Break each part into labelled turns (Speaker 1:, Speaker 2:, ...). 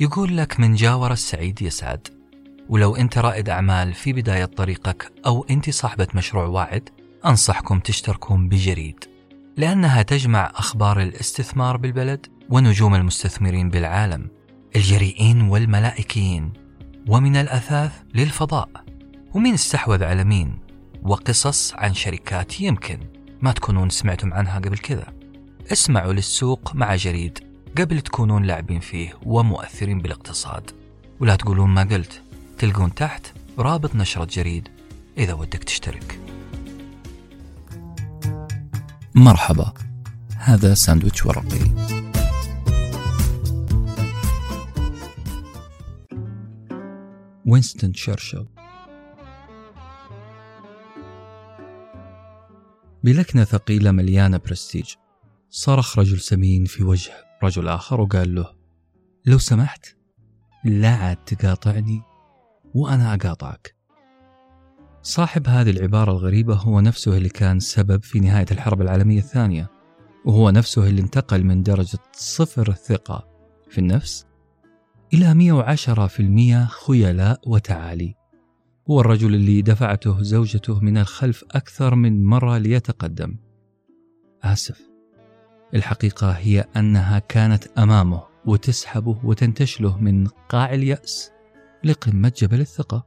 Speaker 1: يقول لك من جاور السعيد يسعد ولو أنت رائد أعمال في بداية طريقك أو أنت صاحبة مشروع واعد أنصحكم تشتركون بجريد لأنها تجمع أخبار الاستثمار بالبلد ونجوم المستثمرين بالعالم الجريئين والملائكيين ومن الأثاث للفضاء ومين استحوذ على مين وقصص عن شركات يمكن ما تكونون سمعتم عنها قبل كذا. اسمعوا للسوق مع جريد. قبل تكونون لاعبين فيه ومؤثرين بالاقتصاد. ولا تقولون ما قلت تلقون تحت رابط نشرة جريد إذا ودك تشترك.
Speaker 2: مرحبا هذا ساندويتش ورقي. وينستون تشرشل. بلكنة ثقيلة مليانة برستيج صرخ رجل سمين في وجه رجل آخر وقال له لو سمحت لا عاد تقاطعني وأنا أقاطعك. صاحب هذه العبارة الغريبة هو نفسه اللي كان سبب في نهاية الحرب العالمية الثانية وهو نفسه اللي انتقل من درجة صفر الثقة في النفس إلى 110% خيلاء وتعالي. هو الرجل اللي دفعته زوجته من الخلف أكثر من مرة ليتقدم. آسف. الحقيقة هي أنها كانت أمامه وتسحبه وتنتشله من قاع اليأس لقمة جبل الثقة.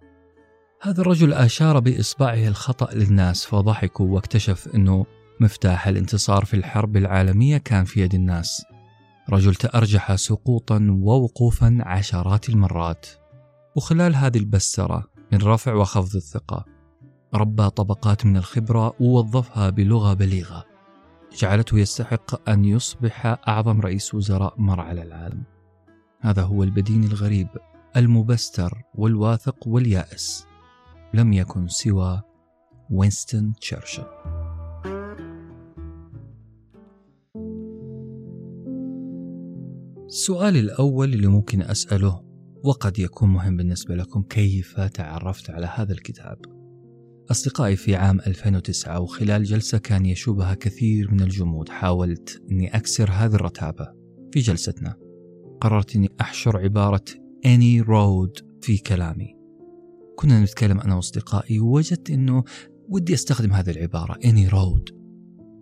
Speaker 2: هذا الرجل أشار بإصبعه الخطأ للناس فضحكوا واكتشف أنه مفتاح الانتصار في الحرب العالمية كان في يد الناس. رجل تأرجح سقوطا ووقوفا عشرات المرات. وخلال هذه البسترة من رفع وخفض الثقة ربى طبقات من الخبرة ووظفها بلغة بليغة. جعلته يستحق أن يصبح أعظم رئيس وزراء مر على العالم. هذا هو البدين الغريب المبستر والواثق واليائس. لم يكن سوى وينستون تشرشل. السؤال الأول اللي ممكن أسأله وقد يكون مهم بالنسبة لكم كيف تعرفت على هذا الكتاب؟ أصدقائي في عام 2009 وخلال جلسة كان يشوبها كثير من الجمود حاولت أني أكسر هذه الرتابة في جلستنا. قررت أني أحشر عبارة any road في كلامي. كنا نتكلم أنا وأصدقائي ووجدت أنه ودي أستخدم هذه العبارة any road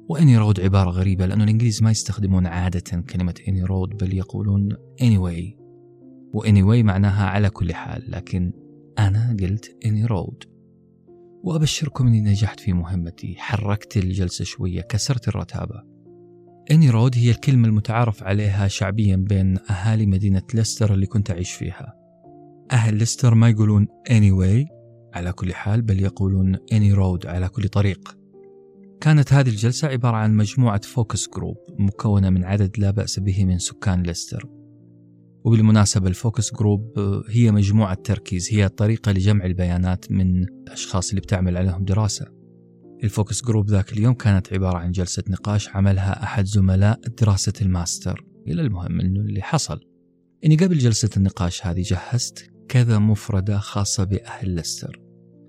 Speaker 2: و anyroad عبارة غريبة لأنه الإنجليز ما يستخدمون عادة كلمة anyroad بل يقولون anyway و anyway معناها على كل حال لكن أنا قلت anyroad وأبشركم أني نجحت في مهمتي. حركت الجلسة شوية كسرت الرتابة. anyroad هي الكلمة المتعارف عليها شعبيا بين أهالي مدينة ليستر اللي كنت أعيش فيها. أهل ليستر ما يقولون anyway على كل حال بل يقولون any road على كل طريق. كانت هذه الجلسة عبارة عن مجموعة focus group مكونة من عدد لا بأس به من سكان ليستر. وبالمناسبة ال focus group هي مجموعة تركيز هي طريقة لجمع البيانات من الأشخاص اللي بتعمل عليهم دراسة. ال focus group ذاك اليوم كانت عبارة عن جلسة نقاش عملها أحد زملاء دراسة الماستر. إلى المهم أنه اللي حصل. إني قبل جلسة النقاش هذه جهزت كذا مفردة خاصة بأهل ليستر.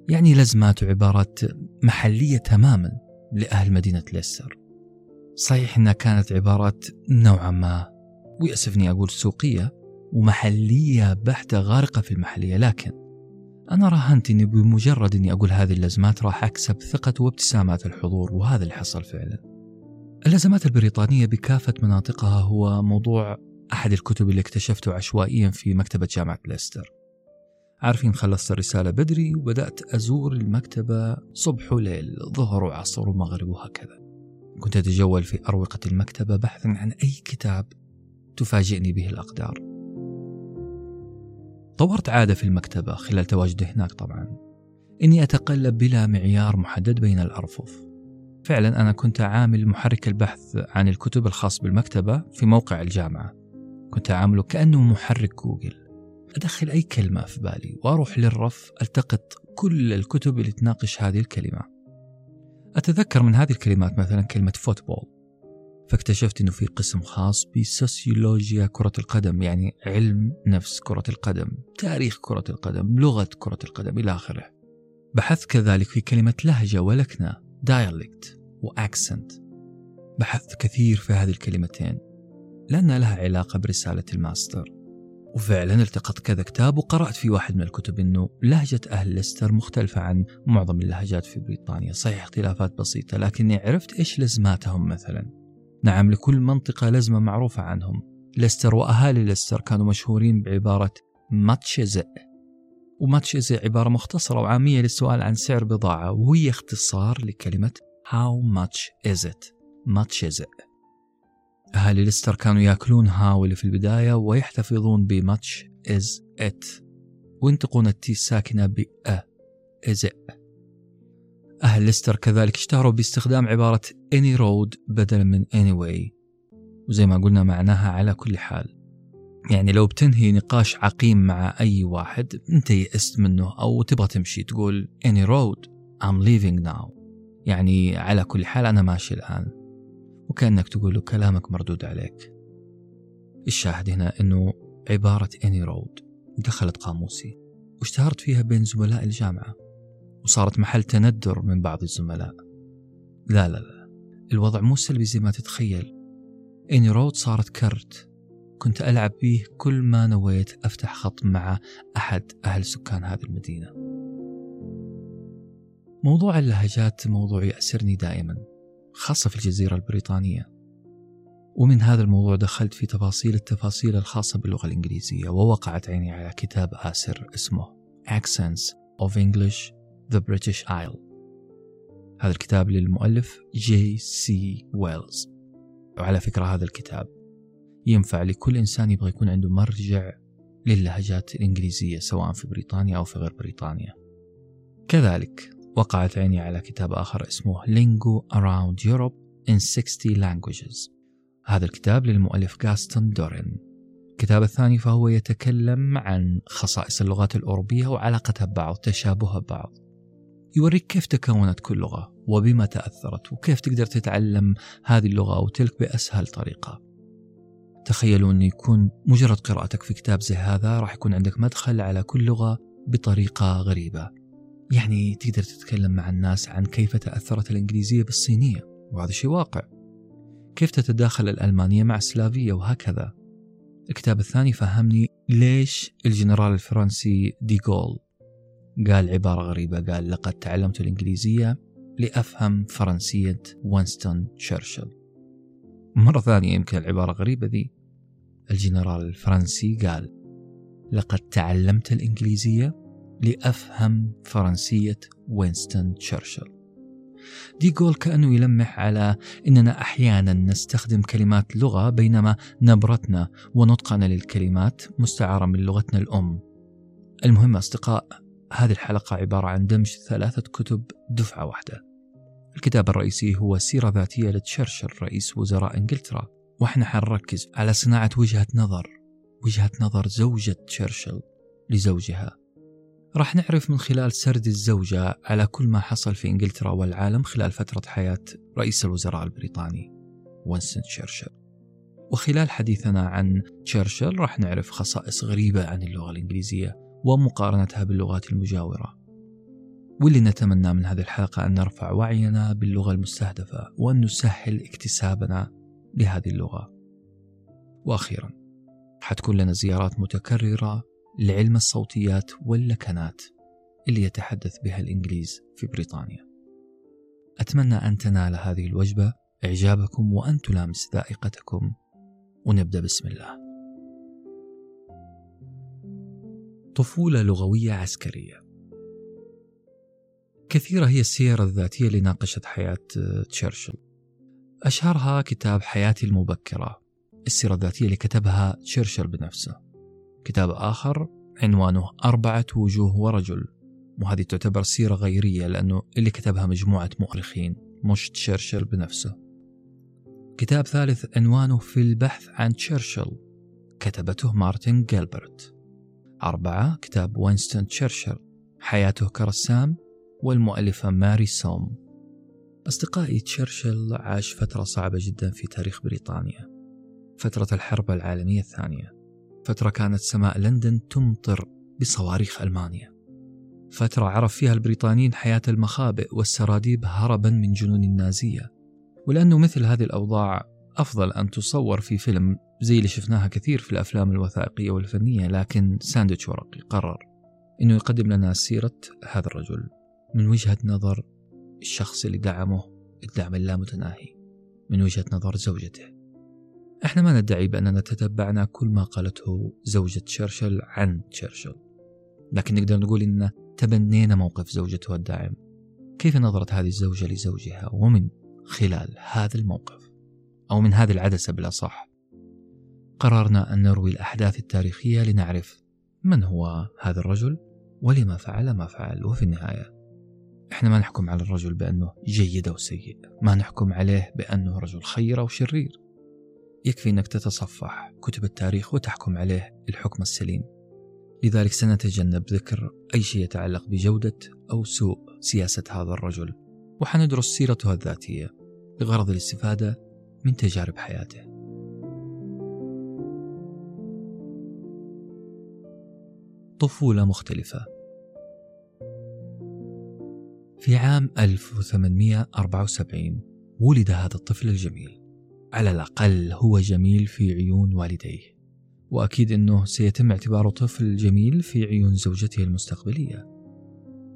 Speaker 2: يعني لزمات وعبارات محلية تماما لأهل مدينة ليستر. صحيح أنها كانت عبارات نوعا ما ويأسفني أقول سوقية ومحلية بحتة غارقة في المحلية لكن أنا راهنت أني بمجرد أني أقول هذه اللزمات راح أكسب ثقة وابتسامات الحضور وهذا اللي حصل فعلا. اللزمات البريطانية بكافة مناطقها هو موضوع أحد الكتب اللي اكتشفته عشوائيا في مكتبة جامعة ليستر عارفين خلصت الرسالة بدري وبدأت أزور المكتبة صبح وليل ظهر وعصر ومغرب وهكذا. كنت أتجول في أروقة المكتبة بحثا عن أي كتاب تفاجئني به الأقدار. طورت عادة في المكتبة خلال تواجدي هناك طبعا. إني أتقلب بلا معيار محدد بين الأرفف. فعلا أنا كنت عامل محرك البحث عن الكتب الخاص بالمكتبة في موقع الجامعة. كنت أعامله كأنه محرك جوجل. أدخل أي كلمة في بالي وأروح للرف ألتقط كل الكتب اللي تناقش هذه الكلمة. أتذكر من هذه الكلمات مثلا كلمة football. فاكتشفت أنه في قسم خاص بسوسيولوجيا كرة القدم يعني علم نفس كرة القدم تاريخ كرة القدم لغة كرة القدم إلى آخره. بحثت كذلك في كلمة لهجة ولكنة dialect وأكسنت بحثت كثير في هذه الكلمتين لأن لها علاقة برسالة الماستر. وفعلا التقطت كذا كتاب وقرأت في واحد من الكتب أنه لهجة أهل ليستر مختلفة عن معظم اللهجات في بريطانيا. صحيح اختلافات بسيطة لكني عرفت إيش لزماتهم مثلا. نعم لكل منطقة لزمة معروفة عنهم. ليستر وأهالي ليستر كانوا مشهورين بعبارة ماتشيزئ وماتشيزئ عبارة مختصرة وعامية للسؤال عن سعر بضاعة وهي اختصار لكلمة how much is it? ماتشيزئ أهالي ليستر كانوا يأكلون هاو اللي في البداية ويحتفظون بماتش إز إت وينطقون التي الساكنة ب أ. إزئ أهل ليستر كذلك اشتهروا باستخدام عبارة any road بدلا من anyway. وزي ما قلنا معناها على كل حال. يعني لو بتنهي نقاش عقيم مع أي واحد أنت يئست منه أو تبغى تمشي تقول any road I'm leaving now. يعني على كل حال أنا ماشي الآن. وكأنك تقول له كلامك مردود عليك. الشاهد هنا أنه عبارة أني رود دخلت قاموسي. واشتهرت فيها بين زملاء الجامعة. وصارت محل تندر من بعض الزملاء. لا لا لا الوضع مو سلبي زي ما تتخيل. أني رود صارت كرت. كنت ألعب به كل ما نويت أفتح خط مع أحد أهل سكان هذه المدينة. موضوع اللهجات موضوع يأسرني دائما خاصة في الجزيرة البريطانية. ومن هذا الموضوع دخلت في تفاصيل التفاصيل الخاصة باللغة الإنجليزية ووقعت عيني على كتاب آسر اسمه Accents of English The British Isles. هذا الكتاب للمؤلف جي سي ويلز وعلى فكرة هذا الكتاب ينفع لكل إنسان يبغى يكون عنده مرجع للهجات الإنجليزية سواء في بريطانيا أو في غير بريطانيا. كذلك وقعت عيني على كتاب آخر اسمه Lingo Around Europe in 60 Languages. هذا الكتاب للمؤلف غاستون دورين الكتاب الثاني فهو يتكلم عن خصائص اللغات الأوروبية وعلاقتها ببعض تشابهها ببعض. يوريك كيف تكونت كل لغة وبما تأثرت وكيف تقدر تتعلم هذه اللغة أو تلك بأسهل طريقة. تخيلوا أن يكون مجرد قراءتك في كتاب زي هذا راح يكون عندك مدخل على كل لغة بطريقة غريبة. يعني تقدر تتكلم مع الناس عن كيف تأثرت الإنجليزية بالصينية وهذا شيء واقع. كيف تتداخل الألمانية مع السلافية وهكذا. الكتاب الثاني فهمني ليش الجنرال الفرنسي ديغول قال عبارة غريبة قال لقد تعلمت الإنجليزية لأفهم فرنسية وينستون تشرشل مرة ثانية يمكن العبارة غريبة ذي. الجنرال الفرنسي قال لقد تعلمت الإنجليزية لأفهم فرنسية وينستون تشرشل دي جول كأنه يلمح على أننا أحيانا نستخدم كلمات لغة بينما نبرتنا ونطقنا للكلمات مستعارة من لغتنا الأم. المهم أصدقاء هذه الحلقة عبارة عن دمج ثلاثة كتب دفعة واحدة. الكتاب الرئيسي هو سيرة ذاتية لتشرشل رئيس وزراء إنجلترا وإحنا حنركز على صناعة وجهة نظر وجهة نظر زوجة تشرشل لزوجها. راح نعرف من خلال سرد الزوجة على كل ما حصل في إنجلترا والعالم خلال فترة حياة رئيس الوزراء البريطاني وينستون تشرشل. وخلال حديثنا عن تشرشل راح نعرف خصائص غريبة عن اللغة الإنجليزية ومقارنتها باللغات المجاورة. واللي نتمنى من هذه الحلقة أن نرفع وعينا باللغة المستهدفة وأن نسهل اكتسابنا لهذه اللغة. وأخيرا حتكون لنا زيارات متكررة لعلم الصوتيات واللكنات اللي يتحدث بها الإنجليز في بريطانيا. أتمنى أن تنال هذه الوجبة. إعجابكم وأن تلامس ذائقتكم. ونبدأ بسم الله. طفولة لغوية عسكرية. كثيرة هي السير الذاتية اللي ناقشت حياة تشرشل. أشهرها كتاب حياتي المبكرة. السيرة الذاتية اللي كتبها تشرشل بنفسه. كتاب آخر عنوانه أربعة وجوه ورجل. وهذه تعتبر سيرة غيرية لأنه اللي كتبها مجموعة مؤرخين مش تشرشل بنفسه. كتاب ثالث عنوانه في البحث عن تشرشل. كتبته مارتن جيلبرت. أربعة كتاب وينستون تشرشل حياته كرسام والمؤلفة ماري سوم. أصدقائي تشرشل عاش فترة صعبة جدا في تاريخ بريطانيا. فترة الحرب العالمية الثانية. فترة كانت سماء لندن تمطر بصواريخ ألمانيا. فترة عرف فيها البريطانيين حياة المخابئ والسراديب هربا من جنون النازية. ولأنه مثل هذه الأوضاع أفضل أن تصور في فيلم زي اللي شفناها كثير في الأفلام الوثائقية والفنية لكن ساندويتش ورقي قرر أنه يقدم لنا سيرة هذا الرجل من وجهة نظر الشخص اللي دعمه الدعم اللامتناهي من وجهة نظر زوجته. إحنا ما ندعي بأننا تتبعنا كل ما قالته زوجة تشرشل عن تشرشل لكن نقدر نقول إننا تبنينا موقف زوجته الداعم. كيف نظرت هذه الزوجة لزوجها ومن خلال هذا الموقف؟ أو من هذه العدسة بالأصح؟ قررنا أن نروي الأحداث التاريخية لنعرف من هو هذا الرجل ولما فعل ما فعل وفي النهاية إحنا ما نحكم على الرجل بأنه جيد أو سيء ما نحكم عليه بأنه رجل خير أو شرير. يكفي أنك تتصفح كتب التاريخ وتحكم عليه الحكم السليم. لذلك سنتجنب ذكر أي شيء يتعلق بجودة أو سوء سياسة هذا الرجل وحندرس سيرته الذاتية بغرض الاستفادة من تجارب حياته. طفولة مختلفة. في عام 1874 ولد هذا الطفل الجميل. على الأقل هو جميل في عيون والديه. وأكيد أنه سيتم اعتباره طفل جميل في عيون زوجته المستقبلية.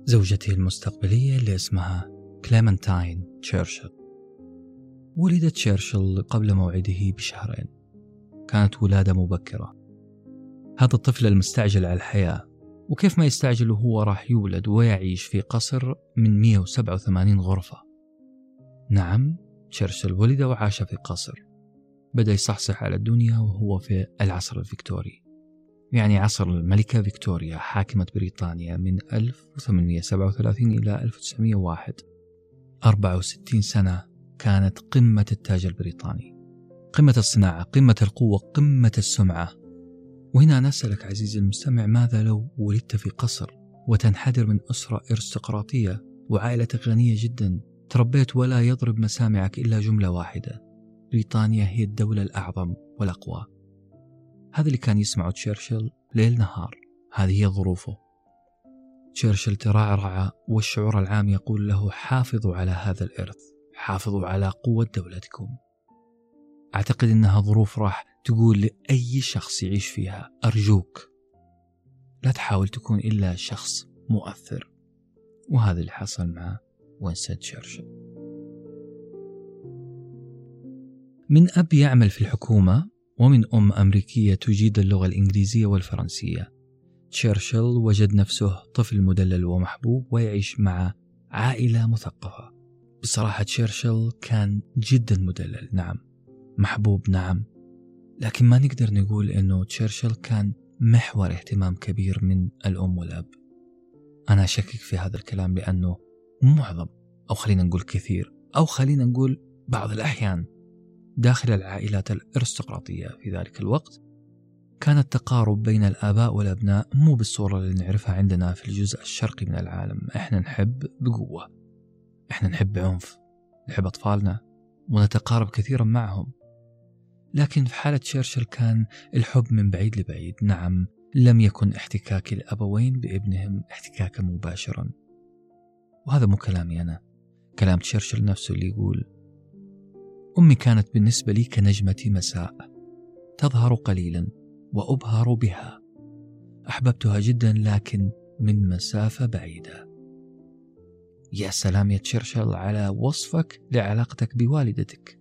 Speaker 2: زوجته المستقبلية اللي اسمها كليمنتاين تشرشل ولد تشرشل قبل موعده بشهرين. كانت ولادة مبكرة. هذا الطفل المستعجل على الحياة وكيف ما يستعجل وهو راح يولد ويعيش في قصر من 187 غرفة. نعم تشرشل ولد وعاش في قصر. بدأ يصحصح على الدنيا وهو في العصر الفيكتوري. يعني عصر الملكة فيكتوريا حاكمة بريطانيا من 1837 إلى 1901 64 سنة كانت قمة التاج البريطاني. قمة الصناعة قمة القوة قمة السمعة. وهنا نسألك عزيزي المستمع ماذا لو ولدت في قصر وتنحدر من أسرة أرستقراطية وعائلتك غنية جدا تربيت ولا يضرب مسامعك إلا جملة واحدة بريطانيا هي الدولة الأعظم والأقوى. هذا اللي كان يسمعه تشرشل ليل نهار. هذه هي ظروفه. تشرشل ترعرع والشعور العام يقول له حافظوا على هذا الإرث حافظوا على قوة دولتكم. أعتقد أنها ظروف راح تقول لأي شخص يعيش فيها أرجوك لا تحاول تكون إلا شخص مؤثر. وهذا اللي حصل مع وينستون تشرشل من أب يعمل في الحكومة ومن أم أمريكية تجيد اللغة الإنجليزية والفرنسية. تشرشل وجد نفسه طفل مدلل ومحبوب ويعيش مع عائلة مثقفة. بصراحة تشرشل كان جدا مدلل نعم. محبوب نعم. لكن ما نقدر نقول أنه تشرشل كان محور اهتمام كبير من الأم والأب. أنا أشكك في هذا الكلام لأنه معظم أو خلينا نقول كثير أو خلينا نقول بعض الأحيان. داخل العائلات الأرستقراطية في ذلك الوقت كان التقارب بين الآباء والأبناء مو بالصورة اللي نعرفها عندنا في الجزء الشرقي من العالم. إحنا نحب بقوة إحنا نحب بعنف نحب أطفالنا ونتقارب كثيرا معهم. لكن في حالة شرشل كان الحب من بعيد لبعيد. نعم لم يكن احتكاك الأبوين بابنهم احتكاكا مباشرا. وهذا مو كلامي أنا. كلام تشرشل نفسه اللي يقول أمي كانت بالنسبة لي كنجمة مساء تظهر قليلا وأبهر بها. أحببتها جدا لكن من مسافة بعيدة. يا سلام يا تشرشل على وصفك لعلاقتك بوالدتك.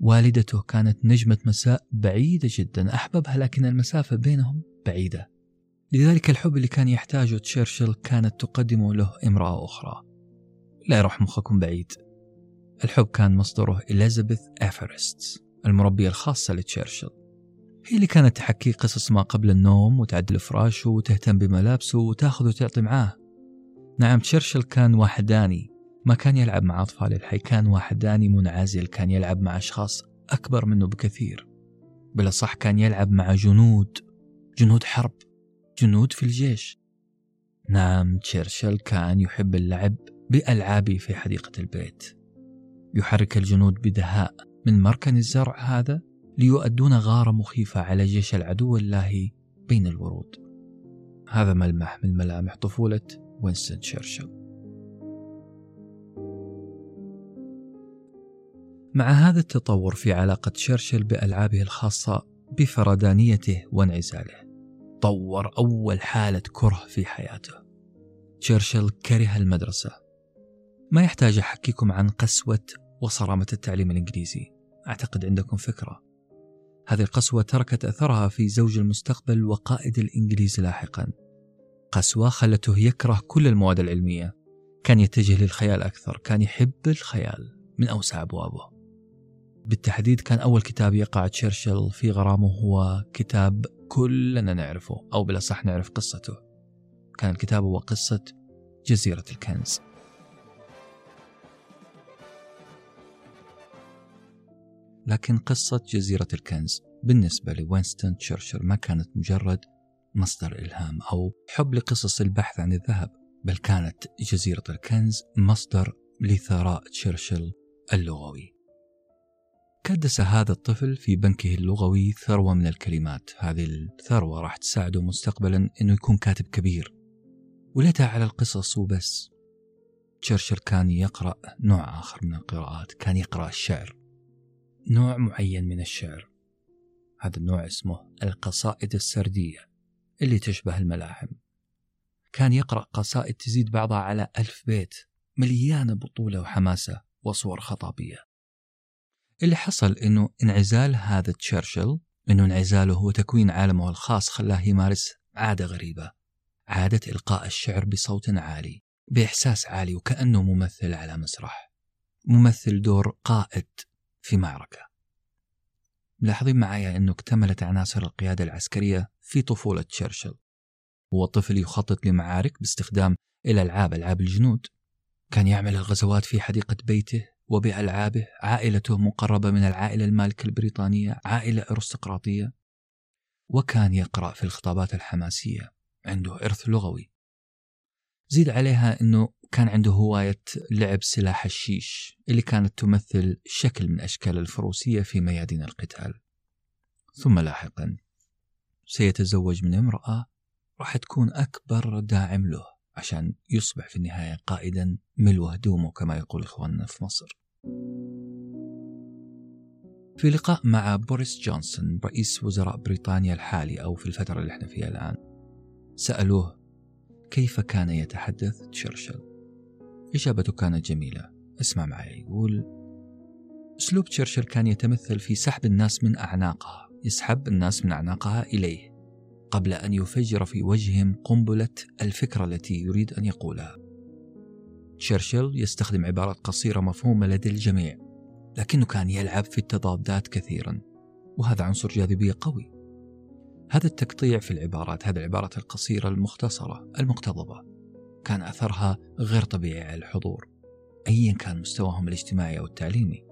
Speaker 2: والدته كانت نجمة مساء بعيدة جدا. أحببها لكن المسافة بينهم بعيدة. لذلك الحب اللي كان يحتاجه تشرشل كانت تقدمه له امرأة أخرى. لا يروح مخكم بعيد. الحب كان مصدره إليزابيث إفرست المربية الخاصة لتشرشل. هي اللي كانت تحكي قصص ما قبل النوم وتعدل فراشه وتهتم بملابسه وتأخذ وتعطي معاه. نعم تشرشل كان وحداني ما كان يلعب مع أطفال الحي كان وحداني منعزل كان يلعب مع أشخاص أكبر منه بكثير. بالأصح كان يلعب مع جنود جنود حرب جنود في الجيش. نعم تشرشل كان يحب اللعب بألعابه في حديقة البيت. يحرك الجنود بدهاء. من مركن الزرع هذا ليؤدون غارة مخيفة على جيش العدو اللاهي بين الورود. هذا ملمح من ملامح طفولة وينستون تشرشل. مع هذا التطور في علاقة تشرشل بألعابه الخاصة بفردانيته وانعزاله. طور أول حالة كره في حياته. تشرشل كره المدرسة. ما يحتاج أحكيكم عن قسوة وصرامة التعليم الإنجليزي. أعتقد عندكم فكرة. هذه القسوة تركت أثرها في زوج المستقبل وقائد الإنجليز لاحقا. قسوة خلته يكره كل المواد العلمية. كان يتجه للخيال أكثر. كان يحب الخيال. من أوسع أبوابه. بالتحديد كان أول كتاب يقع تشرشل في غرامه هو كتاب كلنا نعرفه أو بالأصح نعرف قصته. كان الكتاب هو قصة جزيرة الكنز. لكن قصة جزيرة الكنز بالنسبة لوينستون تشرشل ما كانت مجرد مصدر إلهام أو حب لقصص البحث عن الذهب بل كانت جزيرة الكنز مصدر لثراء تشرشل اللغوي. كدس هذا الطفل في بنكه اللغوي ثروة من الكلمات. هذه الثروة راح تساعده مستقبلا أنه يكون كاتب كبير. وليتها على القصص وبس. تشرشل كان يقرأ نوع آخر من القراءات كان يقرأ الشعر. نوع معين من الشعر. هذا النوع اسمه القصائد السردية اللي تشبه الملاحم. كان يقرأ قصائد تزيد بعضها على ألف بيت مليانة بطولة وحماسة وصور خطابية. اللي حصل أنه انعزال هذا تشرشل أنه انعزاله وتكوين عالمه الخاص خلاه يمارس عادة غريبة عادة إلقاء الشعر بصوت عالي بإحساس عالي وكأنه ممثل على مسرح ممثل دور قائد في معركة. لاحظين معايا أنه اكتملت عناصر القيادة العسكرية في طفولة تشرشل. هو طفل يخطط لمعارك باستخدام الألعاب ألعاب الجنود. كان يعمل الغزوات في حديقة بيته. وبألعابه عائلته مقربة من العائلة المالكة البريطانية عائلة أرستقراطية. وكان يقرأ في الخطابات الحماسية. عنده إرث لغوي. زيد عليها أنه كان عنده هواية لعب سلاح الشيش اللي كانت تمثل شكل من أشكال الفروسية في ميادين القتال. ثم لاحقا سيتزوج من امرأة راح تكون أكبر داعم له. عشان يصبح في النهاية قائدا ملو هدومه كما يقول إخواننا في مصر. في لقاء مع بوريس جونسون رئيس وزراء بريطانيا الحالي أو في الفترة اللي إحنا فيها الآن سألوه كيف كان يتحدث تشرشل؟ إجابته كانت جميلة. اسمع معي يقول أسلوب تشرشل كان يتمثل في سحب الناس من أعناقها يسحب الناس من أعناقها إليه. قبل أن يفجر في وجههم قنبلة الفكرة التي يريد أن يقولها. تشرشل يستخدم عبارات قصيرة مفهومة لدى الجميع، لكنه كان يلعب في التضادات كثيرا، وهذا عنصر جاذبية قوي. هذا التقطيع في العبارات، هذه العبارات القصيرة المختصرة المقتضبة، كان أثرها غير طبيعي على الحضور، أيا كان مستواهم الاجتماعي أو التعليمي.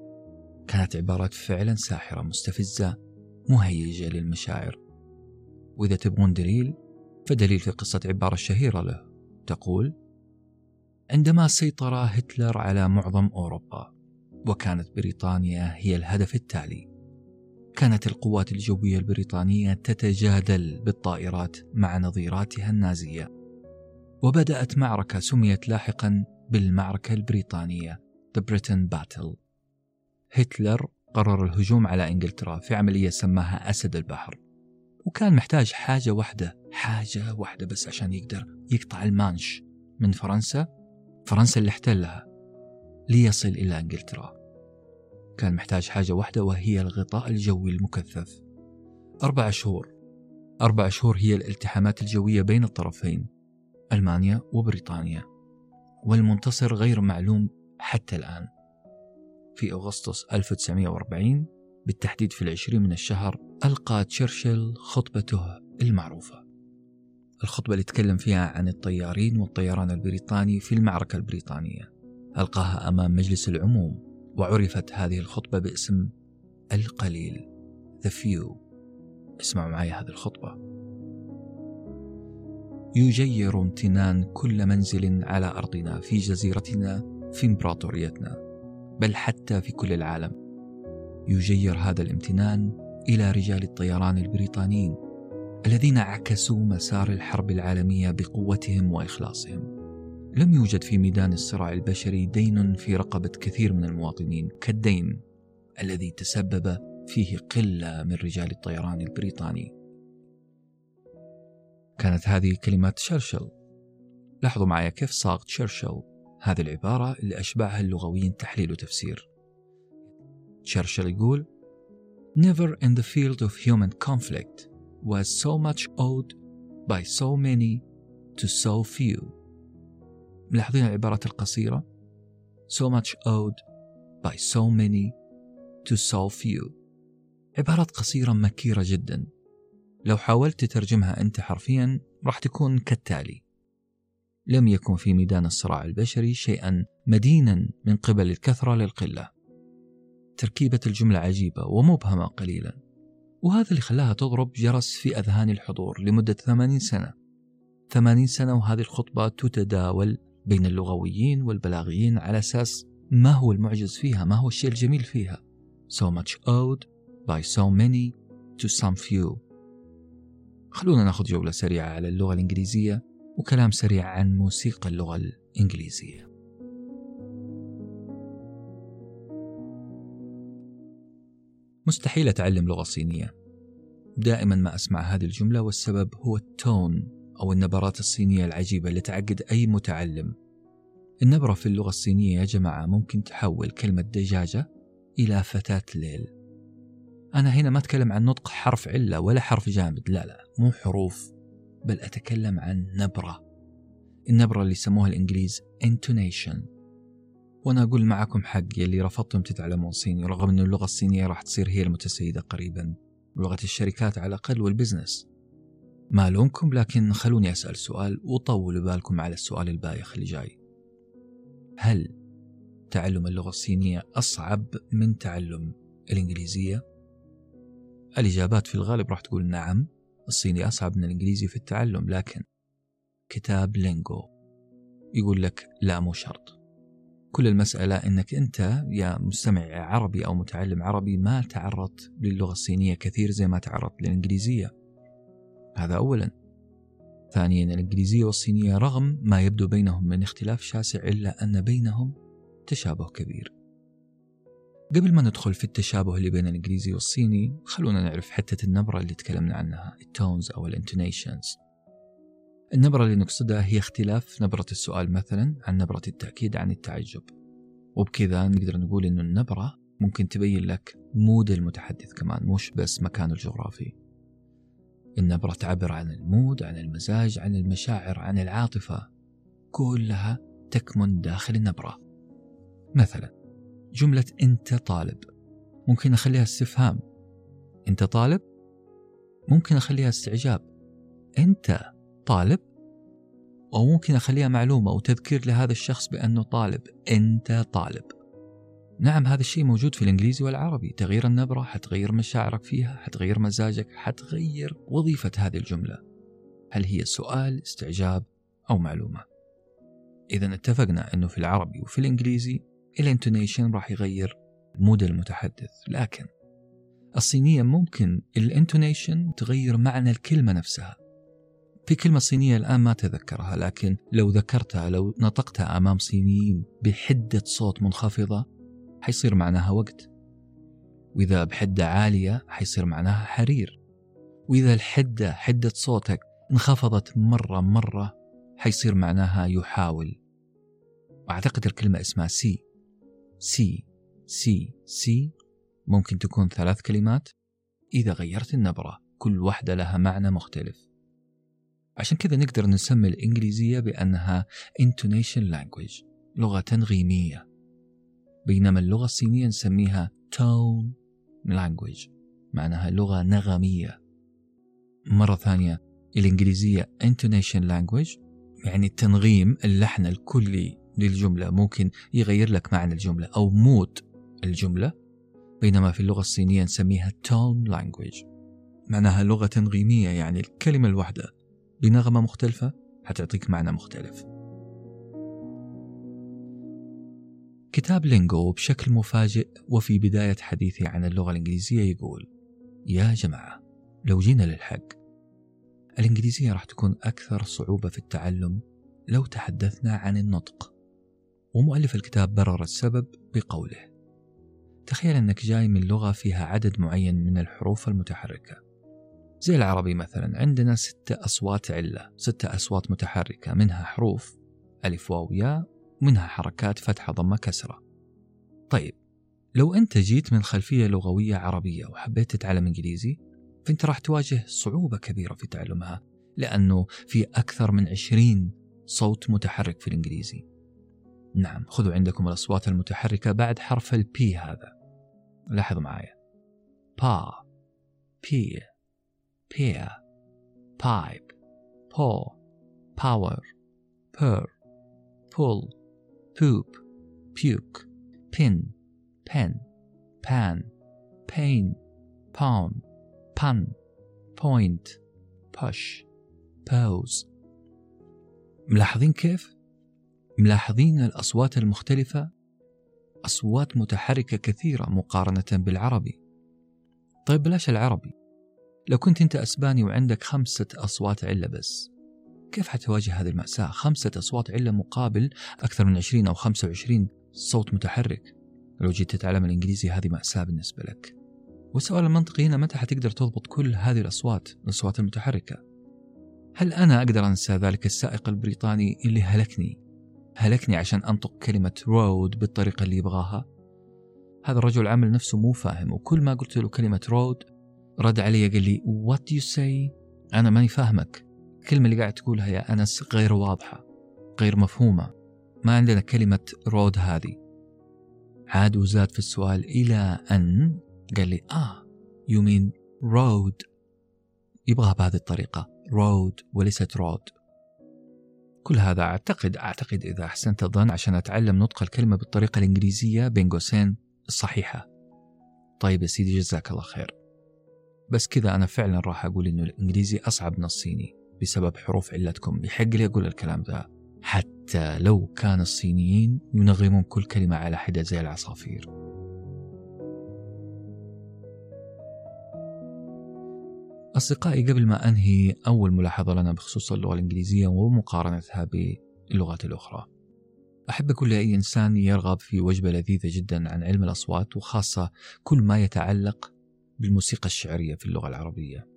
Speaker 2: كانت عبارات فعلا ساحرة مستفزة مهيجة للمشاعر وإذا تبغون دليل فدليل في قصة عبارة الشهيرة له. تقول عندما سيطر هتلر على معظم أوروبا وكانت بريطانيا هي الهدف التالي كانت القوات الجوية البريطانية تتجادل بالطائرات مع نظيراتها النازية وبدأت معركة سميت لاحقا بالمعركة البريطانية The Britain Battle. هتلر قرر الهجوم على إنجلترا في عملية سماها أسد البحر. وكان محتاج حاجة واحدة حاجة واحدة بس عشان يقدر يقطع المانش من فرنسا. فرنسا اللي احتلها. ليصل إلى إنجلترا. كان محتاج حاجة واحدة وهي الغطاء الجوي المكثف. أربع شهور. أربع شهور هي الالتحامات الجوية بين الطرفين ألمانيا وبريطانيا. والمنتصر غير معلوم حتى الآن. في أغسطس 1940 بالتحديد في العشرين من الشهر ألقى تشرشل خطبته المعروفة. الخطبة اللي تكلم فيها عن الطيارين والطيران البريطاني في المعركة البريطانية. ألقاها أمام مجلس العموم وعرفت هذه الخطبة باسم القليل The Few. اسمعوا معي هذه الخطبة. يجير امتنان كل منزل على أرضنا في جزيرتنا في إمبراطوريتنا بل حتى في كل العالم. يجير هذا الامتنان إلى رجال الطيران البريطانيين الذين عكسوا مسار الحرب العالمية بقوتهم وإخلاصهم. لم يوجد في ميدان الصراع البشري دين في رقبة كثير من المواطنين كالدين الذي تسبب فيه قلة من رجال الطيران البريطاني. كانت هذه كلمات تشرشل لاحظوا معي كيف صاغ تشرشل هذه العبارة اللي أشبعها اللغويين تحليل وتفسير. تشرشل يقول Never in the field of human conflict was so much owed by so many to so few. ملاحظين العبارات القصيرة? So much owed by so many to so few. عبارات قصيرة مكيرة جدا. لو حاولت تترجمها أنت حرفيا راح تكون كالتالي. لم يكن في ميدان الصراع البشري شيئا مدينا من قبل الكثرة للقلة. تركيبة الجملة عجيبة ومبهمة قليلا وهذا اللي خلاها تضرب جرس في أذهان الحضور لمدة ثمانين سنة. ثمانين سنة وهذه الخطبة تتداول بين اللغويين والبلاغيين على أساس ما هو المعجز فيها ما هو الشيء الجميل فيها. So much owed by so many to some few. خلونا ناخذ جولة سريعة على اللغة الإنجليزية وكلام سريع عن موسيقى اللغة الإنجليزية. مستحيل أتعلم لغة صينية. دائما ما أسمع هذه الجملة والسبب هو التون أو النبرات الصينية العجيبة اللي تعقد أي متعلم. النبرة في اللغة الصينية يا جماعة ممكن تحول كلمة دجاجة إلى فتاة ليل. أنا هنا ما أتكلم عن نطق حرف علة ولا حرف جامد لا لا مو حروف بل أتكلم عن نبرة. النبرة اللي يسموها الإنجليز intonation. وأنا أقول معكم حق يلي رفضتم تتعلمون صيني رغم أن اللغة الصينية راح تصير هي المتسيدة قريبا. لغة الشركات على الأقل والبزنس. ما لومكم لكن خلوني أسأل سؤال وطولوا بالكم على السؤال البايخ اللي جاي. هل تعلم اللغة الصينية أصعب من تعلم الإنجليزية؟ الإجابات في الغالب راح تقول نعم الصيني أصعب من الإنجليزي في التعلم لكن كتاب لينجو يقول لك لا مو شرط. كل المسألة أنك أنت يا مستمع عربي أو متعلم عربي ما تعرضت للغة الصينية كثير زي ما تعرضت للإنجليزية. هذا أولا. ثانيا الإنجليزية والصينية رغم ما يبدو بينهم من اختلاف شاسع إلا أن بينهم تشابه كبير. قبل ما ندخل في التشابه اللي بين الإنجليزي والصيني خلونا نعرف حتة النبرة اللي تكلمنا عنها ال tones أو ال intonations. النبرة اللي نقصدها هي اختلاف نبرة السؤال مثلا عن نبرة التأكيد عن التعجب. وبكذا نقدر نقول أن النبرة ممكن تبين لك mood المتحدث كمان مش بس مكانه الجغرافي. النبرة تعبر عن المود عن المزاج عن المشاعر عن العاطفة. كلها تكمن داخل النبرة. مثلا جملة أنت طالب. ممكن أخليها استفهام. أنت طالب؟ ممكن أخليها استعجاب. أنت طالب؟ أو ممكن أخليها معلومة وتذكير لهذا الشخص بأنه طالب. أنت طالب. نعم هذا الشيء موجود في الإنجليزي والعربي. تغيير النبرة حتغير مشاعرك فيها حتغير مزاجك حتغير وظيفة هذه الجملة. هل هي سؤال استعجاب أو معلومة؟ إذا اتفقنا أنه في العربي وفي الإنجليزي ال intonation راح يغير mood المتحدث. لكن الصينية ممكن ال intonation تغير معنى الكلمة نفسها. في كلمة صينية الآن ما تذكرها لكن لو ذكرتها لو نطقتها أمام صينيين بحدة صوت منخفضة حيصير معناها وقت. وإذا بحدة عالية حيصير معناها حرير. وإذا الحدة حدة صوتك انخفضت مرة مرة حيصير معناها يحاول. وأعتقد الكلمة اسمها سي. سي سي سي. ممكن تكون ثلاث كلمات. إذا غيرت النبرة كل واحدة لها معنى مختلف. عشان كذا نقدر نسمي الإنجليزية بأنها intonation language لغة تنغيمية. بينما اللغة الصينية نسميها tone language معناها لغة نغمية. مرة ثانية الإنجليزية intonation language يعني التنغيم اللحن الكلي للجملة. ممكن يغير لك معنى الجملة أو مود الجملة. بينما في اللغة الصينية نسميها tone language معناها لغة تنغيمية يعني الكلمة الواحدة. بنغمة مختلفة حتعطيك معنى مختلف. كتاب لينجو بشكل مفاجئ وفي بداية حديثي عن اللغة الإنجليزية يقول يا جماعة لو جينا للحق الإنجليزية راح تكون أكثر صعوبة في التعلم لو تحدثنا عن النطق. ومؤلف الكتاب برر السبب بقوله تخيل أنك جاي من لغة فيها عدد معين من الحروف المتحركة زي العربي مثلا عندنا ستة أصوات علة ستة أصوات متحركة منها حروف ألف واو ياء ومنها حركات فتحة ضمة كسرة. طيب لو أنت جيت من خلفية لغوية عربية وحبيت تتعلم إنجليزي فأنت راح تواجه صعوبة كبيرة في تعلمها لأنه في أكثر من عشرين صوت متحرك في الإنجليزي. نعم خذوا عندكم الأصوات المتحركة بعد حرف ال P هذا. لاحظوا معايا. با بي بيا بايب بو باور بير بول بوب بيوك بين pen pan pain pawn pun point push pose. ملاحظين كيف؟ ملاحظين الأصوات المختلفة؟ أصوات متحركة كثيرة مقارنة بالعربي. طيب بلاش العربي. لو كنت أنت أسباني وعندك خمسة أصوات علة بس كيف حتواجه هذه المأساة؟ خمسة أصوات علة مقابل أكثر من 20 أو 25 صوت متحرك. لو جيت تتعلم الإنجليزي هذه مأساة بالنسبة لك. والسؤال المنطقي هنا متى حتقدر تضبط كل هذه الأصوات الأصوات المتحركة؟ هل أنا أقدر أنسى ذلك السائق البريطاني اللي هلكني؟ هلكني عشان أنطق كلمة رود بالطريقة اللي يبغاها؟ هذا الرجل عمل نفسه مو فاهم وكل ما قلت له كلمة road رد علي قال لي do you say? أنا ماني فاهمك. الكلمة اللي قاعد تقولها يا أنس غير واضحة غير مفهومة. ما عندنا كلمة road هذه. عاد وزاد في السؤال إلى أن؟ قال لي آه. You mean road يبغاها بهذه الطريقة road وليست road كل هذا أعتقد أعتقد إذا أحسنت الظن عشان أتعلم نطق الكلمة بالطريقة الإنجليزية بين قوسين الصحيحة طيب يا سيدي جزاك الله خير. بس كذا أنا فعلا راح أقول إنه الإنجليزي أصعب من الصيني بسبب حروف علتكم. يحق لي أقول الكلام ذا. حتى لو كان الصينيين ينغمون كل كلمة على حدة زي العصافير. أصدقائي قبل ما أنهي أول ملاحظة لنا بخصوص اللغة الإنجليزية ومقارنتها باللغات الأخرى. أحب أقول لأي إنسان يرغب في وجبة لذيذة جدا عن علم الأصوات وخاصة كل ما يتعلق بالموسيقى الشعرية في اللغة العربية.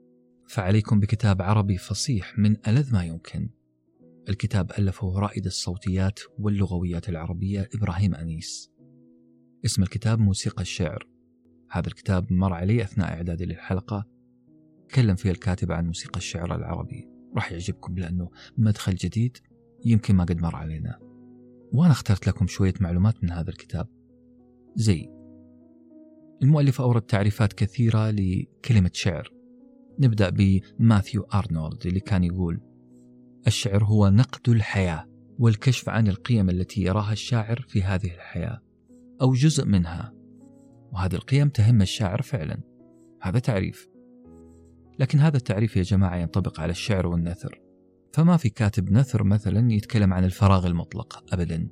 Speaker 2: فعليكم بكتاب عربي فصيح من ألذ ما يمكن. الكتاب ألفه رائد الصوتيات واللغويات العربية إبراهيم أنيس. اسم الكتاب موسيقى الشعر. هذا الكتاب مر علي أثناء إعدادي للحلقة. تكلم فيه الكاتب عن موسيقى الشعر العربي. راح يعجبكم لأنه مدخل جديد يمكن ما قد مر علينا. وأنا اخترت لكم شوية معلومات من هذا الكتاب. زي المؤلف أورد تعريفات كثيرة لكلمة شعر. نبدأ بماثيو أرنولد اللي كان يقول الشعر هو نقد الحياة والكشف عن القيم التي يراها الشاعر في هذه الحياة أو جزء منها. وهذه القيم تهم الشاعر فعلا. هذا تعريف. لكن هذا التعريف يا جماعة ينطبق على الشعر والنثر. فما في كاتب نثر مثلا يتكلم عن الفراغ المطلق أبدا.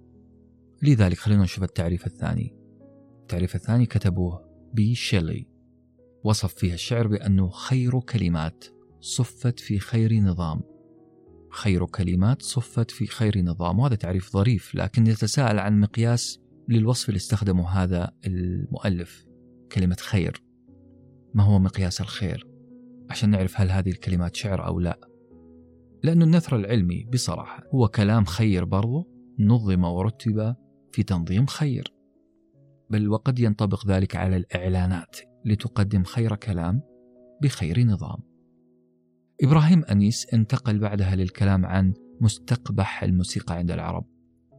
Speaker 2: لذلك خلينا نشوف التعريف الثاني. التعريف الثاني كتبوه بي شيلي وصف فيها الشعر بأنه خير كلمات صفت في خير نظام. خير كلمات صفت في خير نظام. وهذا تعريف ظريف لكن يتساءل عن مقياس للوصف اللي استخدمه هذا المؤلف كلمة خير. ما هو مقياس الخير؟ عشان نعرف هل هذه الكلمات شعر أو لا. لأن النثر العلمي بصراحة هو كلام خير برضو نظم ورتب في تنظيم خير. بل وقد ينطبق ذلك على الإعلانات لتقدم خير كلام بخير نظام. إبراهيم أنيس انتقل بعدها للكلام عن مستقبح الموسيقى عند العرب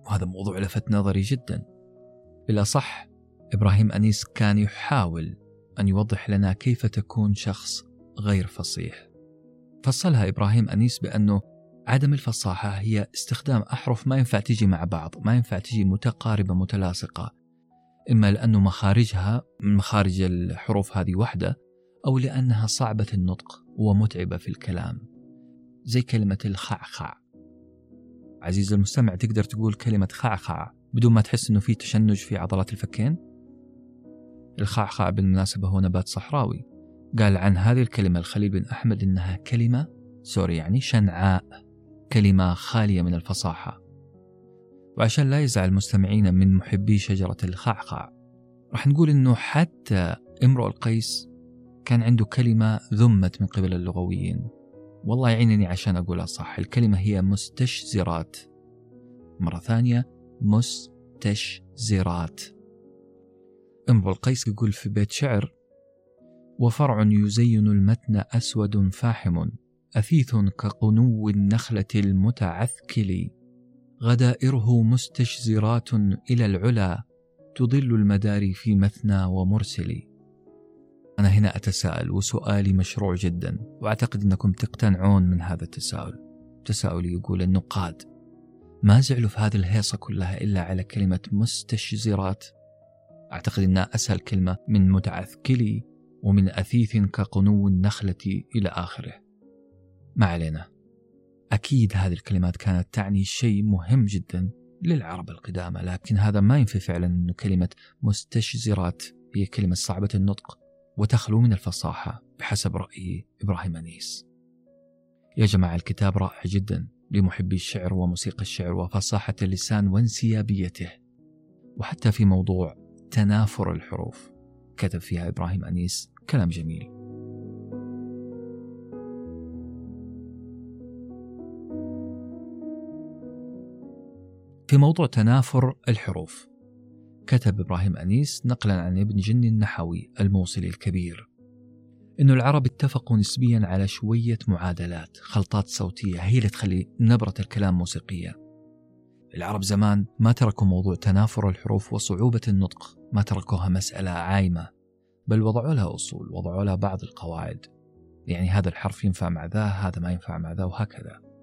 Speaker 2: وهذا موضوع لفت نظري جدا. بالأصح إبراهيم أنيس كان يحاول أن يوضح لنا كيف تكون شخص غير فصيح. فصلها إبراهيم أنيس بأنه عدم الفصاحة هي استخدام أحرف ما ينفع تجي مع بعض ما ينفع تجي متقاربة متلاصقة. إما لأنه مخارجها من مخارج الحروف هذه وحدة أو لأنها صعبة النطق ومتعبة في الكلام. زي كلمة الخعخع. عزيز المستمع تقدر تقول كلمة خعخع بدون ما تحس أنه في تشنج في عضلات الفكين؟ الخعخع بالمناسبة هو نبات صحراوي. قال عن هذه الكلمة الخليل بن أحمد إنها كلمة sorry يعني شنعاء كلمة خالية من الفصاحة. وعشان لا يزعل المستمعين من محبي شجرة الخعخع راح نقول إنه حتى امرؤ القيس كان عنده كلمة ذمت من قبل اللغويين. والله يعينني عشان أقولها صح الكلمة هي مستشزرات. مرة ثانية مستشزرات. امرؤ القيس يقول في بيت شعر وفرع يزين المتن أسود فاحم أثيث كقنو النخلة المتعثكل غدائره مستشزرات إلى العلا تضل المداري في مثنى ومرسل. أنا هنا أتساءل وسؤالي مشروع جدا وأعتقد أنكم تقتنعون من هذا التساؤل. تساؤلي يقول النقاد ما زعلوا في هذه الهيصة كلها إلا على كلمة مستشزرات؟ أعتقد أنها أسهل كلمة من متعثكلي ومن أثيث كقنو النخلة إلى آخره. ما علينا. أكيد هذه الكلمات كانت تعني شيء مهم جدا للعرب القدامى لكن هذا ما ينفي فعلا أن كلمة مستشزرات هي كلمة صعبة النطق وتخلو من الفصاحة بحسب رأي إبراهيم أنيس. يا جماعة الكتاب رائع جدا لمحبي الشعر وموسيقى الشعر وفصاحة اللسان وانسيابيته وحتى في موضوع تنافر الحروف كتب فيها إبراهيم أنيس كلام جميل. في موضوع تنافر الحروف. كتب إبراهيم أنيس نقلا عن ابن جني النحوي الموصلي الكبير. إنه العرب اتفقوا نسبيا على شوية معادلات خلطات صوتية هي اللي تخلي نبرة الكلام موسيقية. العرب زمان ما تركوا موضوع تنافر الحروف وصعوبة النطق ما تركوها مسألة عايمة بل وضعوا لها أصول وضعوا لها بعض القواعد. يعني هذا الحرف ينفع مع ذا هذا ما ينفع مع ذا وهكذا.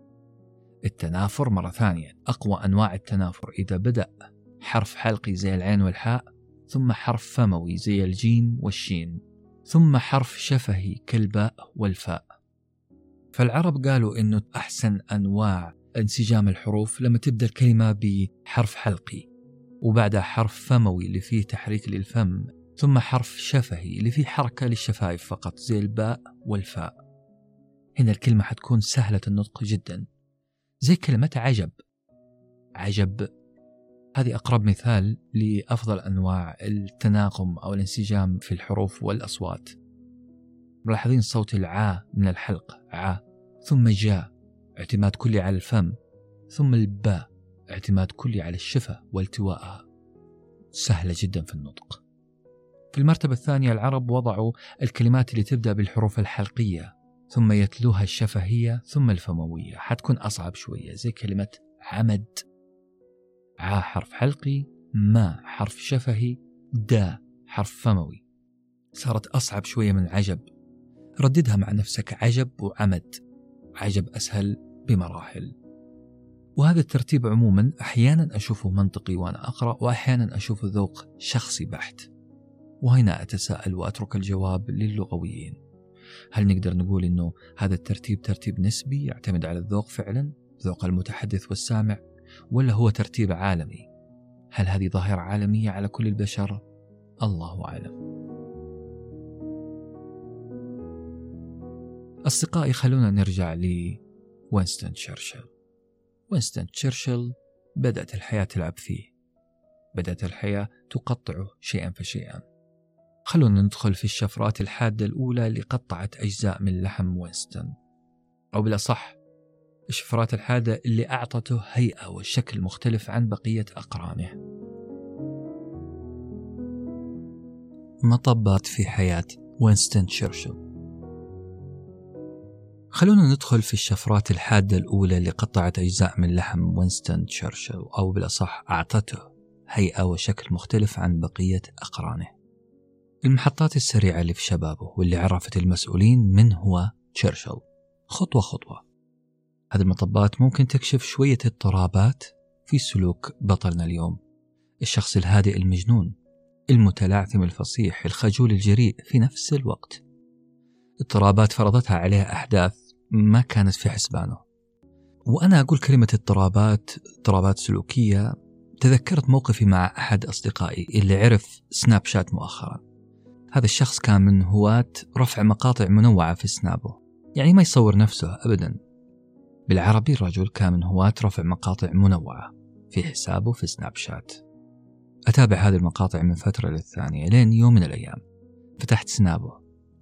Speaker 2: التنافر مرة ثانية. أقوى أنواع التنافر إذا بدأ حرف حلقي زي العين والحاء ثم حرف فموي زي الجيم والشين ثم حرف شفهي كالباء والفاء. فالعرب قالوا إنه أحسن أنواع انسجام الحروف لما تبدأ الكلمة بحرف حلقي وبعدها حرف فموي اللي فيه تحريك للفم ثم حرف شفهي اللي فيه حركة للشفايف فقط زي الباء والفاء. هنا الكلمة حتكون سهلة النطق جدا. زي كلمة عجب. عجب هذه أقرب مثال لأفضل أنواع التناغم أو الانسجام في الحروف والأصوات. ملاحظين صوت العا من الحلق ع ثم جا اعتماد كلي على الفم ثم الباء اعتماد كلي على الشفة والتواءها. سهلة جدا في النطق. في المرتبة الثانية العرب وضعوا الكلمات اللي تبدأ بالحروف الحلقية. ثم يتلوها الشفهية ثم الفموية. حتكون أصعب شوية زي كلمة عمد. ع حرف حلقي ما حرف شفهي دا حرف فموي. صارت أصعب شوية من عجب. رددها مع نفسك عجب وعمد. عجب أسهل بمراحل. وهذا الترتيب عموما أحيانا أشوفه منطقي وأنا أقرأ وأحيانا أشوفه ذوق شخصي بحت. وهنا أتساءل وأترك الجواب للغويين. هل نقدر نقول أنه هذا الترتيب ترتيب نسبي يعتمد على الذوق فعلا ذوق المتحدث والسامع ولا هو ترتيب عالمي؟ هل هذه ظاهرة عالمية على كل البشر؟ الله أعلم. أصدقائي خلونا نرجع لوينستون تشرشل. وينستون تشرشل بدأت الحياة تلعب فيه. بدأت الحياة تقطعه شيئا فشيئا. خلونا ندخل في الشفرات الحادة الأولى اللي قطعت أجزاء من لحم وينستون. أو بالأصح الشفرات الحادة اللي أعطته هيئة وشكل مختلف عن بقية أقرانه. مطبات في حياة وينستون تشرشل خلونا ندخل في الشفرات الحادة الأولى اللي قطعت أجزاء من لحم وينستون تشرشل أو بالأصح أعطته هيئة وشكل مختلف عن بقية أقرانه. المحطات السريعة اللي في شبابه واللي عرفت المسؤولين من هو تشرشل. خطوة خطوة. هذه المطبات ممكن تكشف شوية اضطرابات في سلوك بطلنا اليوم. الشخص الهادئ المجنون المتلعثم الفصيح الخجول الجريء في نفس الوقت. اضطرابات فرضتها عليه أحداث ما كانت في حسبانه. وأنا أقول كلمة اضطرابات اضطرابات سلوكية. تذكرت موقفي مع أحد أصدقائي اللي عرف سناب شات مؤخرا. هذا الشخص كان من هواة رفع مقاطع منوعة في سنابه يعني ما يصور نفسه أبدا. بالعربي الرجل كان من هواة رفع مقاطع منوعة في حسابه في سناب شات. أتابع هذه المقاطع من فترة للثانية لين يوم من الأيام. فتحت سنابه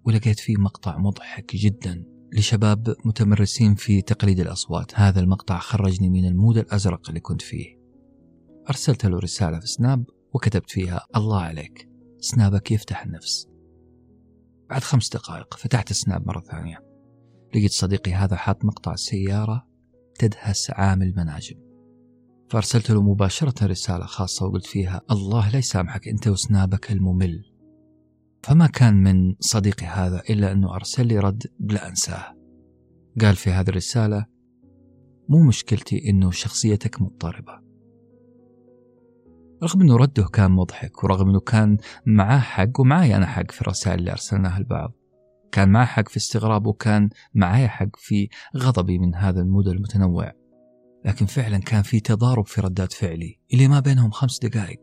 Speaker 2: ولقيت فيه مقطع مضحك جدا لشباب متمرسين في تقليد الأصوات. هذا المقطع خرجني من المود الأزرق اللي كنت فيه. أرسلت له رسالة في سناب وكتبت فيها الله عليك سنابك يفتح النفس؟ بعد خمس دقائق فتحت السناب مرة ثانية. لقيت صديقي هذا حاط مقطع سيارة تدهس عامل مناجم فأرسلت له مباشرة رسالة خاصة وقلت فيها الله لا يسامحك أنت وسنابك الممل. فما كان من صديقي هذا إلا أنه أرسل لي رد بلا أنساه. قال في هذه الرسالة مو مشكلتي أنه شخصيتك مضطربة. رغم أنه رده كان مضحك ورغم أنه كان معاه حق ومعاي أنا حق في الرسائل اللي أرسلناها لبعض كان معاه حق في استغراب وكان معاي حق في غضبي من هذا المود المتنوع. لكن فعلا كان في تضارب في ردات فعلي اللي ما بينهم خمس دقائق.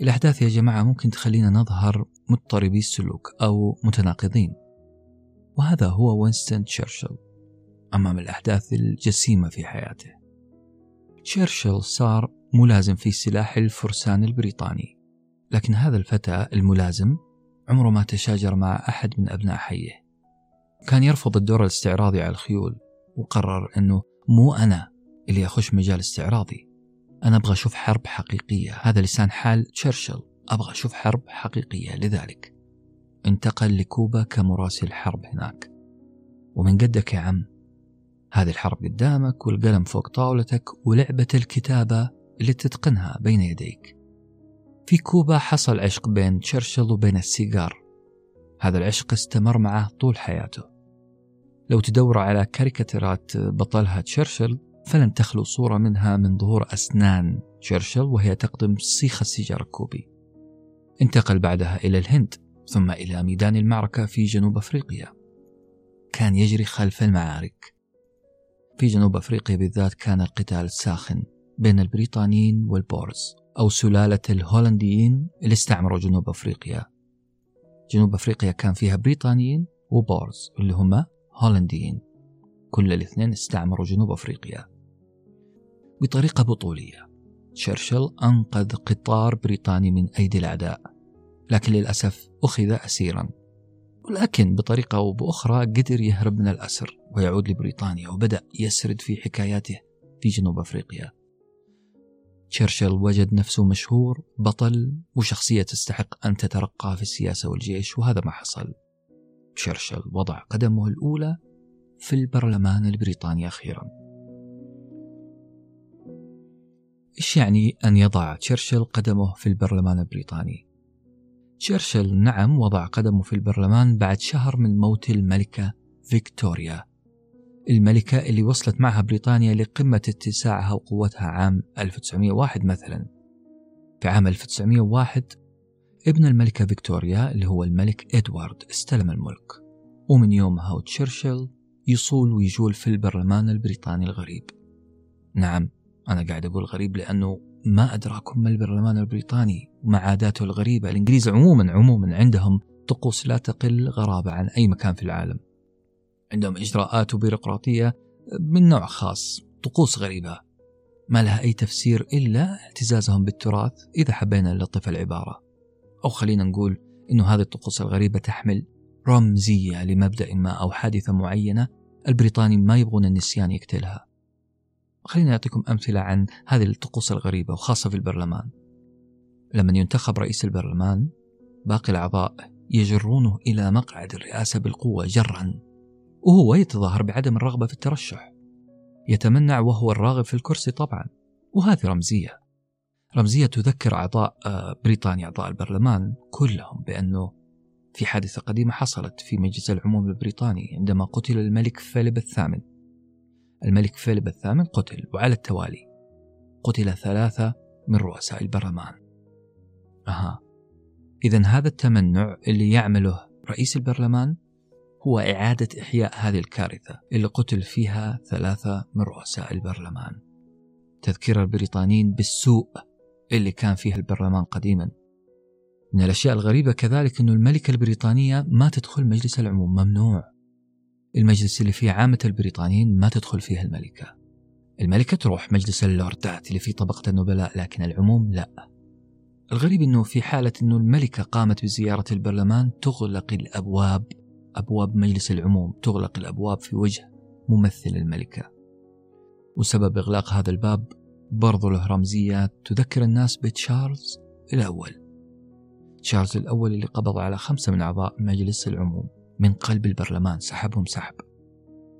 Speaker 2: الأحداث يا جماعة ممكن تخلينا نظهر مضطربي السلوك أو متناقضين. وهذا هو وينستون تشرشل أمام الأحداث الجسيمة في حياته. تشرشل صار ملازم في سلاح الفرسان البريطاني. لكن هذا الفتى الملازم عمره ما تشاجر مع أحد من أبناء حيه. كان يرفض الدور الاستعراضي على الخيول وقرر أنه مو أنا اللي أخش مجال استعراضي. أنا أبغى أشوف حرب حقيقية. هذا لسان حال تشرشل. أبغى أشوف حرب حقيقية. لذلك انتقل لكوبا كمراسل حرب هناك. ومن قدك يا عم هذه الحرب قدامك والقلم فوق طاولتك ولعبة الكتابة اللي تتقنها بين يديك. في كوبا حصل عشق بين تشرشل وبين السيجار. هذا العشق استمر معه طول حياته. لو تدور على كاريكاتيرات بطلها تشرشل فلن تخلو صورة منها من ظهور أسنان تشرشل وهي تقضم سيخ السيجار الكوبي. انتقل بعدها إلى الهند ثم إلى ميدان المعركة في جنوب أفريقيا. كان يجري خلف المعارك. في جنوب أفريقيا بالذات كان القتال ساخن. بين البريطانيين والبورز أو سلالة الهولنديين اللي استعمروا جنوب أفريقيا. جنوب أفريقيا كان فيها بريطانيين وبورز اللي هم هولنديين. كل الاثنين استعمروا جنوب أفريقيا. بطريقة بطولية تشرشل أنقذ قطار بريطاني من أيدي الأعداء لكن للأسف أخذ أسيرا. ولكن بطريقة أو بأخرى قدر يهرب من الأسر ويعود لبريطانيا وبدأ يسرد في حكاياته في جنوب أفريقيا. تشرشل وجد نفسه مشهور بطل وشخصية تستحق أن تترقى في السياسة والجيش وهذا ما حصل. تشرشل وضع قدمه الأولى في البرلمان البريطاني أخيرا. إيش يعني أن يضع تشرشل قدمه في البرلمان البريطاني؟ تشرشل نعم وضع قدمه في البرلمان بعد شهر من موت الملكة فيكتوريا. الملكة اللي وصلت معها بريطانيا لقمة اتساعها وقوتها عام 1901 مثلا. في عام 1901 ابن الملكة فيكتوريا اللي هو الملك إدوارد استلم الملك ومن يومها وتشرشل يصول ويجول في البرلمان البريطاني الغريب. نعم أنا قاعد أقول غريب لأنه ما أدراكم ما البرلمان البريطاني ومع عاداته الغريبة. الإنجليز عموما عموما عندهم طقوس لا تقل غرابة عن أي مكان في العالم. عندهم إجراءات وبيروقراطية من نوع خاص طقوس غريبة. ما لها أي تفسير إلا اعتزازهم بالتراث إذا حبينا نلطف العبارة. أو خلينا نقول إنه هذه الطقوس الغريبة تحمل رمزية لمبدأ ما أو حادثة معينة البريطاني ما يبغون النسيان يقتلها. خلينا أعطيكم أمثلة عن هذه الطقوس الغريبة وخاصة في البرلمان. لما ينتخب رئيس البرلمان باقي الأعضاء يجرونه إلى مقعد الرئاسة بالقوة جرا. وهو يتظاهر بعدم الرغبة في الترشح. يتمنع وهو الراغب في الكرسي طبعا. وهذه رمزية. رمزية تذكر أعضاء آه، بريطانيا أعضاء البرلمان كلهم بأنه في حادثة قديمة حصلت في مجلس العموم البريطاني عندما قتل الملك فيليب الثامن. الملك فيليب الثامن قتل وعلى التوالي قتل ثلاثة من رؤساء البرلمان. أها. إذا هذا التمنع اللي يعمله رئيس البرلمان هو إعادة إحياء هذه الكارثة اللي قتل فيها ثلاثة من رؤساء البرلمان تذكير البريطانيين بالسوء اللي كان فيه البرلمان قديما. من الأشياء الغريبة كذلك أن الملكة البريطانية ما تدخل مجلس العموم ممنوع. المجلس اللي فيه عامة البريطانيين ما تدخل فيه الملكة. الملكة تروح مجلس اللوردات اللي فيه طبقة النبلاء لكن العموم لا. الغريب أنه في حالة أنه الملكة قامت بزيارة البرلمان تغلق الأبواب أبواب مجلس العموم تغلق الأبواب في وجه ممثل الملكة. وسبب إغلاق هذا الباب برضو له رمزيات تذكر الناس بتشارلز الأول. تشارلز الأول اللي قبض على خمسة من أعضاء مجلس العموم من قلب البرلمان سحبهم سحب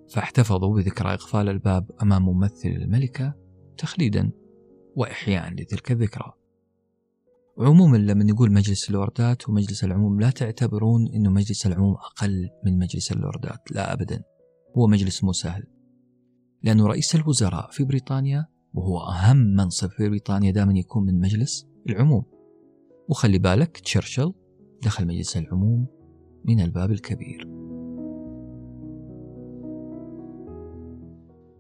Speaker 2: فاحتفظوا بذكرى إقفال الباب أمام ممثل الملكة تخليدا وإحياء لتلك الذكرى. عموما لما نقول مجلس اللوردات ومجلس العموم لا تعتبرون أنه مجلس العموم أقل من مجلس اللوردات لا أبدا. هو مجلس مو سهل. لأنه رئيس الوزراء في بريطانيا وهو أهم منصب في بريطانيا دائما يكون من مجلس العموم. وخلي بالك تشرشل دخل مجلس العموم من الباب الكبير.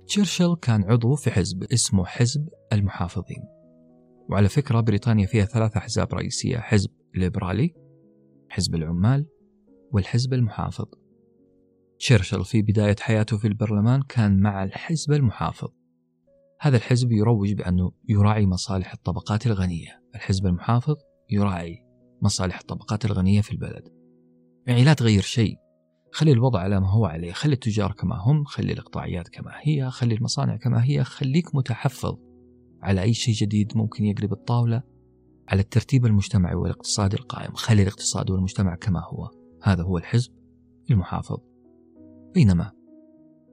Speaker 2: تشرشل كان عضو في حزب اسمه حزب المحافظين. وعلى فكرة بريطانيا فيها ثلاث أحزاب رئيسية حزب ليبرالي حزب العمال والحزب المحافظ. تشرشل في بداية حياته في البرلمان كان مع الحزب المحافظ. هذا الحزب يروج بأنه يراعي مصالح الطبقات الغنية. الحزب المحافظ يراعي مصالح الطبقات الغنية في البلد. يعني لا تغير شيء. خلي الوضع على ما هو عليه. خلي التجار كما هم. خلي الإقطاعيات كما هي. خلي المصانع كما هي. خليك متحفظ. على أي شيء جديد ممكن يقلب الطاولة على الترتيب المجتمعي والاقتصادي القائم. خلي الاقتصاد والمجتمع كما هو. هذا هو الحزب المحافظ. بينما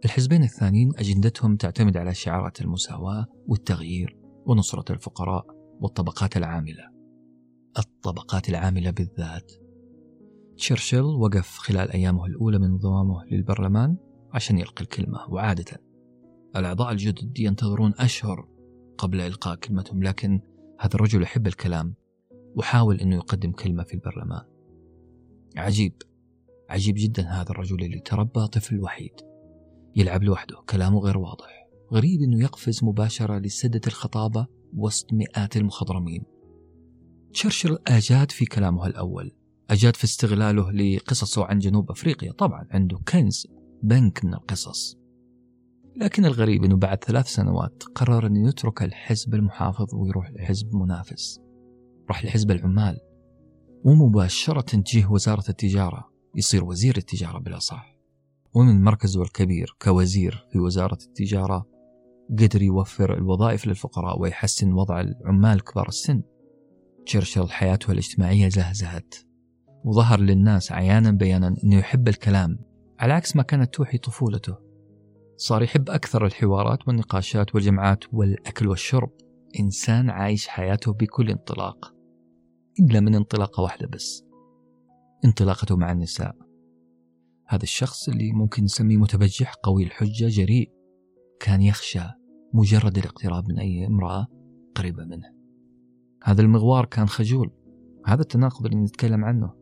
Speaker 2: الحزبين الثانيين أجندتهم تعتمد على شعارات المساواة والتغيير ونصرة الفقراء والطبقات العاملة. الطبقات العاملة بالذات. تشرشل وقف خلال أيامه الأولى من انضمامه للبرلمان عشان يلقي الكلمة. وعادة الأعضاء الجدد ينتظرون أشهر قبل إلقاء كلمتهم لكن هذا الرجل يحب الكلام وحاول أنه يقدم كلمة في البرلمان. عجيب عجيب جدا هذا الرجل اللي تربى طفل وحيد يلعب لوحده كلامه غير واضح غريب أنه يقفز مباشرة لسدة الخطابة وسط مئات المخضرمين. تشرشل أجاد في كلامه الأول أجاد في استغلاله لقصصه عن جنوب أفريقيا طبعا عنده كنز بنك من القصص. لكن الغريب أنه بعد ثلاث سنوات قرر أنه يترك الحزب المحافظ ويروح لحزب منافس. راح لحزب العمال. ومباشرة تجيه وزارة التجارة. يصير وزير التجارة بالأصح ومن مركزه الكبير كوزير في وزارة التجارة قدر يوفر الوظائف للفقراء ويحسن وضع العمال كبار السن. تشرشل حياته الاجتماعية زهزهت. وظهر للناس عيانا بيانا أنه يحب الكلام. على عكس ما كانت توحي طفولته. صار يحب أكثر الحوارات والنقاشات والجمعات والأكل والشرب. إنسان عايش حياته بكل انطلاق إلا من انطلاقة واحدة بس انطلاقته مع النساء. هذا الشخص اللي ممكن نسميه متبجح قوي الحجة جريء كان يخشى مجرد الاقتراب من أي امرأة قريبة منه. هذا المغوار كان خجول. هذا التناقض اللي نتكلم عنه.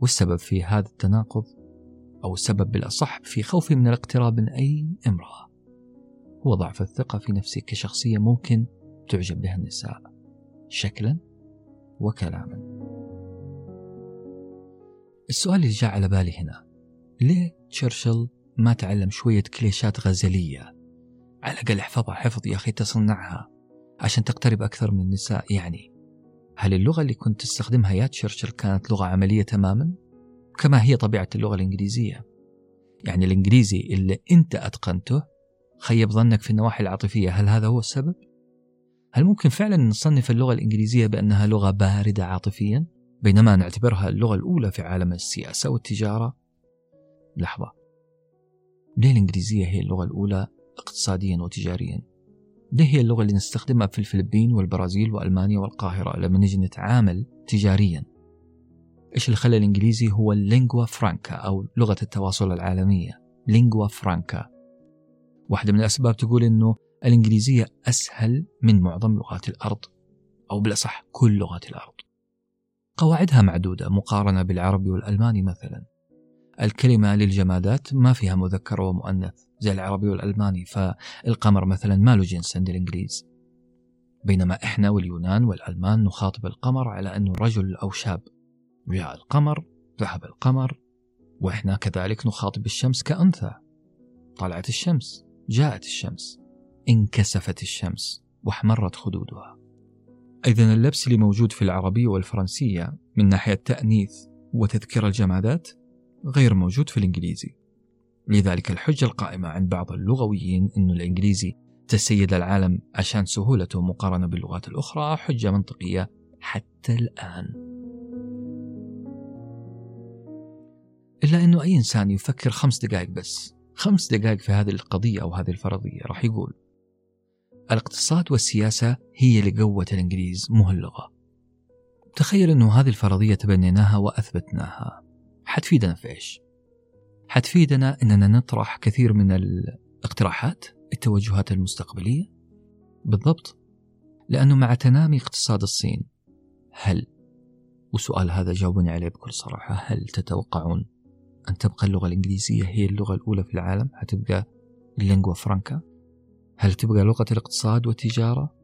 Speaker 2: والسبب في هذا التناقض أو السبب بالأصح في خوفي من الاقتراب من أي امرأة. هو ضعف الثقة في نفسي كشخصية ممكن تعجب بها النساء. شكلا وكلاما. السؤال اللي جاء على بالي هنا. ليه تشرشل ما تعلم شوية كليشات غزلية؟ على الأقل احفظها. حفظ يا أخي تصنعها عشان تقترب أكثر من النساء. يعني هل اللغة اللي كنت تستخدمها يا تشرشل كانت لغة عملية تماما؟ كما هي طبيعة اللغة الإنجليزية يعني الإنجليزي اللي أنت أتقنته خيب ظنك في النواحي العاطفية هل هذا هو السبب؟ هل ممكن فعلا نصنف اللغة الإنجليزية بأنها لغة باردة عاطفيا؟ بينما نعتبرها اللغة الأولى في عالم السياسة والتجارة لحظة ليه الإنجليزية هي اللغة الأولى اقتصاديا وتجاريا ليه هي اللغة اللي نستخدمها في الفلبين والبرازيل وألمانيا والقاهرة لما نجي نتعامل تجاريا إيش اللي خلى الإنجليزي هو اللينغوا فرانكا أو لغة التواصل العالمية؟ لينغوا فرانكا. واحدة من الأسباب تقول إنه الإنجليزية أسهل من معظم لغات الأرض أو بالأصح كل لغات الأرض. قواعدها معدودة مقارنة بالعربي والألماني مثلا. الكلمة للجمادات ما فيها مذكر ومؤنث زي العربي والألماني فالقمر مثلا ما له جنس عند الإنجليز. بينما إحنا واليونان والألمان نخاطب القمر على أنه رجل أو شاب. جاء القمر ذهب القمر وإحنا كذلك نخاطب الشمس كأنثى. طلعت الشمس جاءت الشمس انكسفت الشمس واحمرت خدودها. إذا اللبس اللي موجود في العربية والفرنسية من ناحية تأنيث وتذكير الجمادات غير موجود في الإنجليزي. لذلك الحجة القائمة عند بعض اللغويين أن الإنجليزي تسيد العالم عشان سهولته مقارنة باللغات الأخرى حجة منطقية حتى الآن. إلا أنه أي إنسان يفكر خمس دقائق بس خمس دقائق في هذه القضية أو هذه الفرضية راح يقول الاقتصاد والسياسة هي قوت الإنجليز مو اللغة تخيل أنه هذه الفرضية تبنيناها وأثبتناها. حتفيدنا في إيش؟ حتفيدنا أننا نطرح كثير من الاقتراحات التوجهات المستقبلية؟ بالضبط. لأنه مع تنامي اقتصاد الصين هل وسؤال هذا جاوبوني عليه بكل صراحة هل تتوقعون أن تبقى اللغة الإنجليزية هي اللغة الأولى في العالم حتبقى اللينغوا فرانكا. هل تبقى لغة الاقتصاد والتجارة؟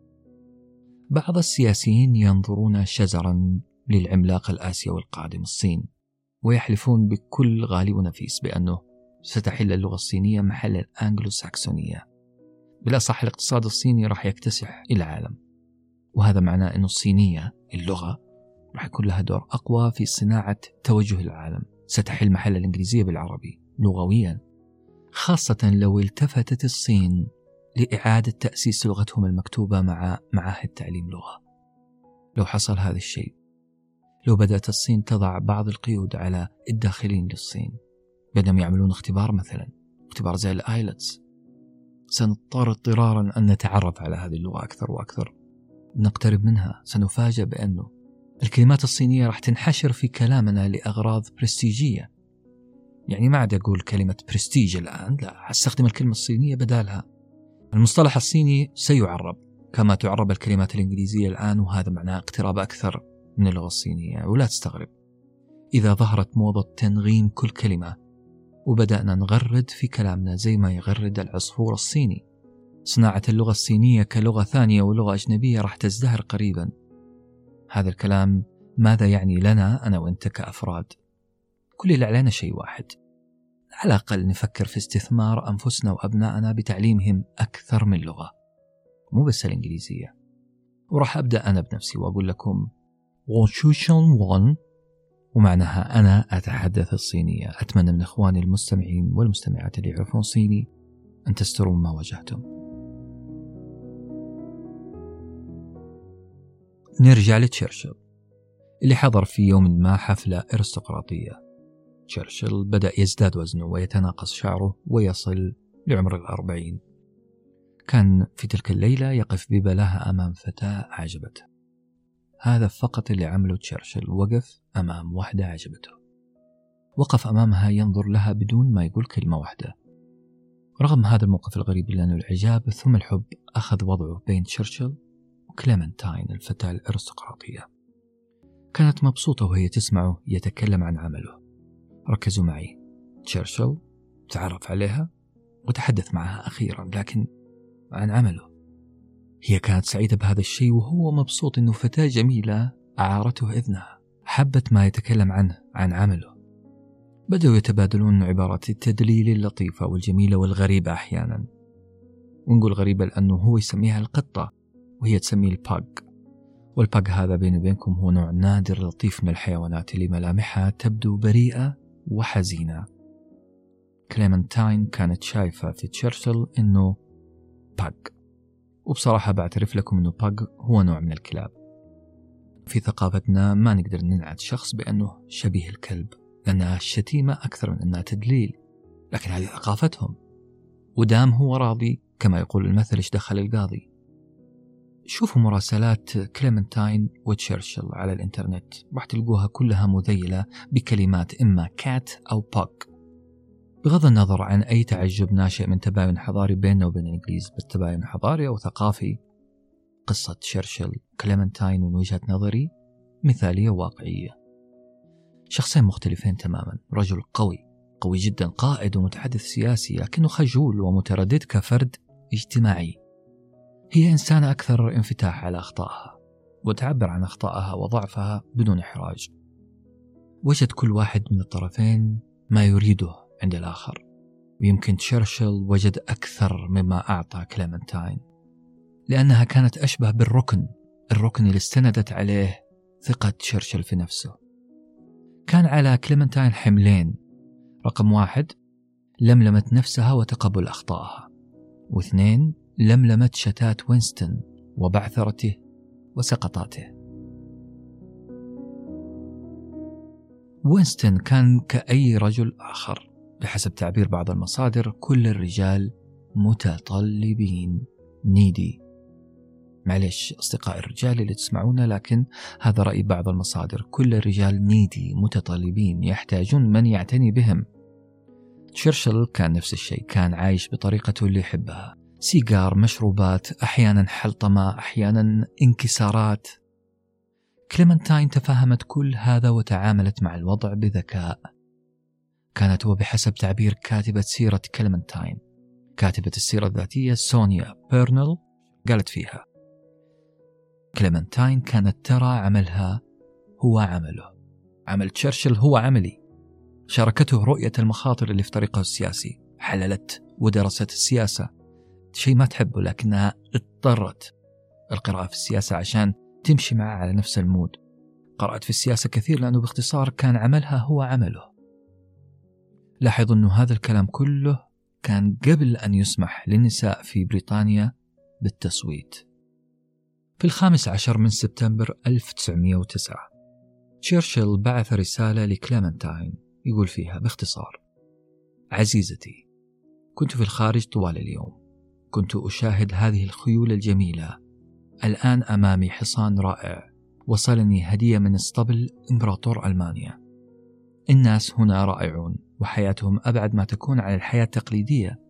Speaker 2: بعض السياسيين ينظرون شزرا للعملاق الآسيوي القادم الصين ويحلفون بكل غالي ونفيس بأنه ستحل اللغة الصينية محل الأنجلو ساكسونية بالأصح الاقتصاد الصيني راح يكتسح العالم وهذا معناه أن الصينية اللغة راح يكون لها دور أقوى في صناعة توجه العالم. ستحل محل الإنجليزية بالعربي لغويا خاصة لو التفتت الصين لإعادة تأسيس لغتهم المكتوبة مع معاهد تعليم لغة. لو حصل هذا الشيء لو بدأت الصين تضع بعض القيود على الداخلين للصين بدأوا يعملون اختبار مثلا اختبار زي الآيلتس سنضطر اضطرارا أن نتعرف على هذه اللغة أكثر وأكثر. نقترب منها سنفاجأ بأنه الكلمات الصينية راح تنحشر في كلامنا لأغراض برستيجية. يعني ما عاد أقول كلمة برستيج الآن لا أستخدم الكلمة الصينية بدالها. المصطلح الصيني سيعرب كما تعرب الكلمات الإنجليزية الآن وهذا معناه اقتراب أكثر من اللغة الصينية ولا تستغرب. إذا ظهرت موضة تنغيم كل كلمة وبدأنا نغرد في كلامنا زي ما يغرد العصفور الصيني. صناعة اللغة الصينية كلغة ثانية ولغة أجنبية راح تزدهر قريبا. هذا الكلام ماذا يعني لنا أنا وأنت كأفراد؟ كل اللي علينا شيء واحد. على الأقل نفكر في استثمار أنفسنا وأبنائنا بتعليمهم أكثر من لغة. مو بس الإنجليزية. وراح أبدأ أنا بنفسي وأقول لكم ومعناها أنا أتحدث الصينية. أتمنى من إخواني المستمعين والمستمعات اللي يعرفون صيني أن تسترون ما واجهتم. نرجع لتشرشل اللي حضر في يوم ما حفلة أرستقراطية. تشرشل بدأ يزداد وزنه ويتناقص شعره ويصل لعمر الأربعين. كان في تلك الليلة يقف ببلاهة أمام فتاة أعجبته هذا فقط اللي عمله تشرشل وقف أمام وحدة عجبته. وقف أمامها ينظر لها بدون ما يقول كلمة واحدة. رغم هذا الموقف الغريب إلا أن الإعجاب ثم الحب أخذ وضعه بين تشرشل وكليمنتاين الفتاة الأرستقراطية. كانت مبسوطة وهي تسمعه يتكلم عن عمله. ركزوا معي. تشرشل تعرف عليها وتحدث معها أخيرا لكن عن عمله. هي كانت سعيدة بهذا الشيء وهو مبسوط أنه فتاة جميلة أعارته إذنها. حبت ما يتكلم عنه عن عمله. بدأوا يتبادلون عبارات التدليل اللطيفة والجميلة والغريبة أحيانا. ونقول غريبة لأنه هو يسميها القطة. وهي تسميه ال pug وال pug هذا بيني وبينكم هو نوع نادر لطيف من الحيوانات اللي ملامحها تبدو بريئة وحزينة. كليمنتاين كانت شايفة في تشرشل إنه pug وبصراحة بعترف لكم أنه pug هو نوع من الكلاب. في ثقافتنا ما نقدر ننعت شخص بأنه شبيه الكلب لأنها الشتيمة أكثر من أنها تدليل لكن هذه ثقافتهم. ودام هو راضي كما يقول المثل إيش دخل القاضي؟ شوفوا مراسلات كليمنتاين وتشرشل على الإنترنت. راح تلقوها كلها مذيلة بكلمات إما cat أو pug بغض النظر عن أي تعجب ناشئ من تباين حضاري بيننا وبين الإنجليز بالتباين الحضاري أو ثقافي. قصة شرشل كليمنتاين من وجهة نظري مثالية وواقعية شخصين مختلفين تماما رجل قوي قوي جدا قائد ومتحدث سياسي لكنه خجول ومتردد كفرد اجتماعي. هي إنسانة أكثر انفتاح على أخطائها وتعبر عن أخطائها وضعفها بدون إحراج. وجد كل واحد من الطرفين ما يريده عند الآخر. ويمكن تشرشل وجد أكثر مما أعطى كليمنتاين. لأنها كانت أشبه بالركن الركن اللي استندت عليه ثقة تشرشل في نفسه. كان على كليمنتاين حملين. رقم واحد لملمة نفسها وتقبل أخطائها. واثنين لملمة شتات وينستون وبعثرته وسقطاته. وينستون كان كأي رجل آخر. بحسب تعبير بعض المصادر كل الرجال متطلبين. needy. معلش أصدقاء الرجال اللي تسمعونا لكن هذا رأي بعض المصادر. كل الرجال needy متطلبين يحتاجون من يعتني بهم. تشرشل كان نفس الشيء كان عايش بطريقته اللي يحبها. سيجار مشروبات أحيانا حلطمة أحيانا انكسارات. كليمنتاين تفهمت كل هذا وتعاملت مع الوضع بذكاء. كانت وبحسب تعبير كاتبة سيرة كليمنتاين. كاتبة السيرة الذاتية سونيا بيرنل قالت فيها كليمنتاين كانت ترى عملها هو عمله. عمل تشرشل هو عملي. شاركته رؤية المخاطر اللي في طريقه السياسي. حللت ودرست السياسة. شيء ما تحبه لكنها اضطرت القراءة في السياسة عشان تمشي معه على نفس ال mood. قرأت في السياسة كثير لأنه باختصار كان عملها هو عمله. لاحظوا أنه هذا الكلام كله كان قبل أن يسمح للنساء في بريطانيا بالتصويت. في الخامس عشر من سبتمبر 1909 تشرشل بعث رسالة لكليمنتاين يقول فيها باختصار عزيزتي كنت في الخارج طوال اليوم. كنت أشاهد هذه الخيول الجميلة. الآن أمامي حصان رائع. وصلني هدية من اسطبل إمبراطور ألمانيا. الناس هنا رائعون وحياتهم أبعد ما تكون عن الحياة التقليدية.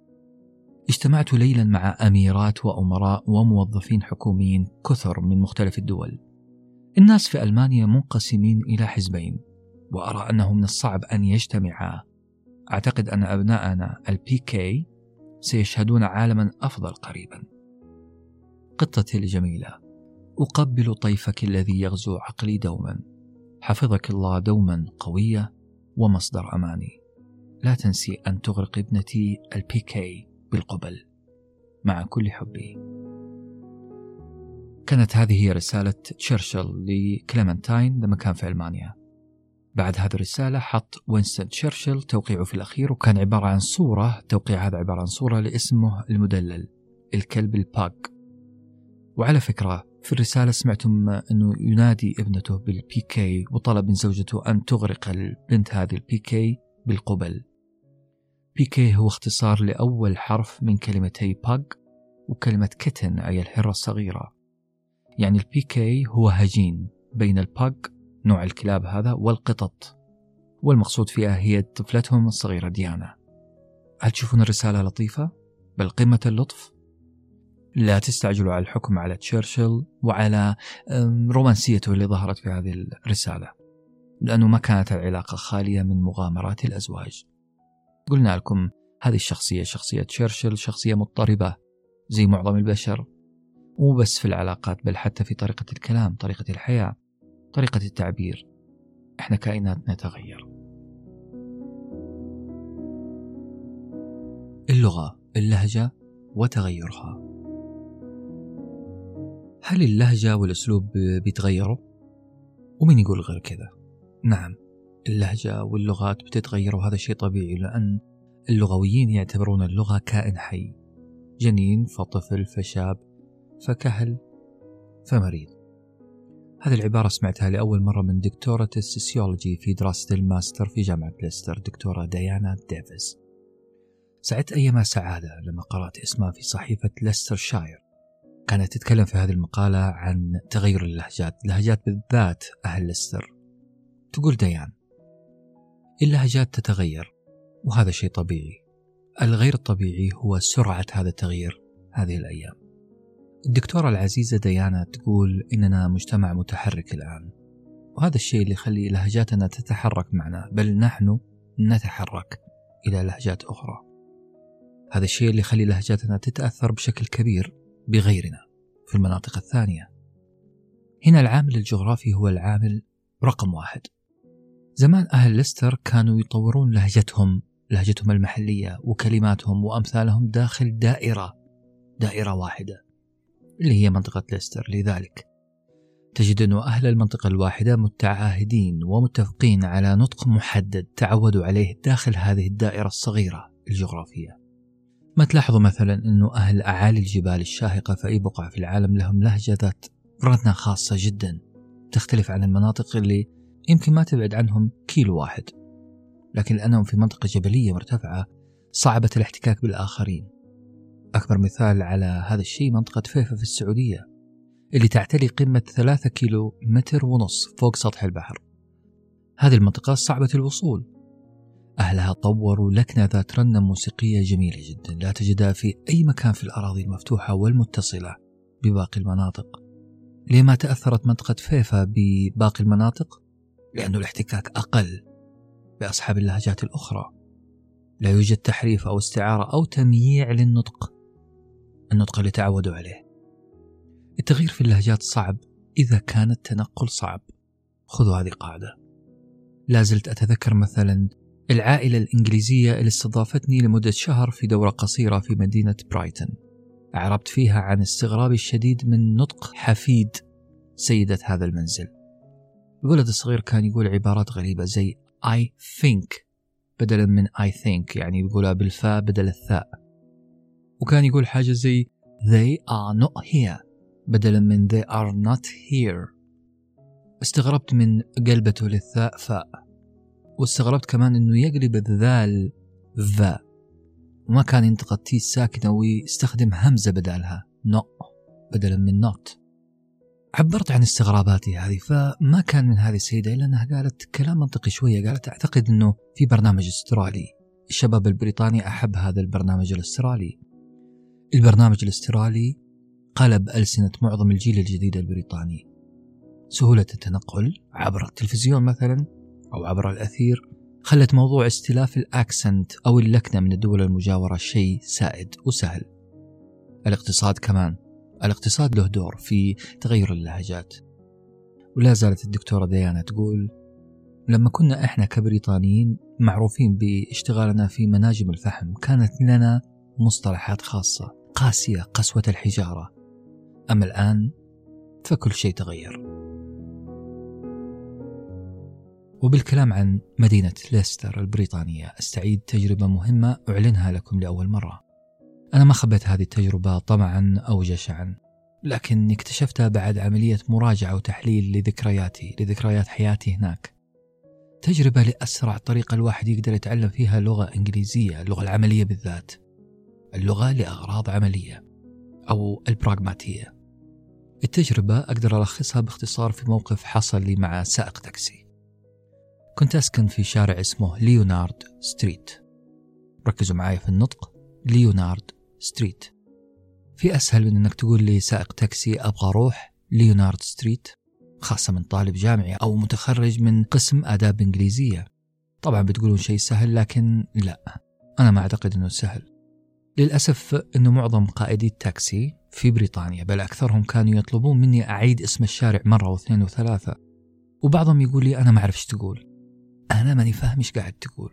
Speaker 2: اجتمعت ليلا مع أميرات وأمراء وموظفين حكوميين كثر من مختلف الدول. الناس في ألمانيا منقسمين إلى حزبين وأرى أنه من الصعب أن يجتمعا. أعتقد أن أبناءنا البي كي سيشهدون عالما أفضل قريبا. قطتي الجميلة أقبل طيفك الذي يغزو عقلي دوما. حفظك الله دوما قوية ومصدر أماني. لا تنسي أن تغرق ابنتي ال PK بالقبل. مع كل حبي. كانت هذه هي رسالة تشرشل لكليمنتاين لما كان في ألمانيا. بعد هذه الرسالة حط وينستون تشرشل توقيعه في الأخير وكان عبارة عن صورة توقيع هذا عبارة عن صورة لاسمه المدلل الكلب ال pug وعلى فكرة في الرسالة سمعتم أنه ينادي ابنته بال PK وطلب من زوجته أن تغرق البنت هذه ال PK بالقبل. PK هو اختصار لأول حرف من كلمتي pug وكلمة kitten أي الهرة الصغيرة. يعني ال PK هو هجين بين ال pug نوع الكلاب هذا والقطط. والمقصود فيها هي طفلتهم الصغيرة ديانا. هل تشوفون الرسالة لطيفة؟ بل قمة اللطف؟ لا تستعجلوا على الحكم على تشرشل وعلى رومانسيته اللي ظهرت في هذه الرسالة. لأنه ما كانت العلاقة خالية من مغامرات الأزواج. قلنا لكم هذه الشخصية شخصية تشرشل شخصية مضطربة زي معظم البشر. مو بس في العلاقات بل حتى في طريقة الكلام طريقة الحياة. طريقة التعبير. إحنا كائنات نتغير. اللغة اللهجة وتغيرها. هل اللهجة والأسلوب بيتغيروا؟ ومين يقول غير كذا؟ نعم اللهجة واللغات بتتغير وهذا شيء طبيعي لأن اللغويين يعتبرون اللغة كائن حي. جنين فطفل فشاب فكهل فمريض. هذه العبارة سمعتها لأول مرة من دكتورة ال sociology في دراسة الماستر في جامعة ليستر دكتورة ديانا ديفيز. سعدت أيما سعادة لما قرأت اسمها في صحيفة ليستر شاير كانت تتكلم في هذه المقالة عن تغير اللهجات اللهجات بالذات أهل ليستر. تقول ديان اللهجات تتغير وهذا شيء طبيعي. الغير الطبيعي هو سرعة هذا التغيير هذه الأيام. الدكتورة العزيزة ديانا تقول إننا مجتمع متحرك الآن وهذا الشيء اللي يخلي لهجاتنا تتحرك معنا بل نحن نتحرك إلى لهجات أخرى. هذا الشيء اللي يخلي لهجاتنا تتأثر بشكل كبير بغيرنا في المناطق الثانية. هنا العامل الجغرافي هو العامل رقم واحد. زمان أهل ليستر كانوا يطورون لهجتهم لهجتهم المحلية وكلماتهم وأمثالهم داخل دائرة دائرة واحدة. اللي هي منطقة ليستر. لذلك تجد أن أهل المنطقة الواحدة متعاهدين ومتفقين على نطق محدد تعودوا عليه داخل هذه الدائرة الصغيرة الجغرافية. ما تلاحظوا مثلا أنه أهل أعالي الجبال الشاهقة في أي بقعة في العالم لهم لهجة ذات رنة خاصة جدا تختلف عن المناطق اللي يمكن ما تبعد عنهم كيلو واحد. لكن لأنهم في منطقة جبلية مرتفعة صعبة الاحتكاك بالآخرين. أكبر مثال على هذا الشيء منطقة فيفا في السعودية اللي تعتلي قمة ثلاثة كيلو متر ونص فوق سطح البحر. هذه المنطقة صعبة الوصول. أهلها طوروا لكنة ذات رنة موسيقية جميلة جدا لا تجدها في أي مكان في الأراضي المفتوحة والمتصلة بباقي المناطق. لما تأثرت منطقة فيفا بباقي المناطق؟ لأن الاحتكاك أقل بأصحاب اللهجات الأخرى. لا يوجد تحريف أو استعارة أو تمييع للنطق. النطق اللي تعودوا عليه. التغيير في اللهجات صعب إذا كان التنقل صعب. خذوا هذه قاعدة. لا زلت أتذكر مثلا العائلة الإنجليزية اللي استضافتني لمدة شهر في دورة قصيرة في مدينة برايتون. أعربت فيها عن استغرابي الشديد من نطق حفيد سيدة هذا المنزل. الولد الصغير كان يقول عبارات غريبة زي I think بدلا من I think يعني يقولها بالفاء بدل الثاء. وكان يقول حاجة زي They are not here بدلا من they are not here استغربت من قلبته للثاء فاء واستغربت كمان إنه يقلب الذال ذا وما كان ينطق ال T الساكنة ويستخدم همزة بدالها no بدلا من not عبرت عن استغراباتي هذه فما كان من هذه السيدة إلا أنها قالت كلام منطقي شوية قالت أعتقد أنه في برنامج أسترالي. الشباب البريطاني أحب هذا البرنامج الأسترالي. البرنامج الاسترالي قلب ألسنة معظم الجيل الجديد البريطاني. سهولة التنقل عبر التلفزيون مثلا أو عبر الأثير خلت موضوع استلاف الأكسنت أو اللكنة من الدول المجاورة شيء سائد وسهل. الاقتصاد كمان الاقتصاد له دور في تغير اللهجات. ولا زالت الدكتورة ديانا تقول لما كنا إحنا كبريطانيين معروفين باشتغالنا في مناجم الفحم كانت لنا مصطلحات خاصة. قاسية قسوة الحجارة. أما الآن فكل شيء تغير. وبالكلام عن مدينة ليستر البريطانية أستعيد تجربة مهمة أعلنها لكم لأول مرة. أنا ما خبيت هذه التجربة طمعا أو جشعا لكني اكتشفتها بعد عملية مراجعة وتحليل لذكرياتي لذكريات حياتي هناك. تجربة لأسرع طريقة الواحد يقدر يتعلم فيها لغة إنجليزية اللغة العملية بالذات. اللغة لأغراض عملية أو البراغماتية. التجربة أقدر ألخصها باختصار في موقف حصل لي مع سائق تاكسي. كنت أسكن في شارع اسمه ليونارد street. ركزوا معي في النطق ليونارد street. في أسهل من أنك تقول لي سائق تاكسي أبغى أروح ليونارد street خاصة من طالب جامعي أو متخرج من قسم آداب إنجليزية. طبعا بتقولون شيء سهل لكن لا. أنا ما أعتقد أنه سهل. للأسف أنه معظم قائدي التاكسي في بريطانيا بل أكثرهم كانوا يطلبون مني أعيد اسم الشارع مرة واثنين وثلاثة. وبعضهم يقول لي أنا ما أعرف تقول. أنا ماني فاهم إيش قاعد تقول.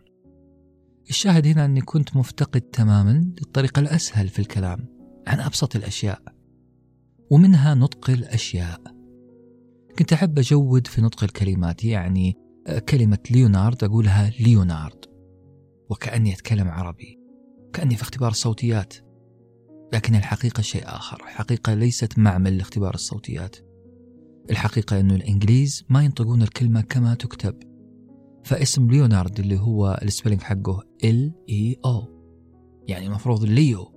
Speaker 2: الشاهد هنا أني كنت مفتقد تماما للطريقة الأسهل في الكلام عن أبسط الأشياء ومنها نطق الأشياء. كنت أحب أجود في نطق الكلمات يعني كلمة ليونارد أقولها ليونارد وكأني أتكلم عربي. كأني في اختبار الصوتيات. لكن الحقيقة شيء آخر. الحقيقة ليست معمل لاختبار الصوتيات. الحقيقة أن الإنجليز ما ينطقون الكلمة كما تكتب. فاسم ليونارد اللي هو ال spelling حقه L E O يعني المفروض ليو.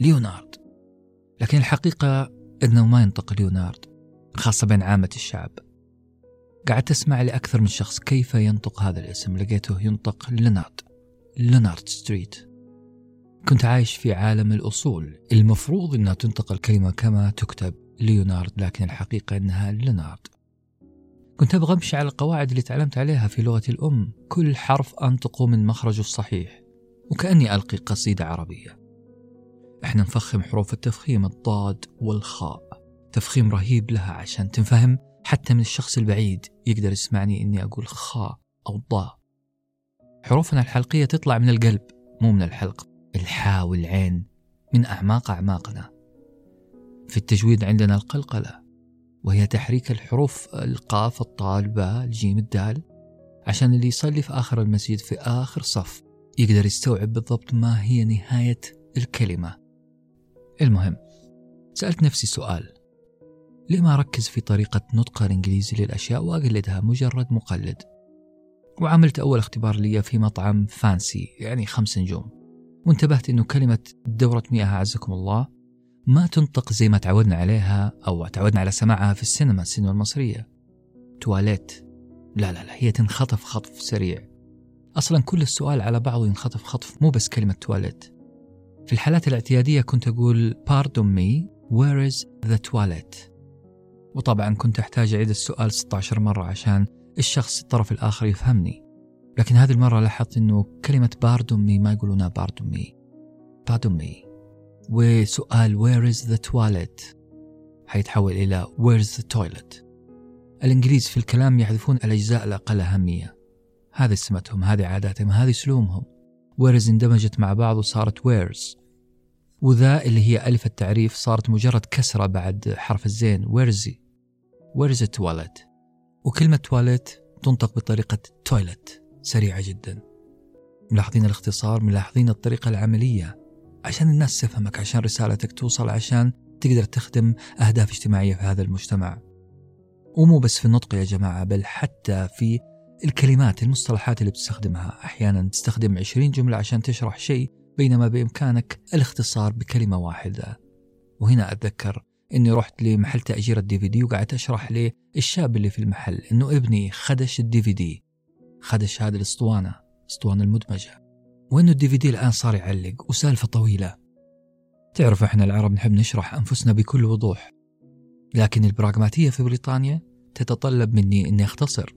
Speaker 2: ليونارد. لكن الحقيقة إنه ما ينطق ليونارد. خاصة بين عامة الشعب. قعدت اسمع لأكثر من شخص كيف ينطق هذا الاسم. لقيته ينطق ليونارد. ليونارد ستريت. كنت عايش في عالم الأصول. المفروض أنها تنطق الكلمة كما تكتب ليونارد لكن الحقيقة أنها ليونارد. كنت أبغى أمشي على القواعد اللي تعلمت عليها في لغة الأم. كل حرف أنطقه من مخرجه الصحيح وكأني ألقي قصيدة عربية. إحنا نفخم حروف التفخيم الضاد والخاء. تفخيم رهيب لها عشان تنفهم. حتى من الشخص البعيد يقدر يسمعني إني أقول خاء أو ضاء. حروفنا الحلقية تطلع من القلب مو من الحلق الحاء والعين من أعماق أعماقنا. في التجويد عندنا القلقلة وهي تحريك الحروف القاف الطاء الباء الجيم الدال عشان اللي يصلي في آخر المسجد في آخر صف يقدر يستوعب بالضبط ما هي نهاية الكلمة. المهم سألت نفسي سؤال ليه ما أركز في طريقة نطق الإنجليزي للأشياء وأقلدها مجرد مقلد؟ وعملت أول اختبار لي في مطعم فانسي يعني خمس نجوم. وانتبهت أنه كلمة دورة مياه أعزكم الله ما تنطق زي ما تعودنا عليها أو تعودنا على سماعها في السينما السينما المصرية. toilet. لا لا لا هي تنخطف خطف سريع. أصلا كل السؤال على بعضه ينخطف خطف مو بس كلمة toilet. في الحالات الاعتيادية كنت أقول pardon me where is the toilet? وطبعا كنت أحتاج أعيد السؤال 16 مرة عشان الشخص الطرف الآخر يفهمني. لكن هذه المرة لاحظت أنه كلمة pardon me ما يقولونها pardon me pardon me وسؤال where is the toilet? حيتحول إلى where is the toilet? الإنجليز في الكلام يحذفون الأجزاء الأقل أهمية. هذه سمتهم هذه عاداتهم هذه سلومهم. Whereas اندمجت مع بعض وصارت where's. وذا اللي هي ألف التعريف صارت مجرد كسرة بعد حرف الزين. Where's the toilet? وكلمة toilet تنطق بطريقة toilet. سريعة جدا. ملاحظين الاختصار ملاحظين الطريقة العملية. عشان الناس تفهمك عشان رسالتك توصل عشان تقدر تخدم أهداف اجتماعية في هذا المجتمع. ومو بس في النطق يا جماعة بل حتى في الكلمات المصطلحات اللي بتستخدمها. أحيانا تستخدم 20 جملة عشان تشرح شيء بينما بإمكانك الاختصار بكلمة واحدة. وهنا أتذكر إني رحت لمحل تأجير الدي في دي وقعدت أشرح للشاب اللي في المحل إنه ابني خدش الدي في دي. خدش هذه الأسطوانة الاسطوانه المدمجة. وإنه ال DVD الآن صار يعلق وسالفة طويلة. تعرف إحنا العرب نحب نشرح أنفسنا بكل وضوح. لكن البراغماتية في بريطانيا تتطلب مني إني أختصر.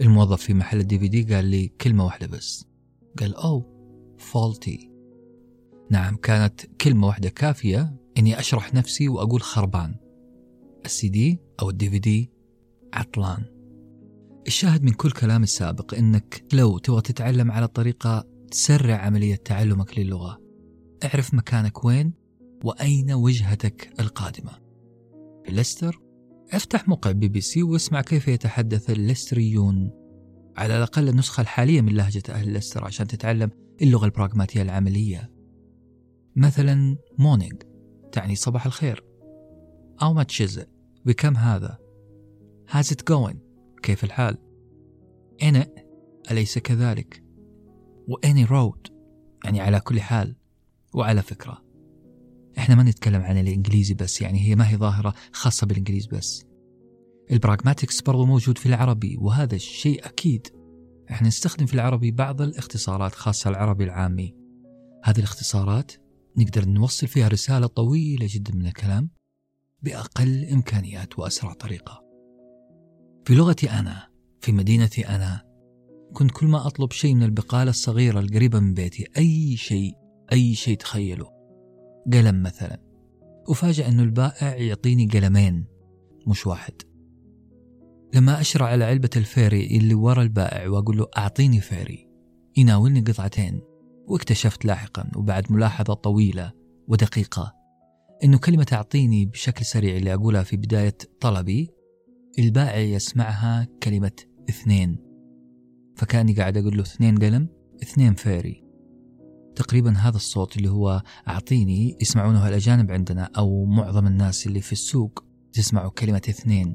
Speaker 2: الموظف في محل ال DVD قال لي كلمة واحدة بس. قال oh faulty نعم كانت كلمة واحدة كافية إني أشرح نفسي وأقول خربان. السي دي أو ال DVD عطلان. الشاهد من كل كلام السابق إنك لو تبغى تتعلم على طريقة تسرع عملية تعلمك للغة اعرف مكانك وين وأين وجهتك القادمة في ليستر افتح موقع بي بي سي واسمع كيف يتحدث الليستريون على الأقل النسخة الحالية من لهجة أهل ليستر عشان تتعلم اللغة البراغماتية العملية مثلا morning تعني صباح الخير is it؟ بكم هذا؟ How's it going؟ كيف الحال؟ It أليس كذلك؟ و any road يعني على كل حال وعلى فكرة. إحنا ما نتكلم عن الإنجليزي بس يعني هي ما هي ظاهرة خاصة بالإنجليز بس. البراغماتكس برضو موجود في العربي وهذا الشيء أكيد. إحنا نستخدم في العربي بعض الاختصارات خاصة العربي العامي. هذه الاختصارات نقدر نوصل فيها رسالة طويلة جدا من الكلام بأقل إمكانيات وأسرع طريقة. في لغتي أنا في مدينتي أنا كنت كل ما أطلب شيء من البقالة الصغيرة القريبة من بيتي أي شيء أي شيء تخيله. قلم مثلا. أفاجأ أنه البائع يعطيني قلمين مش واحد. لما أشر على علبة ال Fairy اللي ورا البائع وأقول له أعطيني Fairy يناولني قطعتين. واكتشفت لاحقا وبعد ملاحظة طويلة ودقيقة أنه كلمة أعطيني بشكل سريع اللي أقولها في بداية طلبي البائع يسمعها كلمة اثنين. فكأني قاعد أقول له اثنين قلم اثنين فيري. تقريبا هذا الصوت اللي هو أعطيني يسمعونه الأجانب عندنا أو معظم الناس اللي في السوق تسمعوا كلمة اثنين.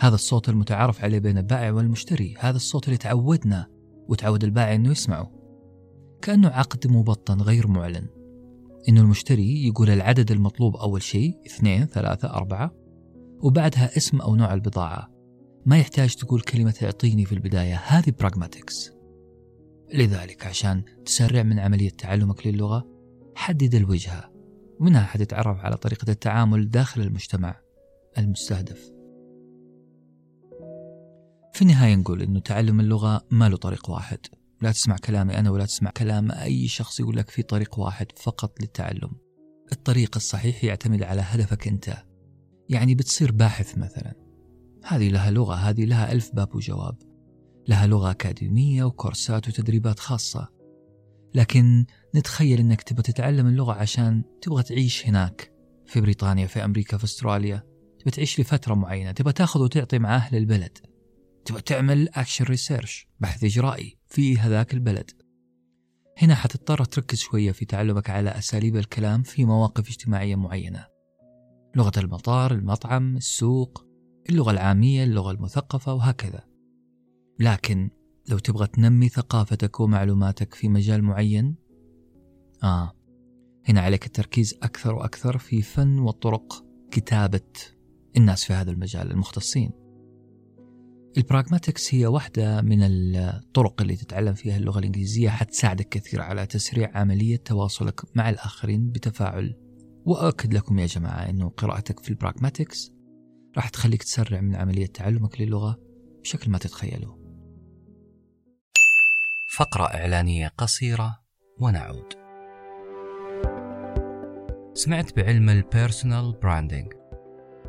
Speaker 2: هذا الصوت المتعارف عليه بين البائع والمشتري. هذا الصوت اللي تعودنا وتعود البائع أنه يسمعه. كأنه عقد مبطن غير معلن. إنه المشتري يقول العدد المطلوب أول شيء اثنين ثلاثة أربعة. وبعدها اسم أو نوع البضاعة. ما يحتاج تقول كلمة اعطيني في البداية هذه براغماتكس لذلك عشان تسرع من عملية تعلمك للغة حدد الوجهة. ومنها حتتعرف على طريقة التعامل داخل المجتمع المستهدف. في النهاية نقول أنه تعلم اللغة ما له طريق واحد. لا تسمع كلامي أنا ولا تسمع كلام أي شخص يقول لك في طريق واحد فقط للتعلم. الطريق الصحيح يعتمد على هدفك أنت. يعني بتصير باحث مثلا. هذه لها لغة هذه لها ألف باب وجواب. لها لغة أكاديمية وكورسات وتدريبات خاصة. لكن نتخيل أنك تبغى تتعلم اللغة عشان تبغى تعيش هناك في بريطانيا في أمريكا في أستراليا. تبى تعيش لفترة معينة تبى تأخذ وتعطي مع أهل البلد. تبى تعمل أكشن ريسيرش بحث إجرائي في هذاك البلد. هنا حتضطر تركز شوية في تعلمك على أساليب الكلام في مواقف اجتماعية معينة. لغة المطار، المطعم، السوق، اللغة العامية، اللغة المثقفة وهكذا. لكن لو تبغى تنمي ثقافتك ومعلوماتك في مجال معين آه هنا عليك التركيز أكثر وأكثر في فن وطرق كتابة الناس في هذا المجال المختصين. البراغماتكس هي واحدة من الطرق اللي تتعلم فيها اللغة الإنجليزية حتساعدك كثير على تسريع عملية تواصلك مع الآخرين بتفاعل وأؤكد لكم يا جماعة أنه قراءتك في البراغماتكس راح تخليك تسرع من عملية تعلمك للغة بشكل ما تتخيلوا
Speaker 1: فقرة إعلانية قصيرة ونعود. سمعت بعلم ال personal branding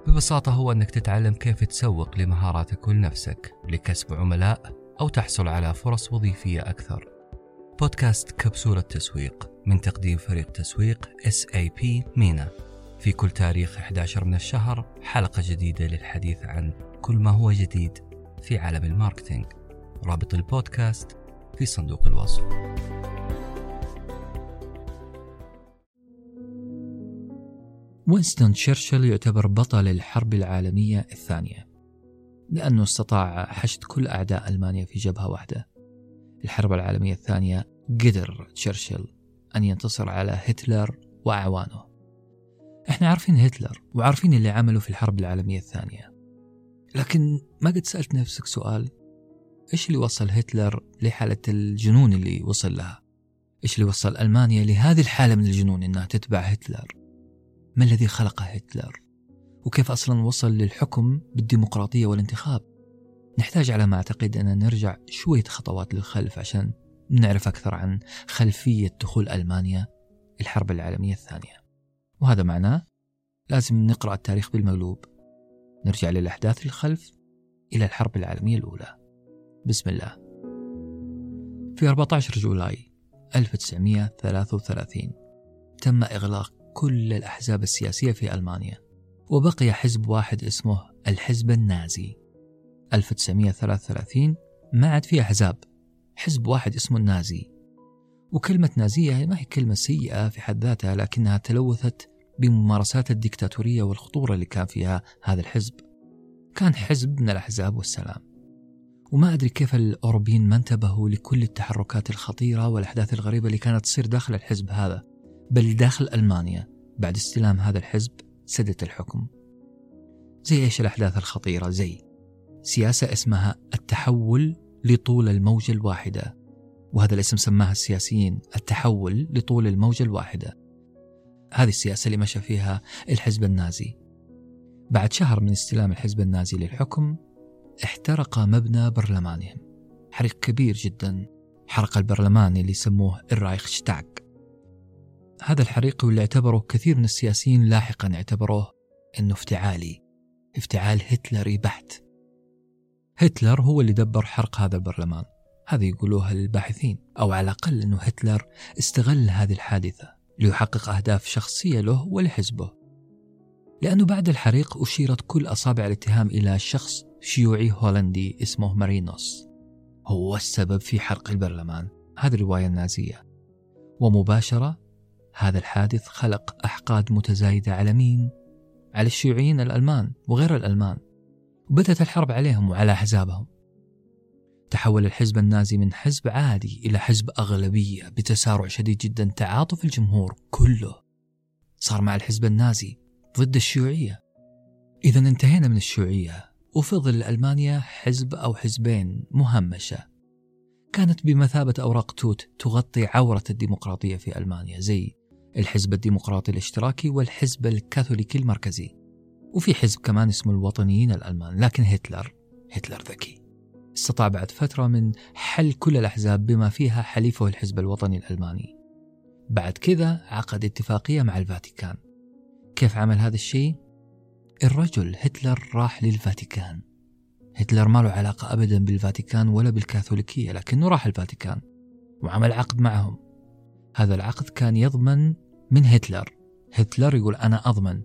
Speaker 1: ببساطة هو أنك تتعلم كيف تسوق لمهاراتك ولنفسك لكسب عملاء أو تحصل على فرص وظيفية أكثر. بودكاست كبسولة تسويق من تقديم فريق تسويق SAP مينا. في كل تاريخ 11 من الشهر حلقة جديدة للحديث عن كل ما هو جديد في عالم الماركتينج. رابط البودكاست في صندوق الوصف.
Speaker 2: وينستون تشرشل يعتبر بطل الحرب العالمية الثانية لأنه استطاع حشد كل أعداء ألمانيا في جبهة واحدة. الحرب العالمية الثانية قدر تشرشل أن ينتصر على هتلر وأعوانه. إحنا عارفين هتلر وعارفين اللي عمله في الحرب العالمية الثانية. لكن ما قد سألت نفسك سؤال؟ إيش اللي وصل هتلر لحالة الجنون اللي وصل لها؟ إيش اللي وصل ألمانيا لهذه الحالة من الجنون إنها تتبع هتلر؟ ما الذي خلق هتلر؟ وكيف أصلا وصل للحكم بالديمقراطية والانتخاب؟ نحتاج على ما أعتقد أن نرجع شوية خطوات للخلف عشان نعرف أكثر عن خلفية دخول ألمانيا الحرب العالمية الثانية. وهذا معناه لازم نقرأ التاريخ بالمقلوب. نرجع للأحداث للخلف إلى الحرب العالمية الأولى. بسم الله. في 14 جولاي 1933 تم إغلاق كل الأحزاب السياسية في ألمانيا وبقي حزب واحد اسمه الحزب النازي. 1933 ما عاد في أحزاب. حزب واحد اسمه النازي. وكلمة نازية ما هي كلمة سيئة في حد ذاتها لكنها تلوثت بممارسات الدكتاتورية والخطورة اللي كان فيها هذا الحزب. كان حزب من الأحزاب والسلام. وما أدري كيف الأوروبيين ما انتبهوا لكل التحركات الخطيرة والأحداث الغريبة اللي كانت تصير داخل الحزب هذا بل داخل ألمانيا بعد استلام هذا الحزب سدة الحكم. زي إيش الأحداث الخطيرة؟ زي سياسة اسمها التحول لطول الموجة الواحدة. وهذا الاسم سماها السياسيين التحول لطول الموجة الواحدة. هذه السياسة اللي مشى فيها الحزب النازي. بعد شهر من استلام الحزب النازي للحكم احترق مبنى برلمانهم. حريق كبير جدا. حرق البرلمان اللي سموه الرايخشتاغ هذا الحريق واللي اعتبره كثير من السياسيين لاحقا اعتبروه إنه افتعالي. افتعال هتلري بحت. هتلر هو اللي دبر حرق هذا البرلمان. هذا يقولوها الباحثين أو على الأقل أنه هتلر استغل هذه الحادثة ليحقق أهداف شخصية له ولحزبه. لأنه بعد الحريق أشيرت كل أصابع الاتهام إلى شخص شيوعي هولندي اسمه مارينوس. هو السبب في حرق البرلمان. هذه الرواية النازية ومباشرة هذا الحادث خلق أحقاد متزايدة على مين؟ على الشيوعيين الألمان وغير الألمان. وبدأت الحرب عليهم وعلى أحزابهم. تحول الحزب النازي من حزب عادي إلى حزب أغلبية بتسارع شديد جدا تعاطف الجمهور كله. صار مع الحزب النازي ضد الشيوعية. إذا انتهينا من الشيوعية وفضل ألمانيا حزب أو حزبين مهمشة. كانت بمثابة أوراق توت تغطي عورة الديمقراطية في ألمانيا زي الحزب الديمقراطي الاشتراكي والحزب الكاثوليكي المركزي. وفي حزب كمان اسمه الوطنيين الألمان لكن هتلر هتلر ذكي. استطاع بعد فترة من حل كل الأحزاب بما فيها حليفه الحزب الوطني الألماني. بعد كذا عقد اتفاقية مع الفاتيكان. كيف عمل هذا الشيء؟ الرجل هتلر راح للفاتيكان. هتلر ما له علاقة أبدا بالفاتيكان ولا بالكاثوليكية لكنه راح الفاتيكان وعمل عقد معهم. هذا العقد كان يضمن من هتلر. هتلر يقول أنا أضمن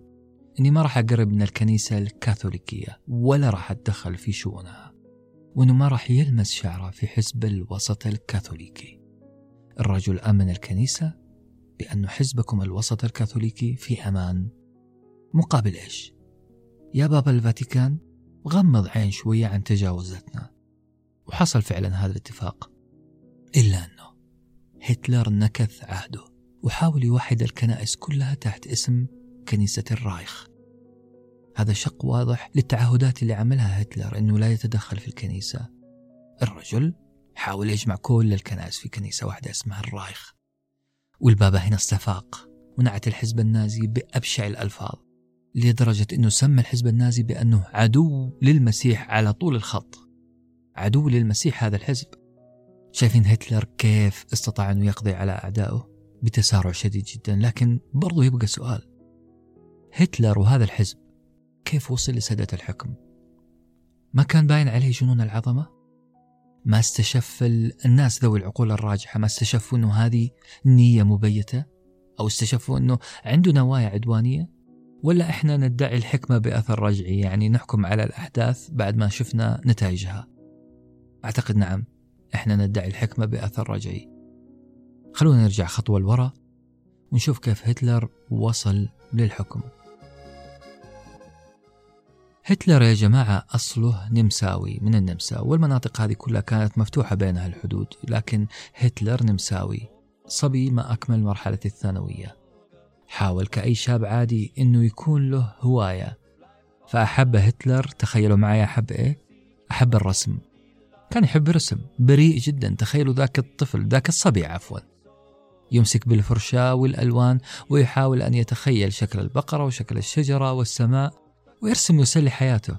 Speaker 2: أني ما راح أقرب من الكنيسة الكاثوليكية ولا راح أتدخل في شؤونها وأنه ما راح يلمس شعره في حزب الوسط الكاثوليكي. الرجل أمن الكنيسة بأن حزبكم الوسط الكاثوليكي في أمان. مقابل إيش؟ يا بابا الفاتيكان غمض عين شوية عن تجاوزاتنا وحصل فعلا هذا الاتفاق. إلا أنه هتلر نكث عهده وحاول يوحد الكنائس كلها تحت اسم كنيسة الرايخ. هذا شق واضح للتعهدات اللي عملها هتلر أنه لا يتدخل في الكنيسة. الرجل حاول يجمع كل الكنائس في كنيسة واحدة اسمها الرايخ. والبابا هنا استفاق ونعت الحزب النازي بأبشع الألفاظ لدرجة أنه سمى الحزب النازي بأنه عدو للمسيح على طول الخط. عدو للمسيح هذا الحزب. شايفين هتلر كيف استطاع أنه يقضي على أعدائه؟ بتسارع شديد جدا لكن برضو يبقى سؤال. هتلر وهذا الحزب كيف وصل لسدة الحكم؟ ما كان باين عليه جنون العظمة؟ ما استشف الناس ذوي العقول الراجحة؟ ما استشفوا أنه هذه نية مبيتة؟ أو استشفوا أنه عنده نوايا عدوانية؟ ولا إحنا ندعي الحكمة بأثر رجعي؟ يعني نحكم على الأحداث بعد ما شفنا نتائجها. أعتقد نعم إحنا ندعي الحكمة بأثر رجعي. خلونا نرجع خطوة لورا ونشوف كيف هتلر وصل للحكم. هتلر يا جماعة أصله نمساوي من النمسا والمناطق هذه كلها كانت مفتوحة بينها الحدود لكن هتلر نمساوي صبي ما أكمل مرحلة الثانوية. حاول كأي شاب عادي أنه يكون له هواية. فأحب هتلر؟ تخيلوا معي أحب إيه؟ أحب الرسم. كان يحب الرسم بريء جدا تخيلوا ذاك الطفل ذاك الصبي عفوا. يمسك بالفرشاة والألوان ويحاول أن يتخيل شكل البقرة وشكل الشجرة والسماء. ويرسم ويسلي حياته.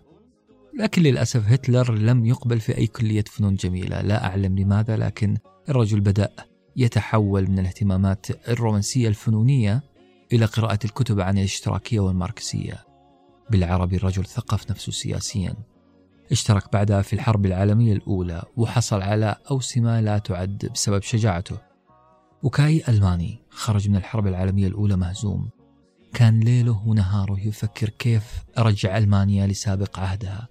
Speaker 2: لكن للأسف هتلر لم يقبل في أي كلية فنون جميلة. لا أعلم لماذا لكن الرجل بدأ يتحول من الاهتمامات الرومانسية الفنونية إلى قراءة الكتب عن الاشتراكية والماركسية. بالعربي الرجل ثقف نفسه سياسيا. اشترك بعدها في الحرب العالمية الأولى وحصل على أوسمة لا تعد بسبب شجاعته. وكأي ألماني خرج من الحرب العالمية الأولى مهزوم. كان ليله ونهاره يفكر كيف أرجع ألمانيا لسابق عهدها.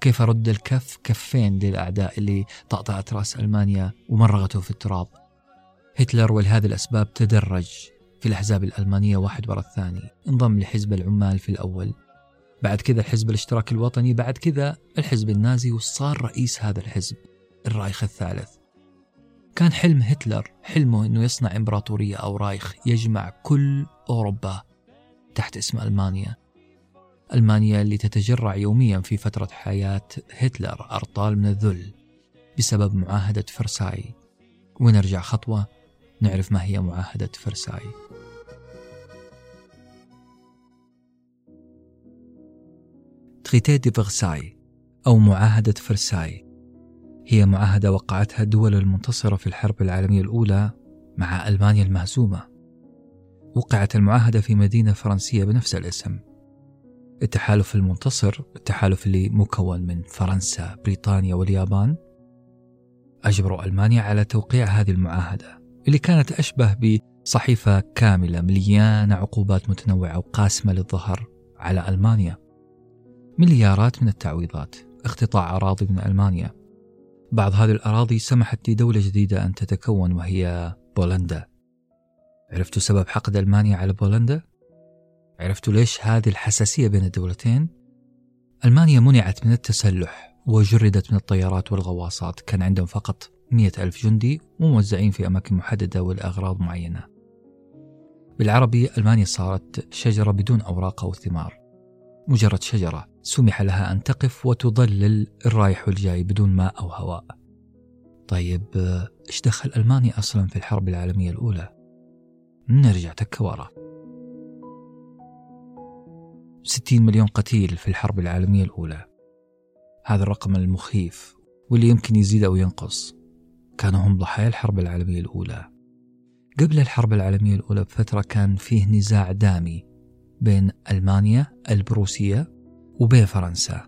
Speaker 2: كيف أرد الكف كفين للأعداء اللي طأطأت رأس ألمانيا ومرغته في التراب. هتلر ولهذه الأسباب تدرج في الأحزاب الألمانية واحد وراء الثاني. انضم لحزب العمال في الأول. بعد كذا الحزب الاشتراكي الوطني بعد كذا الحزب النازي وصار رئيس هذا الحزب الرايخ الثالث. كان حلم هتلر حلمه أنه يصنع إمبراطورية أو رايخ يجمع كل أوروبا. تحت اسم ألمانيا. ألمانيا اللي تتجرع يوميا في فترة حياة هتلر أرطال من الذل بسبب معاهدة فرساي. ونرجع خطوة نعرف ما هي معاهدة فرساي. تريتي دي فرساي أو معاهدة فرساي هي معاهدة وقعتها الدول المنتصرة في الحرب العالمية الأولى مع ألمانيا المهزومة. وقعت المعاهدة في مدينة فرنسية بنفس الاسم. التحالف المنتصر التحالف اللي مكون من فرنسا بريطانيا واليابان أجبروا ألمانيا على توقيع هذه المعاهدة اللي كانت أشبه بصحيفة كاملة مليانة عقوبات متنوعة وقاسمة للظهر على ألمانيا. مليارات من التعويضات اقتطاع أراضي من ألمانيا. بعض هذه الأراضي سمحت لدولة جديدة أن تتكون وهي بولندا. عرفتوا سبب حقد ألمانيا على بولندا؟ عرفتوا ليش هذه الحساسية بين الدولتين؟ ألمانيا منعت من التسلح وجردت من الطيارات والغواصات كان عندهم فقط مئة ألف جندي وموزعين في أماكن محددة ولأغراض معينة بالعربي ألمانيا صارت شجرة بدون أوراق أو ثمار مجرد شجرة سمح لها أن تقف وتظلل الرايح والجاي بدون ماء أو هواء طيب إيش دخل ألمانيا أصلا في الحرب العالمية الأولى؟ نرجع تكة ورا. 60 مليون قتيل في الحرب العالمية الأولى. هذا الرقم المخيف واللي يمكن يزيد أو ينقص. كانوا هم ضحايا الحرب العالمية الأولى. قبل الحرب العالمية الأولى بفترة كان فيه نزاع دامي بين ألمانيا البروسية وبين فرنسا.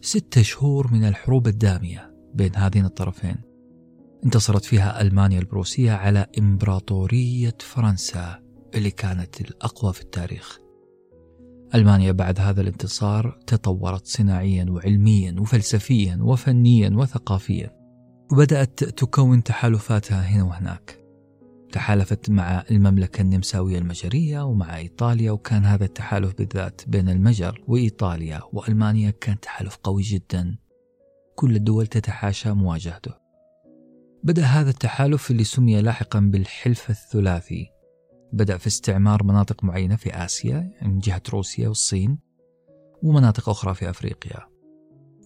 Speaker 2: ستة شهور من الحروب الدامية بين هذين الطرفين. انتصرت فيها ألمانيا البروسية على إمبراطورية فرنسا اللي كانت الأقوى في التاريخ. ألمانيا بعد هذا الانتصار تطورت صناعيا وعلميا وفلسفيا وفنيا وثقافيا وبدأت تكون تحالفاتها هنا وهناك. تحالفت مع المملكة النمساوية المجرية ومع إيطاليا وكان هذا التحالف بالذات بين المجر وإيطاليا وألمانيا كان تحالف قوي جدا. كل الدول تتحاشى مواجهته. بدأ هذا التحالف اللي سمي لاحقا بالحلف الثلاثي. بدأ في استعمار مناطق معينة في آسيا من جهة روسيا والصين ومناطق أخرى في أفريقيا.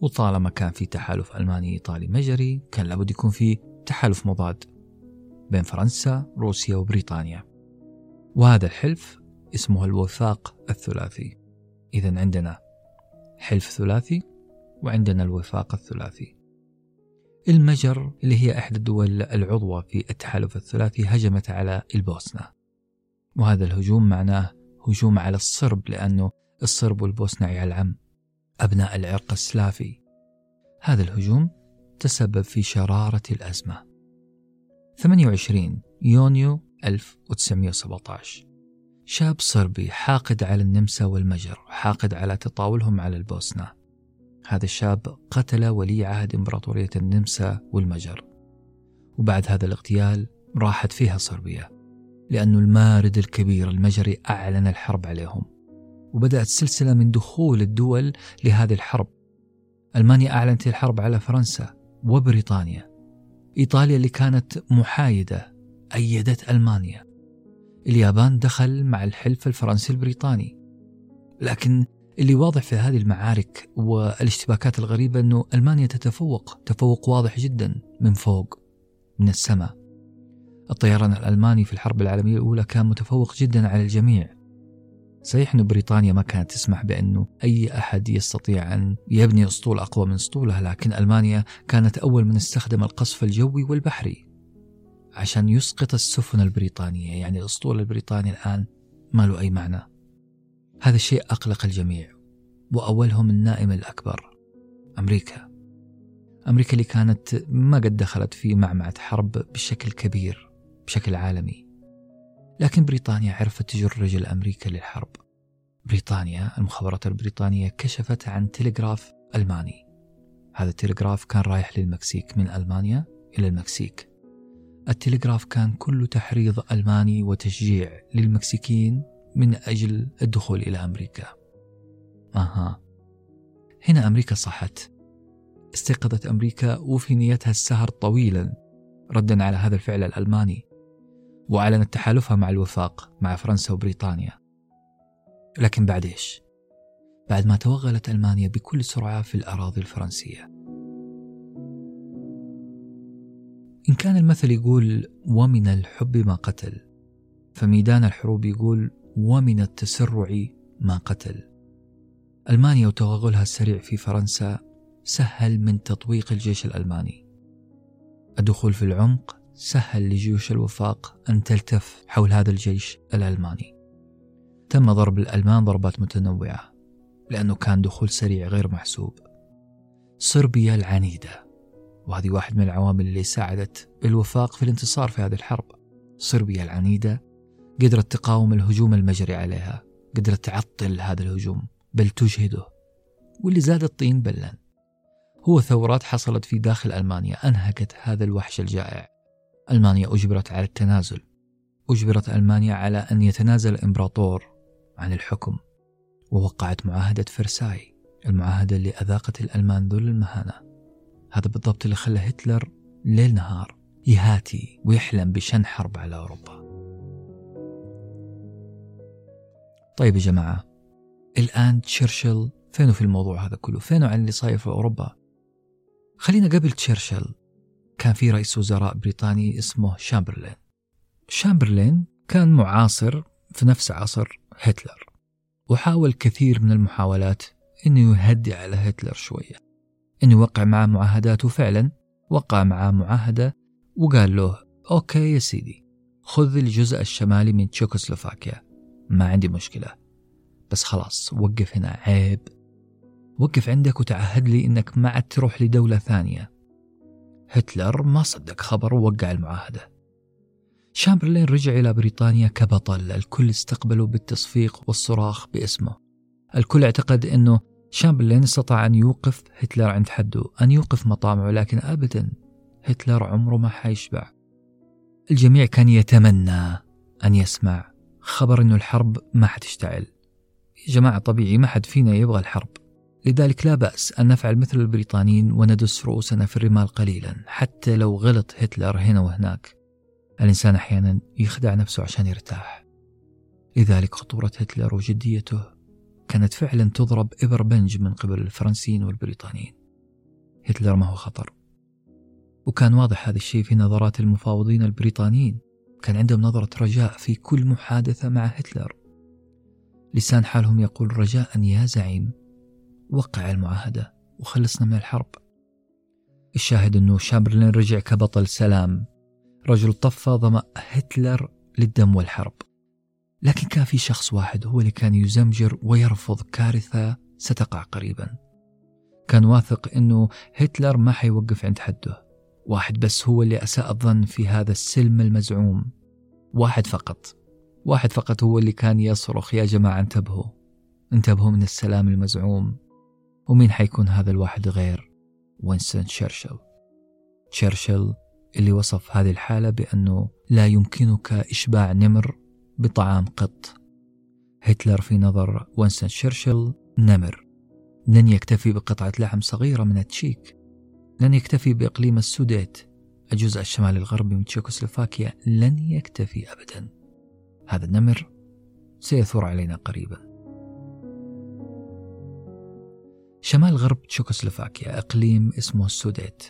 Speaker 2: وطالما كان في تحالف ألماني إيطالي مجري كان لابد يكون في تحالف مضاد بين فرنسا روسيا وبريطانيا. وهذا الحلف اسمه الوفاق الثلاثي. إذا عندنا حلف ثلاثي وعندنا الوفاق الثلاثي. المجر اللي هي إحدى الدول العضوة في التحالف الثلاثي هجمت على البوسنة. وهذا الهجوم معناه هجوم على الصرب لأنه الصرب والبوسنة عيال عم أبناء العرق السلافي. هذا الهجوم تسبب في شرارة الأزمة. 28 يونيو 1917 شاب صربي حاقد على النمسا والمجر حاقد على تطاولهم على البوسنة. هذا الشاب قتل ولي عهد إمبراطورية النمسا والمجر. وبعد هذا الاغتيال راحت فيها صربيا لأن المارد الكبير المجري أعلن الحرب عليهم. وبدأت سلسلة من دخول الدول لهذه الحرب. ألمانيا أعلنت الحرب على فرنسا وبريطانيا. إيطاليا اللي كانت محايدة أيدت ألمانيا. اليابان دخل مع الحلف الفرنسي البريطاني. لكن اللي واضح في هذه المعارك والاشتباكات الغريبة أنه ألمانيا تتفوق تفوق واضح جدا من فوق من السماء. الطيران الألماني في الحرب العالمية الأولى كان متفوق جدا على الجميع. صحيح أن بريطانيا ما كانت تسمح بأنه أي أحد يستطيع أن يبني أسطول أقوى من أسطولها لكن ألمانيا كانت أول من استخدم القصف الجوي والبحري عشان يسقط السفن البريطانية. يعني الأسطول البريطاني الآن ما له أي معنى. هذا الشيء أقلق الجميع وأولهم النائم الأكبر أمريكا. أمريكا اللي كانت ما قد دخلت في معمعة حرب بشكل كبير بشكل عالمي. لكن بريطانيا عرفت تجر رجل أمريكا للحرب. بريطانيا المخابرات البريطانية كشفت عن تلغراف ألماني. هذا التلغراف كان رايح للمكسيك من ألمانيا إلى المكسيك. التلغراف كان كله تحريض ألماني وتشجيع للمكسيكيين من أجل الدخول إلى أمريكا. أها. هنا أمريكا صحت. استيقظت أمريكا وفي نيتها السهر طويلا ردا على هذا الفعل الألماني وأعلنت تحالفها مع الوفاق مع فرنسا وبريطانيا. لكن بعد إيش؟ بعد ما توغلت ألمانيا بكل سرعة في الأراضي الفرنسية. إن كان المثل يقول ومن الحب ما قتل فميدان الحروب يقول ومن التسرع ما قتل. ألمانيا وتوغلها السريع في فرنسا سهل من تطويق الجيش الألماني. الدخول في العمق سهل لجيوش الوفاق أن تلتف حول هذا الجيش الألماني. تم ضرب الألمان ضربات متنوعة لأنه كان دخول سريع غير محسوب. صربيا العنيدة وهذه واحد من العوامل اللي ساعدت الوفاق في الانتصار في هذه الحرب. صربيا العنيدة قدرت تقاوم الهجوم المجري عليها قدرت تعطل هذا الهجوم بل تجهده. واللي زاد الطين بلا هو ثورات حصلت في داخل ألمانيا أنهكت هذا الوحش الجائع. ألمانيا أجبرت على التنازل. أجبرت ألمانيا على أن يتنازل الإمبراطور عن الحكم. ووقعت معاهدة فرساي المعاهدة اللي أذاقت الألمان ذل المهانة. هذا بالضبط اللي خلى هتلر ليل نهار يهاتي ويحلم بشن حرب على أوروبا. طيب يا جماعة الآن تشرشل فينه في الموضوع هذا كله؟ فينه عن اللي صاير في أوروبا؟ خلينا قبل تشرشل كان في رئيس وزراء بريطاني اسمه شامبرلين. شامبرلين كان معاصر في نفس عصر هتلر وحاول كثير من المحاولات إنه يهدي على هتلر شوية إنه يوقع معه معاهدات وفعلا وقع معه معاهدة وقال له أوكي يا سيدي خذ الجزء الشمالي من تشيكوسلوفاكيا. ما عندي مشكلة. بس خلاص وقف هنا عيب. وقف عندك وتعهد لي إنك ما عاد تروح لدولة ثانية. هتلر ما صدق خبر ووقع المعاهدة. شامبرلين رجع إلى بريطانيا كبطل الكل استقبله بالتصفيق والصراخ باسمه. الكل اعتقد أنه شامبرلين استطاع أن يوقف هتلر عند حده أن يوقف مطامعه لكن أبدا هتلر عمره ما حيشبع. الجميع كان يتمنى أن يسمع خبر أنه الحرب ما حتشتعل. يا جماعة طبيعي ما حد فينا يبغى الحرب. لذلك لا بأس أن نفعل مثل البريطانيين وندس رؤوسنا في الرمال قليلا حتى لو غلط هتلر هنا وهناك. الإنسان أحيانا يخدع نفسه عشان يرتاح. لذلك خطورة هتلر وجديته كانت فعلا تضرب إبر بنج من قبل الفرنسيين والبريطانيين. هتلر ما هو خطر. وكان واضح هذا الشيء في نظرات المفاوضين البريطانيين. كان عندهم نظرة رجاء في كل محادثة مع هتلر. لسان حالهم يقول رجاء يا زعيم وقع المعاهدة وخلصنا من الحرب. الشاهد أنه شامبرلين رجع كبطل سلام. رجل طفى ظمأ هتلر للدم والحرب. لكن كان في شخص واحد هو اللي كان يزمجر ويرفض كارثة ستقع قريبا. كان واثق أنه هتلر ما حيوقف عند حده. واحد بس هو اللي أساء الظن في هذا السلم المزعوم. واحد فقط. واحد فقط هو اللي كان يصرخ يا جماعة انتبهوا. انتبهوا من السلام المزعوم. ومين حيكون هذا الواحد غير؟ وينستون تشرشل. تشرشل اللي وصف هذه الحالة بأنه لا يمكنك إشباع نمر بطعام قط. هتلر في نظر وينستون تشرشل نمر. لن يكتفي بقطعة لحم صغيرة من التشيك. لن يكتفي بإقليم السوديت الجزء الشمالي الغربي من تشيكوسلوفاكيا لن يكتفي أبدا. هذا النمر سيثور علينا قريبا. شمال غرب تشيكوسلوفاكيا إقليم اسمه السوديت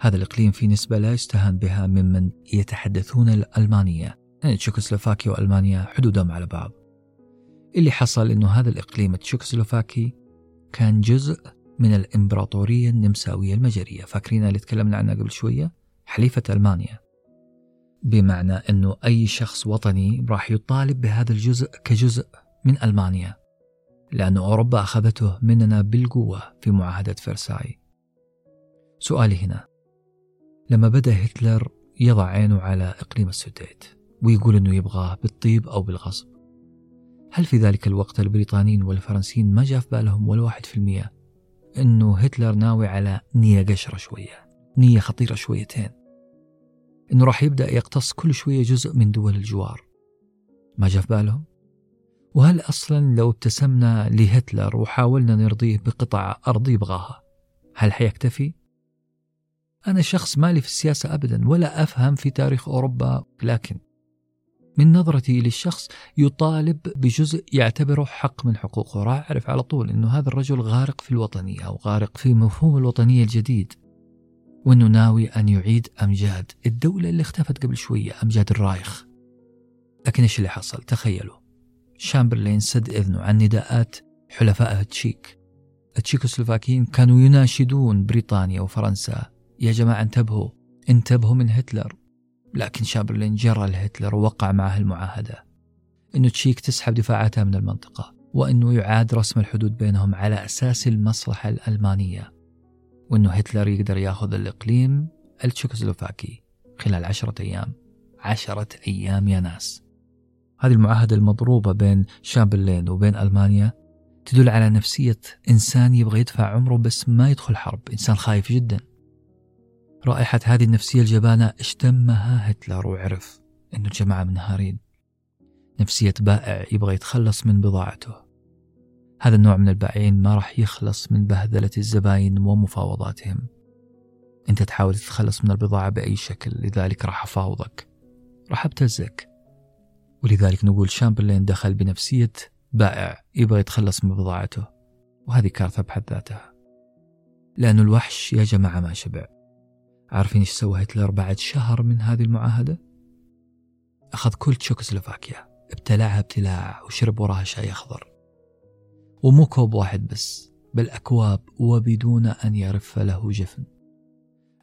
Speaker 2: هذا الإقليم في نسبة لا يستهان بها ممن يتحدثون الألمانية. يعني تشيكوسلوفاكيا وألمانيا حدودهم على بعض. اللي حصل أنه هذا الإقليم التشيكوسلوفاكي كان جزء من الإمبراطورية النمساوية المجرية. فاكرين اللي تكلمنا عنها قبل شوية؟ حليفة ألمانيا. بمعنى أنه أي شخص وطني راح يطالب بهذا الجزء كجزء من ألمانيا لأن أوروبا أخذته مننا بالقوة في معاهدة فرساي. سؤالي هنا لما بدأ هتلر يضع عينه على إقليم السوديت ويقول أنه يبغاه بالطيب أو بالغصب هل في ذلك الوقت البريطانيين والفرنسيين ما جاء في بالهم ولا واحد في المية أنه هتلر ناوي على نية قشرة شوية نية خطيرة شويتين. أنه راح يبدأ يقتص كل شوية جزء من دول الجوار. ما جاء في بالهم؟ وهل أصلا لو ابتسمنا لهتلر وحاولنا نرضيه بقطع أرض يبغاها هل حيكتفي؟ أنا شخص مالي في السياسة أبدا ولا أفهم في تاريخ أوروبا لكن من نظرتي للشخص يطالب بجزء يعتبره حق من حقوقه. راح أعرف على طول أنه هذا الرجل غارق في الوطنية أو غارق في مفهوم الوطنية الجديد وأنه ناوي أن يعيد أمجاد الدولة اللي اختفت قبل شوية أمجاد الرايخ. لكن إيش اللي حصل؟ تخيلوا. شامبرلين سد إذنه عن نداءات حلفائه التشيك التشيكوسلوفاكيين كانوا يناشدون بريطانيا وفرنسا. يا جماعة انتبهوا. انتبهوا من هتلر. لكن شامبرلين جرى لهتلر ووقع معه المعاهدة. أنه تشيك تسحب دفاعاتها من المنطقة وأنه يعاد رسم الحدود بينهم على أساس المصلحة الألمانية. وأنه هتلر يقدر ياخذ الإقليم التشيكوسلوفاكي خلال عشرة أيام. عشرة أيام يا ناس. هذه المعاهدة المضروبة بين شامبرلين وبين ألمانيا تدل على نفسية إنسان يبغى يدفع عمره بس ما يدخل حرب إنسان خايف جدا. رائحة هذه النفسية الجبانة اشتمها هتلر وعرف أنه الجماعة منهارين. نفسية بائع يبغى يتخلص من بضاعته. هذا النوع من البائعين ما راح يخلص من بهذلة الزباين ومفاوضاتهم. أنت تحاول تتخلص من البضاعة بأي شكل لذلك راح أفاوضك. راح أبتزك ولذلك نقول شامبرلين دخل بنفسية بائع يبغى يتخلص من بضاعته وهذه كارثة بحد ذاتها. لأن الوحش يا جماعة ما شبع. عارفين إيش سوى هتلر بعد شهر من هذه المعاهدة؟ أخذ كل تشيكوسلوفاكيا ابتلعها ابتلاع وشرب وراها شاي أخضر. ومو كوب واحد بس بل أكواب وبدون أن يرف له جفن.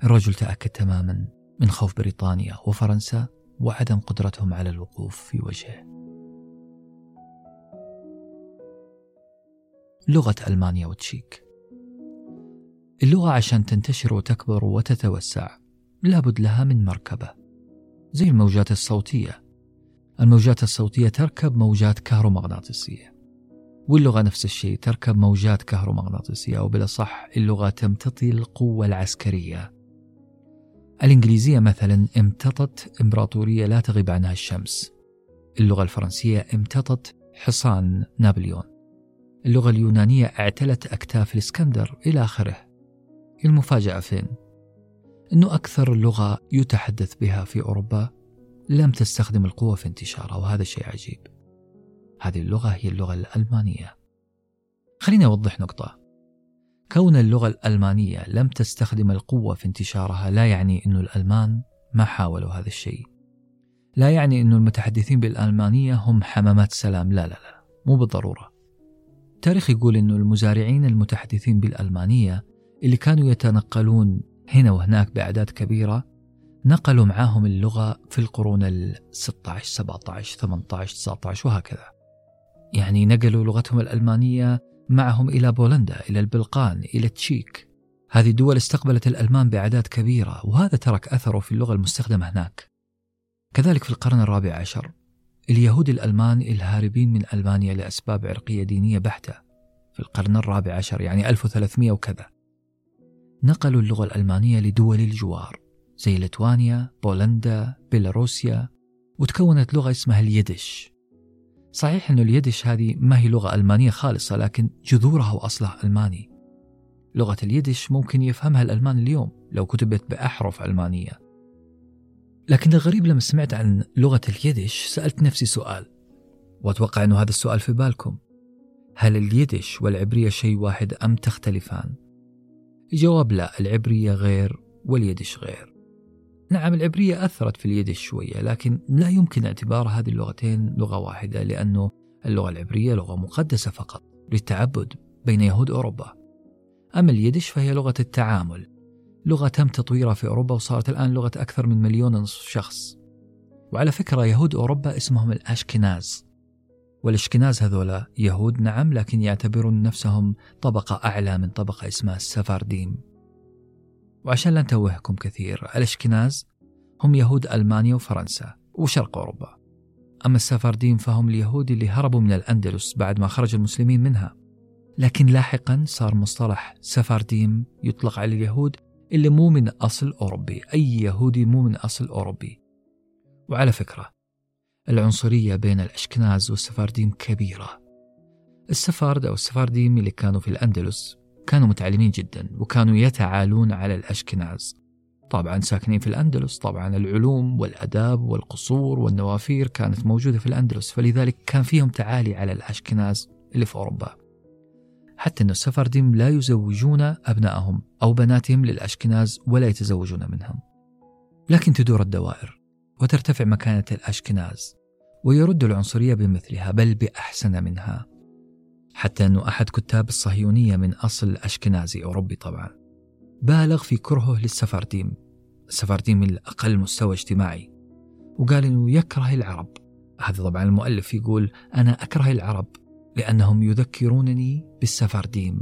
Speaker 2: الرجل تأكد تماما من خوف بريطانيا وفرنسا وعدم قدرتهم على الوقوف في وجهه. لغة ألمانيا وتشيك. اللغة عشان تنتشر وتكبر وتتوسع لابد لها من مركبة زي الموجات الصوتية. الموجات الصوتية تركب موجات كهرومغناطيسية واللغة نفس الشيء تركب موجات كهرومغناطيسية أو بالأصح اللغة تمتطي القوة العسكرية. الإنجليزية مثلا امتطت إمبراطورية لا تغيب عنها الشمس. اللغة الفرنسية امتطت حصان نابليون. اللغة اليونانية اعتلت أكتاف الإسكندر إلى آخره. المفاجأة فين؟ أنه أكثر لغة يتحدث بها في أوروبا لم تستخدم القوة في انتشارها وهذا شيء عجيب. هذه اللغة هي اللغة الألمانية. خليني أوضح نقطة. كون اللغة الألمانية لم تستخدم القوة في انتشارها لا يعني أن الألمان ما حاولوا هذا الشيء. لا يعني أن المتحدثين بالألمانية هم حمامات سلام لا لا لا مو بالضرورة. التاريخ يقول أن المزارعين المتحدثين بالألمانية اللي كانوا يتنقلون هنا وهناك بأعداد كبيرة نقلوا معاهم اللغة في القرون ال 16 17 18 19 وهكذا. يعني نقلوا لغتهم الألمانية معهم إلى بولندا إلى البلقان إلى تشيك. هذه الدول استقبلت الألمان بأعداد كبيرة وهذا ترك أثره في اللغة المستخدمة هناك. كذلك في القرن الرابع عشر اليهود الألمان الهاربين من ألمانيا لأسباب عرقية دينية بحتة. في القرن الرابع عشر يعني 1300 وكذا. نقلوا اللغة الألمانية لدول الجوار زي ليتوانيا، بولندا، بيلاروسيا وتكونت لغة اسمها اليدش. صحيح أن اليدش هذه ما هي لغة ألمانية خالصة لكن جذورها وأصلها ألماني. لغة اليدش ممكن يفهمها الألمان اليوم لو كتبت بأحرف ألمانية. لكن الغريب لما سمعت عن لغة اليدش سألت نفسي سؤال وأتوقع أنه هذا السؤال في بالكم. هل اليدش والعبرية شيء واحد أم تختلفان؟ الجواب لا العبرية غير واليدش غير. نعم العبرية أثرت في اليدش شوية لكن لا يمكن اعتبار هذه اللغتين لغة واحدة لأنه اللغة العبرية لغة مقدسة فقط للتعبد بين يهود أوروبا. أما اليدش فهي لغة التعامل لغة تم تطويرها في أوروبا وصارت الآن لغة أكثر من مليون ونصف شخص. وعلى فكرة يهود أوروبا اسمهم الأشكناز. والإشكناز هذولا يهود نعم لكن يعتبرون نفسهم طبقة أعلى من طبقة اسمها السفارديم وعشان لا نتوهكم كثير الإشكناز هم يهود ألمانيا وفرنسا وشرق أوروبا. أما السفارديم فهم اليهود اللي هربوا من الأندلس بعد ما خرج المسلمين منها. لكن لاحقا صار مصطلح سفارديم يطلق على اليهود اللي مو من أصل أوروبي. أي يهودي مو من أصل أوروبي. وعلى فكرة العنصرية بين الأشكناز والسفارديم كبيرة. السفارد أو السفارديم اللي كانوا في الأندلس كانوا متعلمين جدا وكانوا يتعالون على الأشكناز. طبعا ساكنين في الأندلس طبعا العلوم والأداب والقصور والنوافير كانت موجودة في الأندلس فلذلك كان فيهم تعالي على الأشكناز اللي في أوروبا. حتى أن السفارديم لا يزوجون أبنائهم أو بناتهم للأشكناز ولا يتزوجون منهم. لكن تدور الدوائر وترتفع مكانة الأشكناز. ويرد العنصرية بمثلها بل بأحسن منها. حتى أنه أحد كتاب الصهيونية من أصل أشكنازي أوروبي طبعا. بالغ في كرهه للسفارديم السفارديم الأقل مستوى اجتماعي. وقال أنه يكره العرب. هذا طبعا المؤلف يقول أنا أكره العرب لأنهم يذكرونني بالسفارديم.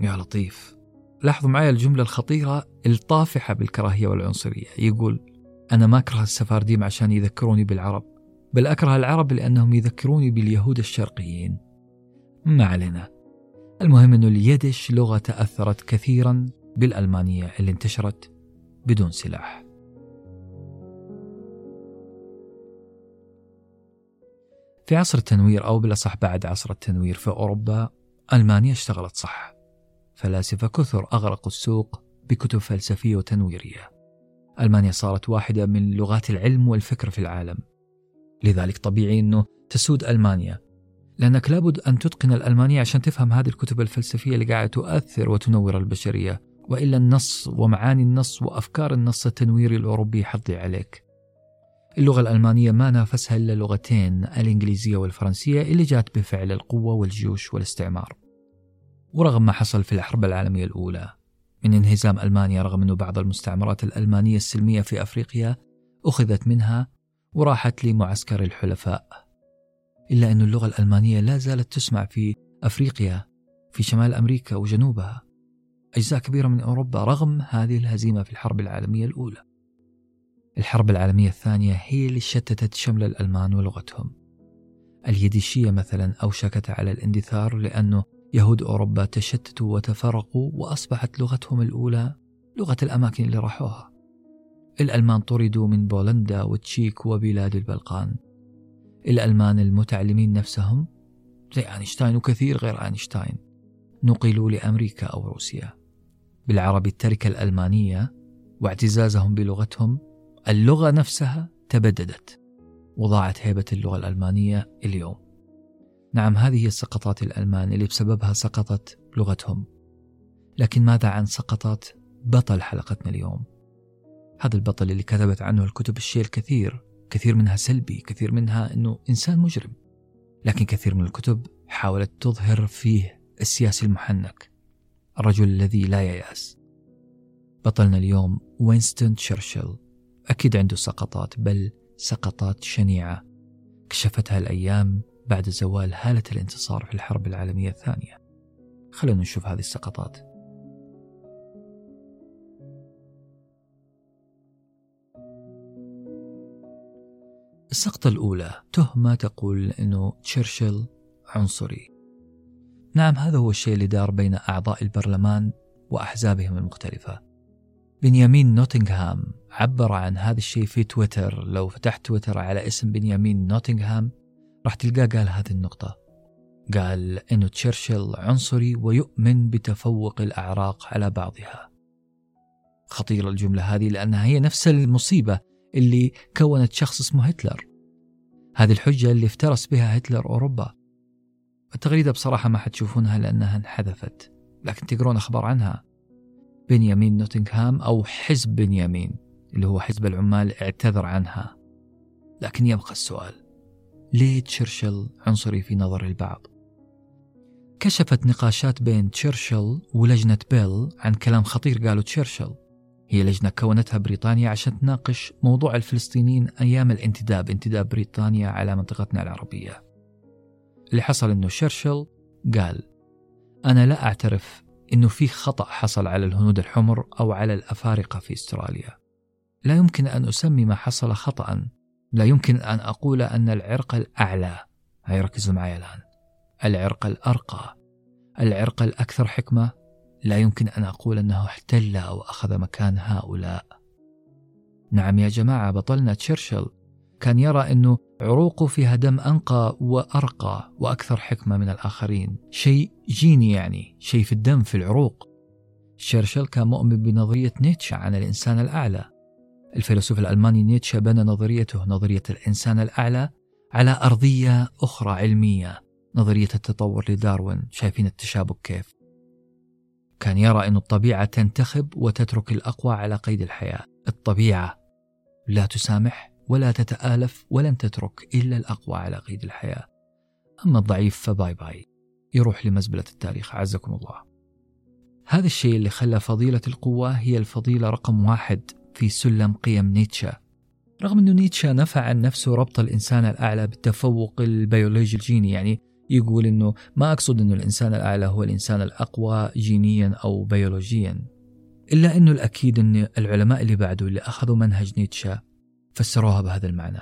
Speaker 2: يا لطيف. لاحظوا معي الجملة الخطيرة الطافحة بالكراهية والعنصرية. يقول أنا ما أكره السفارديم عشان يذكروني بالعرب. بل أكره العرب لأنهم يذكروني باليهود الشرقيين. ما علينا. المهم أن اليدش لغة تأثرت كثيرا بالألمانية اللي انتشرت بدون سلاح. في عصر التنوير أو بالأصح بعد عصر التنوير في أوروبا ألمانيا اشتغلت صح. فلاسفة كثر أغرقوا السوق بكتب فلسفية وتنويرية. ألمانيا صارت واحدة من لغات العلم والفكر في العالم. لذلك طبيعي أنه تسود ألمانيا. لأنك لابد أن تتقن الألمانية عشان تفهم هذه الكتب الفلسفية اللي قاعدة تؤثر وتنور البشرية وإلا النص ومعاني النص وأفكار النص التنويري الأوروبي حضي عليك. اللغة الألمانية ما نافسها إلا لغتين الإنجليزية والفرنسية اللي جات بفعل القوة والجيوش والاستعمار. ورغم ما حصل في الحرب العالمية الأولى من انهزام ألمانيا رغم أن بعض المستعمرات الألمانية السلمية في أفريقيا أخذت منها وراحت لمعسكر الحلفاء. إلا أن اللغة الألمانية لا زالت تسمع في أفريقيا في شمال أمريكا وجنوبها. أجزاء كبيرة من أوروبا رغم هذه الهزيمة في الحرب العالمية الأولى. الحرب العالمية الثانية هي اللي شتتت شمل الألمان ولغتهم. اليديشية مثلا أوشكت على الاندثار لأنه يهود أوروبا تشتتوا وتفرقوا وأصبحت لغتهم الأولى لغة الأماكن اللي راحوها. الألمان طردوا من بولندا وتشيك وبلاد البلقان. الألمان المتعلمين نفسهم زي أينشتاين وكثير غير أينشتاين نقلوا لأمريكا أو روسيا. بالعربي التركة الألمانية واعتزازهم بلغتهم اللغة نفسها تبددت. وضاعت هيبة اللغة الألمانية اليوم. نعم هذه هي السقطات الألمان اللي بسببها سقطت لغتهم. لكن ماذا عن سقطات بطل حلقتنا اليوم؟ هذا البطل اللي كتبت عنه الكتب الشيء الكثير كثير منها سلبي كثير منها أنه إنسان مجرم. لكن كثير من الكتب حاولت تظهر فيه السياسي المحنك الرجل الذي لا ييأس. بطلنا اليوم وينستون تشرشل أكيد عنده سقطات بل سقطات شنيعة. كشفتها الأيام بعد زوال هالة الانتصار في الحرب العالمية الثانية. خلونا نشوف هذه السقطات. السقطة الأولى تهمة تقول أنه تشرشل عنصري. نعم هذا هو الشيء اللي دار بين أعضاء البرلمان وأحزابهم المختلفة. بنيامين نوتنغهام عبر عن هذا الشيء في تويتر. لو فتحت تويتر على اسم بنيامين نوتنغهام راح تلقاه قال هذه النقطة. قال أنه تشرشل عنصري ويؤمن بتفوق الأعراق على بعضها. خطيرة الجملة هذه لأنها هي نفس المصيبة اللي كونت شخص اسمه هتلر. هذه الحجة اللي افترس بها هتلر أوروبا. التغريدة بصراحة ما حتشوفونها لأنها انحذفت لكن تقرون أخبار عنها. بنيامين نوتنغهام أو حزب بنيامين اللي هو حزب العمال اعتذر عنها. لكن يبقى السؤال ليه تشرشل عنصري في نظر البعض؟ كشفت نقاشات بين تشرشل ولجنة بيل عن كلام خطير قاله تشرشل. هي لجنة كونتها بريطانيا عشان تناقش موضوع الفلسطينيين أيام الانتداب انتداب بريطانيا على منطقتنا العربية. اللي حصل أنه تشرشل قال أنا لا أعترف أنه في خطأ حصل على الهنود الحمر أو على الأفارقة في استراليا. لا يمكن أن أسمي ما حصل خطأ. لا يمكن أن أقول أن العرق الأعلى هاي ركزوا معي الآن العرق الأرقى العرق الأكثر حكمة لا يمكن أن أقول أنه احتل أو أخذ مكان هؤلاء. نعم يا جماعة بطلنا تشرشل. كان يرى أنه عروقه فيها دم أنقى وأرقى وأكثر حكمة من الآخرين. شيء جيني يعني شيء في الدم في العروق. تشرشل كان مؤمن بنظرية نيتشه عن الإنسان الأعلى. الفيلسوف الألماني نيتشه بنى نظريته نظرية الإنسان الأعلى على أرضية أخرى علمية نظرية التطور لداروين. شايفين التشابك كيف؟ كان يرى أن الطبيعة تنتخب وتترك الأقوى على قيد الحياة. الطبيعة لا تسامح ولا تتآلف ولن تترك إلا الأقوى على قيد الحياة. أما الضعيف ف bye bye. يروح لمزبلة التاريخ. أعزكم الله. هذا الشيء اللي خلى فضيلة القوة هي الفضيلة رقم واحد في سلم قيم نيتشه. رغم أنه نيتشه نفى عن نفسه ربط الإنسان الأعلى بالتفوق البيولوجي الجيني يعني يقول أنه ما أقصد أنه الإنسان الأعلى هو الإنسان الأقوى جينيا أو بيولوجيا إلا أنه الأكيد أن العلماء اللي بعده اللي أخذوا منهج نيتشه فسروها بهذا المعنى.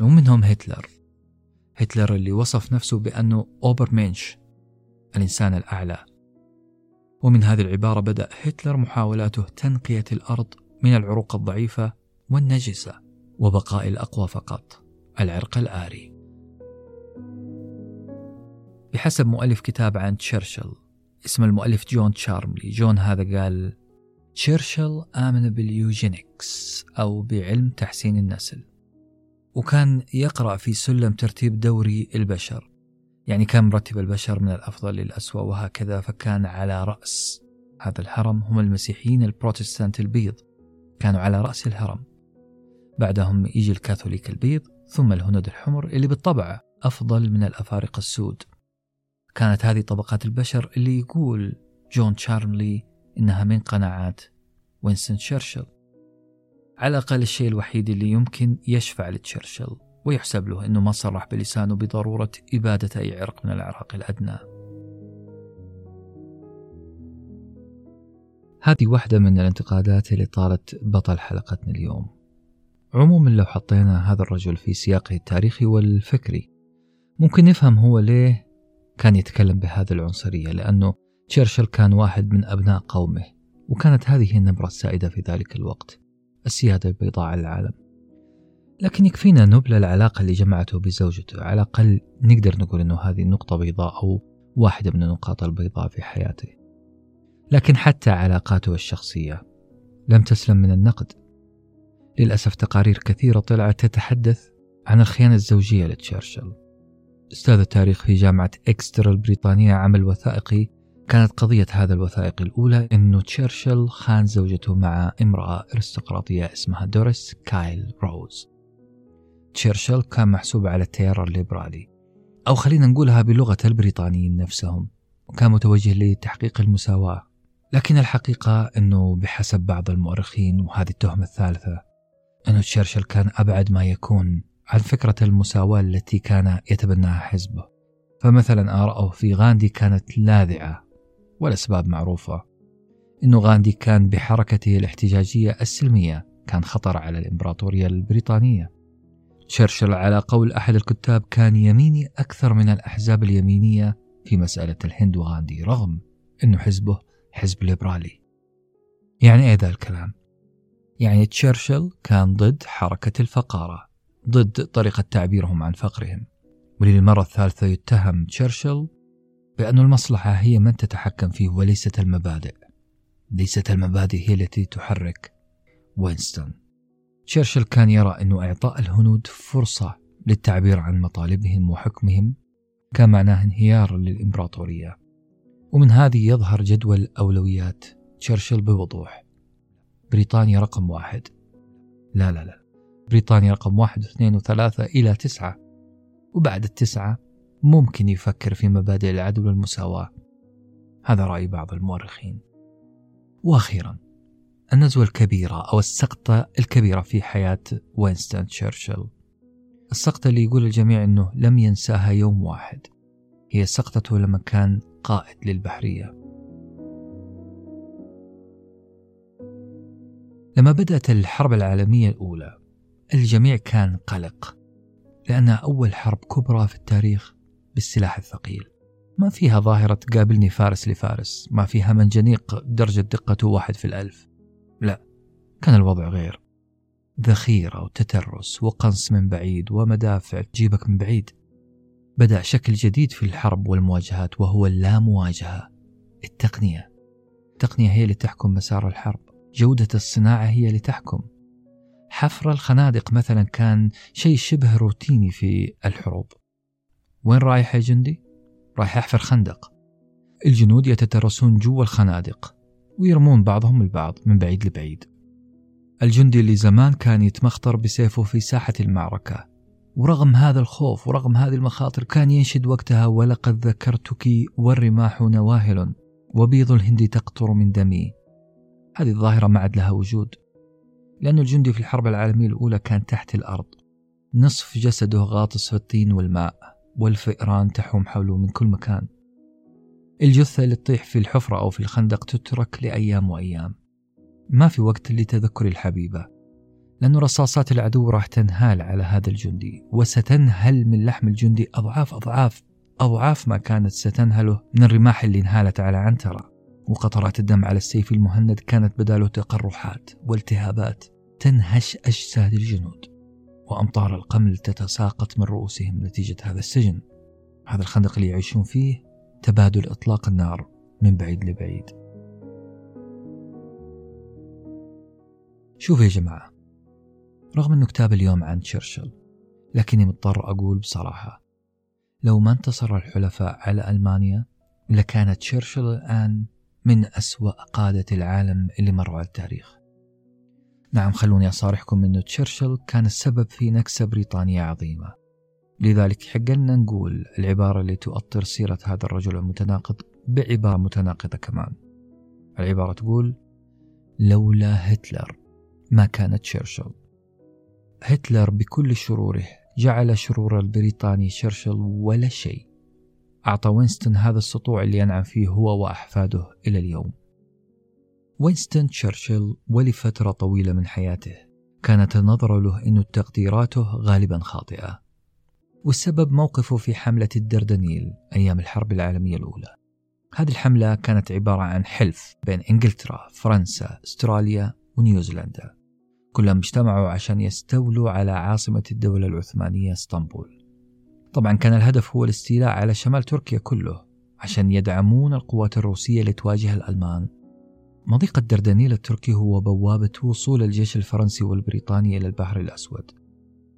Speaker 2: ومنهم هتلر. هتلر اللي وصف نفسه بأنه أوبرمنش الإنسان الأعلى. ومن هذه العبارة بدأ هتلر محاولاته تنقية الأرض من العروق الضعيفة والنجسة وبقاء الأقوى فقط العرق الآري. بحسب مؤلف كتاب عن تشرشل. اسم المؤلف جون تشارملي. جون هذا قال تشرشل آمن بال eugenics أو بعلم تحسين النسل. وكان يقرأ في سلم ترتيب دوري البشر. يعني كان مرتب البشر من الأفضل للأسوأ وهكذا فكان على رأس هذا الهرم. هم المسيحيين البروتستانت البيض. كانوا على رأس الهرم. بعدهم يجي الكاثوليك البيض ثم الهنود الحمر اللي بالطبع أفضل من الأفارقة السود. كانت هذه طبقات البشر اللي يقول جون تشارملي إنها من قناعات وينستون تشرشل. على الأقل الشيء الوحيد اللي يمكن يشفع لتشرشل ويحسب له أنه ما صرح بلسانه بضرورة إبادة أي عرق من الأعراق الأدنى. هذه واحدة من الانتقادات اللي طالت بطل حلقتنا اليوم. عموما لو حطينا هذا الرجل في سياقه التاريخي والفكري ممكن نفهم هو ليه كان يتكلم بهذه العنصرية لأنه تشرشل كان واحد من أبناء قومه وكانت هذه النبرة السائدة في ذلك الوقت السيادة البيضاء على العالم. لكن يكفينا نبل العلاقة اللي جمعته بزوجته على الأقل نقدر نقول أنه هذه نقطة بيضاء أو واحدة من النقاط البيضاء في حياته. لكن حتى علاقاته الشخصية لم تسلم من النقد. للأسف تقارير كثيرة طلعت تتحدث عن الخيانة الزوجية لتشرشل. أستاذ التاريخ في جامعة إكستر البريطانية عمل وثائقي. كانت قضية هذا الوثائقي الأولى أنه تشرشل خان زوجته مع امرأة أرستقراطية اسمها دوريس كايل روز. تشرشل كان محسوب على التيار الليبرالي أو خلينا نقولها بلغة البريطانيين نفسهم وكان متوجه لتحقيق المساواة. لكن الحقيقة أنه بحسب بعض المؤرخين وهذه التهمة الثالثة أنه تشرشل كان أبعد ما يكون عن فكرة المساواة التي كان يتبناها حزبه. فمثلا آراءه في غاندي كانت لاذعة والأسباب معروفة. أنه غاندي كان بحركته الاحتجاجية السلمية كان خطر على الإمبراطورية البريطانية. تشرشل على قول أحد الكتاب كان يميني أكثر من الأحزاب اليمينية في مسألة الهند وغاندي رغم أنه حزبه حزب ليبرالي. يعني إيه ذا الكلام؟ يعني تشرشل كان ضد حركة الفقارة. ضد طريقة تعبيرهم عن فقرهم. وللمرة الثالثة يتهم تشرشل بأن المصلحة هي من تتحكم فيه وليست المبادئ. ليست المبادئ هي التي تحرك وينستون. تشرشل كان يرى أن إعطاء الهنود فرصة للتعبير عن مطالبهم وحكمهم كان معناه انهيار للإمبراطورية. ومن هذه يظهر جدول أولويات تشرشل بوضوح. بريطانيا رقم واحد. لا لا لا. بريطانيا رقم واحد واثنين وثلاثة إلى تسعة. وبعد التسعة ممكن يفكر في مبادئ العدل والمساواة. هذا رأي بعض المؤرخين. وأخيرا النزوة الكبيرة أو السقطة الكبيرة في حياة وينستون تشرشل. السقطة اللي يقول الجميع أنه لم ينساها يوم واحد. هي سقطته لما كان قائد للبحرية. لما بدأت الحرب العالمية الأولى الجميع كان قلق لأنها أول حرب كبرى في التاريخ بالسلاح الثقيل. ما فيها ظاهرة قابلني فارس لفارس ما فيها منجنيق درجة دقته واحد في الألف. لا كان الوضع غير. ذخيرة وتترس وقنص من بعيد ومدافع تجيبك من بعيد. بدأ شكل جديد في الحرب والمواجهات وهو اللامواجهة التقنية. التقنية هي اللي تحكم مسار الحرب. جودة الصناعة هي اللي تحكم. حفر الخنادق مثلا كان شيء شبه روتيني في الحروب. وين رايح يا جندي؟ رايح يحفر خندق. الجنود يتترسون جوا الخنادق ويرمون بعضهم البعض من بعيد لبعيد. الجندي اللي زمان كان يتمخطر بسيفه في ساحة المعركة. ورغم هذا الخوف ورغم هذه المخاطر كان ينشد وقتها ولقد ذكرتك والرماح نواهل وبيض الهند تقطر من دمي. هذه الظاهرة ما عاد لها وجود. لأن الجندي في الحرب العالمية الأولى كان تحت الأرض. نصف جسده غاطس في الطين والماء والفئران تحوم حوله من كل مكان. الجثة اللي تطيح في الحفرة أو في الخندق تترك لأيام وأيام. ما في وقت لتذكر الحبيبة لأن رصاصات العدو راح تنهال على هذا الجندي وستنهل من لحم الجندي أضعاف أضعاف أضعاف ما كانت ستنهله من الرماح اللي انهالت على عنترة. وقطرات الدم على السيف المهند كانت بداله تقرحات والتهابات. تنهش أجساد الجنود وأمطار القمل تتساقط من رؤوسهم نتيجة هذا السجن. هذا الخندق اللي يعيشون فيه تبادل إطلاق النار من بعيد لبعيد. شوف يا جماعة رغم أنه كتاب اليوم عن تشرشل لكني مضطر أقول بصراحة لو ما انتصر الحلفاء على ألمانيا لكانت تشرشل الآن من أسوأ قادة العالم اللي مروا على التاريخ. نعم خلوني أصارحكم أن تشرشل كان السبب في نكسة بريطانية عظيمة. لذلك يحق لنا نقول العبارة اللي تؤطر سيرة هذا الرجل المتناقض بعبارة متناقضة كمان. العبارة تقول لولا هتلر ما كان تشرشل. هتلر بكل شروره جعل شرور البريطاني تشرشل ولا شيء. أعطى وينستون هذا السطوع اللي ينعم فيه هو وأحفاده إلى اليوم. وينستون تشرشل ولفترة طويلة من حياته. كانت النظرة له أن تقديراته غالبا خاطئة. والسبب موقفه في حملة الدردنيل أيام الحرب العالمية الأولى. هذه الحملة كانت عبارة عن حلف بين إنجلترا، فرنسا، أستراليا ونيوزيلندا. كلهم اجتمعوا عشان يستولوا على عاصمة الدولة العثمانية إسطنبول. طبعا كان الهدف هو الاستيلاء على شمال تركيا كله عشان يدعمون القوات الروسية اللي تواجه الألمان مضيق الدردنيل التركي هو بوابة وصول الجيش الفرنسي والبريطاني إلى البحر الأسود.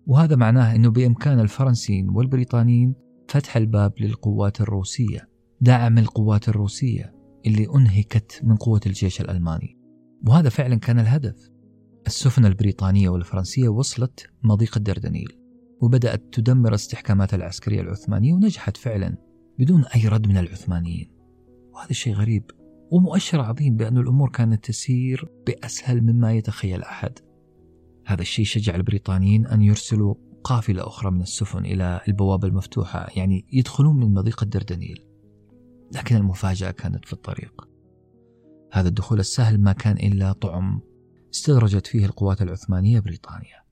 Speaker 2: وهذا معناه أنه بإمكان الفرنسيين والبريطانيين فتح الباب للقوات الروسية دعم القوات الروسية اللي أنهكت من قوة الجيش الألماني. وهذا فعلا كان الهدف. السفن البريطانية والفرنسية وصلت مضيق الدردنيل وبدأت تدمر الاستحكامات العسكرية العثمانية ونجحت فعلا بدون أي رد من العثمانيين. وهذا شيء غريب. ومؤشر عظيم بأن الأمور كانت تسير بأسهل مما يتخيل أحد. هذا الشيء شجع البريطانيين أن يرسلوا قافلة أخرى من السفن إلى البوابة المفتوحة يعني يدخلون من مضيق الدردنيل. لكن المفاجأة كانت في الطريق. هذا الدخول السهل ما كان إلا طعم استدرجت فيه القوات العثمانية بريطانيا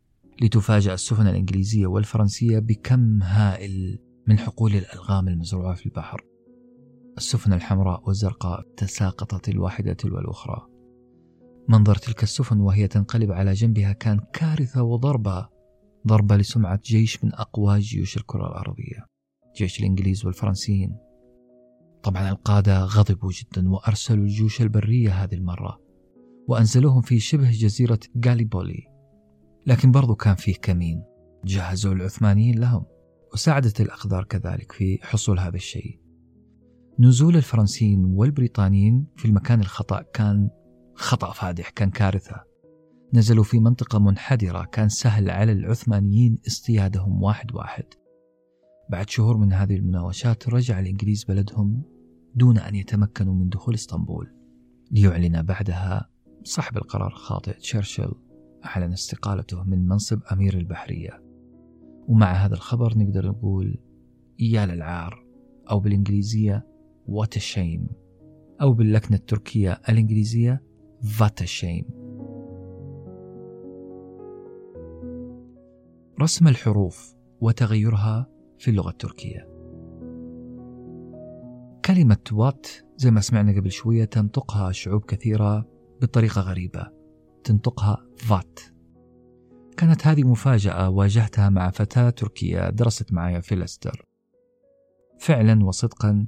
Speaker 2: لتفاجأ السفن الإنجليزية والفرنسية بكم هائل من حقول الألغام المزروعة في البحر. السفن الحمراء والزرقاء تساقطت الواحدة تلو الأخرى منظر تلك السفن وهي تنقلب على جنبها كان كارثة وضربة ضربة لسمعة جيش من أقوى جيوش الكرة الأرضية جيش الإنجليز والفرنسيين. طبعا القادة غضبوا جدا وأرسلوا الجيوش البرية هذه المرة وأنزلوهم في شبه جزيرة غاليبولي. لكن برضو كان فيه كمين جهزوا العثمانيين لهم وساعدت الأقدار كذلك في حصول هذا الشيء. نزول الفرنسيين والبريطانيين في المكان الخطأ كان خطأ فادح كان كارثة. نزلوا في منطقة منحدرة كان سهل على العثمانيين اصطيادهم واحد واحد. بعد شهور من هذه المناوشات رجع الإنجليز بلدهم دون أن يتمكنوا من دخول إسطنبول. ليعلن بعدها صاحب القرار الخاطئ تشرشل أعلن استقالته من منصب أمير البحرية. ومع هذا الخبر نقدر نقول يا للعار أو بالإنجليزية a shame. أو باللكنة التركية الإنجليزية a shame. رسم الحروف وتغيرها في اللغة التركية. كلمة وات زي ما سمعنا قبل شوية تنطقها شعوب كثيرة بطريقة غريبة. تنطقها فات كانت هذه مفاجأة واجهتها مع فتاة تركية درست معي في لستر فعلا وصدقا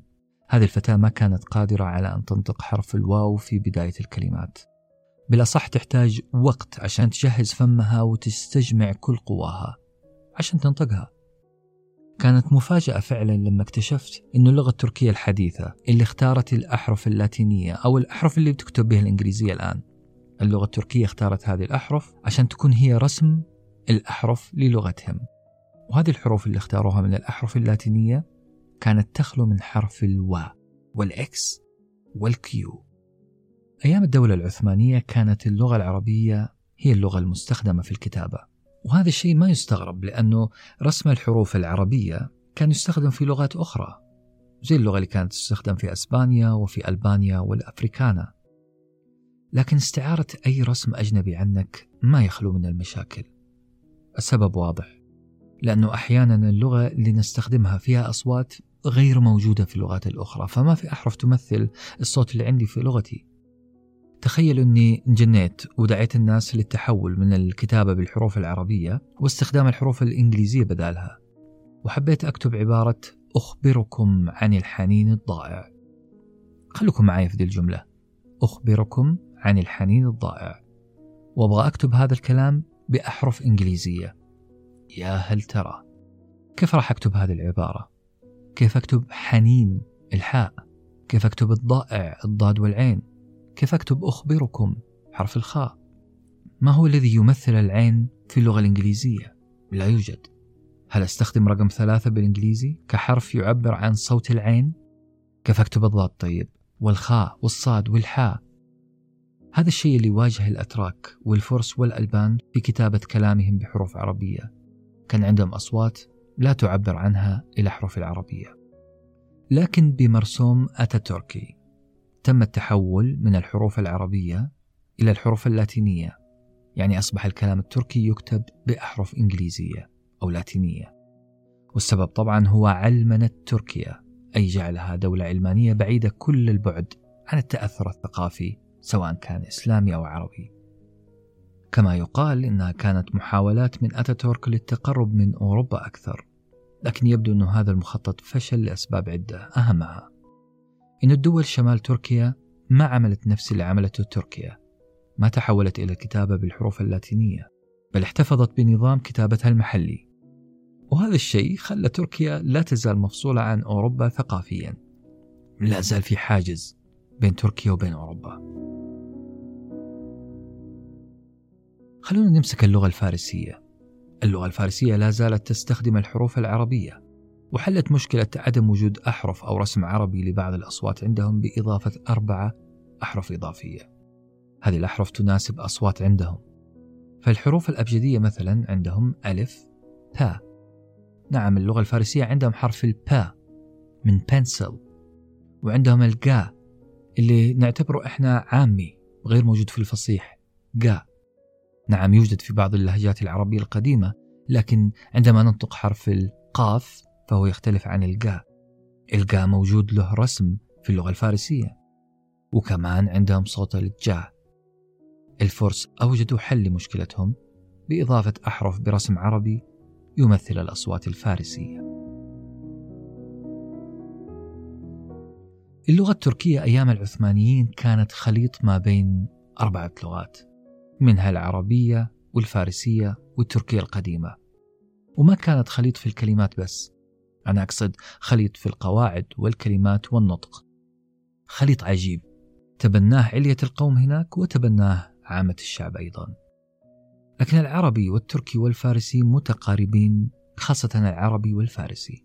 Speaker 2: هذه الفتاة ما كانت قادرة على أن تنطق حرف الواو في بداية الكلمات. بالأصح تحتاج وقت عشان تجهز فمها وتستجمع كل قواها عشان تنطقها. كانت مفاجأة فعلا لما اكتشفت أن اللغة التركية الحديثة اللي اختارت الأحرف اللاتينية أو الأحرف اللي بتكتب بها الإنجليزية الآن. اللغة التركية اختارت هذه الأحرف عشان تكون هي رسم الأحرف للغتهم. وهذه الحروف اللي اختاروها من الأحرف اللاتينية كانت تخلو من حرف الوا والإكس والكيو. أيام الدولة العثمانية كانت اللغة العربية هي اللغة المستخدمة في الكتابة وهذا الشيء ما يستغرب لأنه رسم الحروف العربية كان يستخدم في لغات أخرى زي اللغة اللي كانت تستخدم في أسبانيا وفي ألبانيا والأفريكانا. لكن استعارة أي رسم أجنبي عنك ما يخلو من المشاكل. السبب واضح لأنه أحيانا اللغة اللي نستخدمها فيها أصوات غير موجودة في اللغات الأخرى. فما في أحرف تمثل الصوت اللي عندي في لغتي. تخيل أني انجنيت ودعيت الناس للتحول من الكتابة بالحروف العربية واستخدام الحروف الإنجليزية بدالها. وحبيت أكتب عبارة أخبركم عن الحنين الضائع. خلوكم معي في ذي الجملة. أخبركم عن الحنين الضائع. وأبغى أكتب هذا الكلام بأحرف إنجليزية. يا هل ترى. كيف راح أكتب هذه العبارة؟ كيف أكتب حنين الحاء كيف أكتب الضائع الضاد والعين كيف أكتب أخبركم حرف الخاء ما هو الذي يمثل العين في اللغة الإنجليزية؟ لا يوجد هل أستخدم رقم ثلاثة بالإنجليزي كحرف يعبر عن صوت العين؟ كيف أكتب الضاد طيب؟ والخاء والصاد والحاء هذا الشيء اللي واجه الأتراك والفرس والألبان في كتابة كلامهم بحروف عربية كان عندهم أصوات لا تعبر عنها إلى حروف العربية. لكن بمرسوم أتاتوركي تم التحول من الحروف العربية إلى الحروف اللاتينية يعني أصبح الكلام التركي يكتب بأحرف إنجليزية أو لاتينية. والسبب طبعا هو علمنة تركيا أي جعلها دولة علمانية بعيدة كل البعد عن التأثر الثقافي سواء كان إسلامي أو عربي. كما يقال إنها كانت محاولات من أتاتورك للتقرب من أوروبا أكثر لكن يبدو أن هذا المخطط فشل لأسباب عدة أهمها إن الدول شمال تركيا ما عملت نفس اللي عملته تركيا ما تحولت إلى الكتابة بالحروف اللاتينية بل احتفظت بنظام كتابتها المحلي. وهذا الشيء خلى تركيا لا تزال مفصولة عن أوروبا ثقافيا لا زال في حاجز بين تركيا وبين أوروبا. خلونا نمسك اللغة الفارسية. اللغة الفارسية لا زالت تستخدم الحروف العربية وحلت مشكلة عدم وجود أحرف أو رسم عربي لبعض الأصوات عندهم بإضافة أربعة أحرف إضافية. هذه الأحرف تناسب أصوات عندهم. فالحروف الأبجدية مثلا عندهم ألف تا نعم اللغة الفارسية عندهم حرف البا من بنسل وعندهم الجا اللي نعتبره إحنا عامي غير موجود في الفصيح جا. نعم يوجد في بعض اللهجات العربية القديمة لكن عندما ننطق حرف القاف فهو يختلف عن الجا الجا موجود له رسم في اللغة الفارسية وكمان عندهم صوت الجا. الفرس أوجدوا حل لمشكلتهم بإضافة أحرف برسم عربي يمثل الأصوات الفارسية. اللغة التركية أيام العثمانيين كانت خليط ما بين أربعة لغات. منها العربية والفارسية والتركية القديمة. وما كانت خليط في الكلمات بس. أنا أقصد خليط في القواعد والكلمات والنطق. خليط عجيب. تبناه علية القوم هناك وتبناه عامة الشعب أيضا. لكن العربي والتركي والفارسي متقاربين خاصة العربي والفارسي.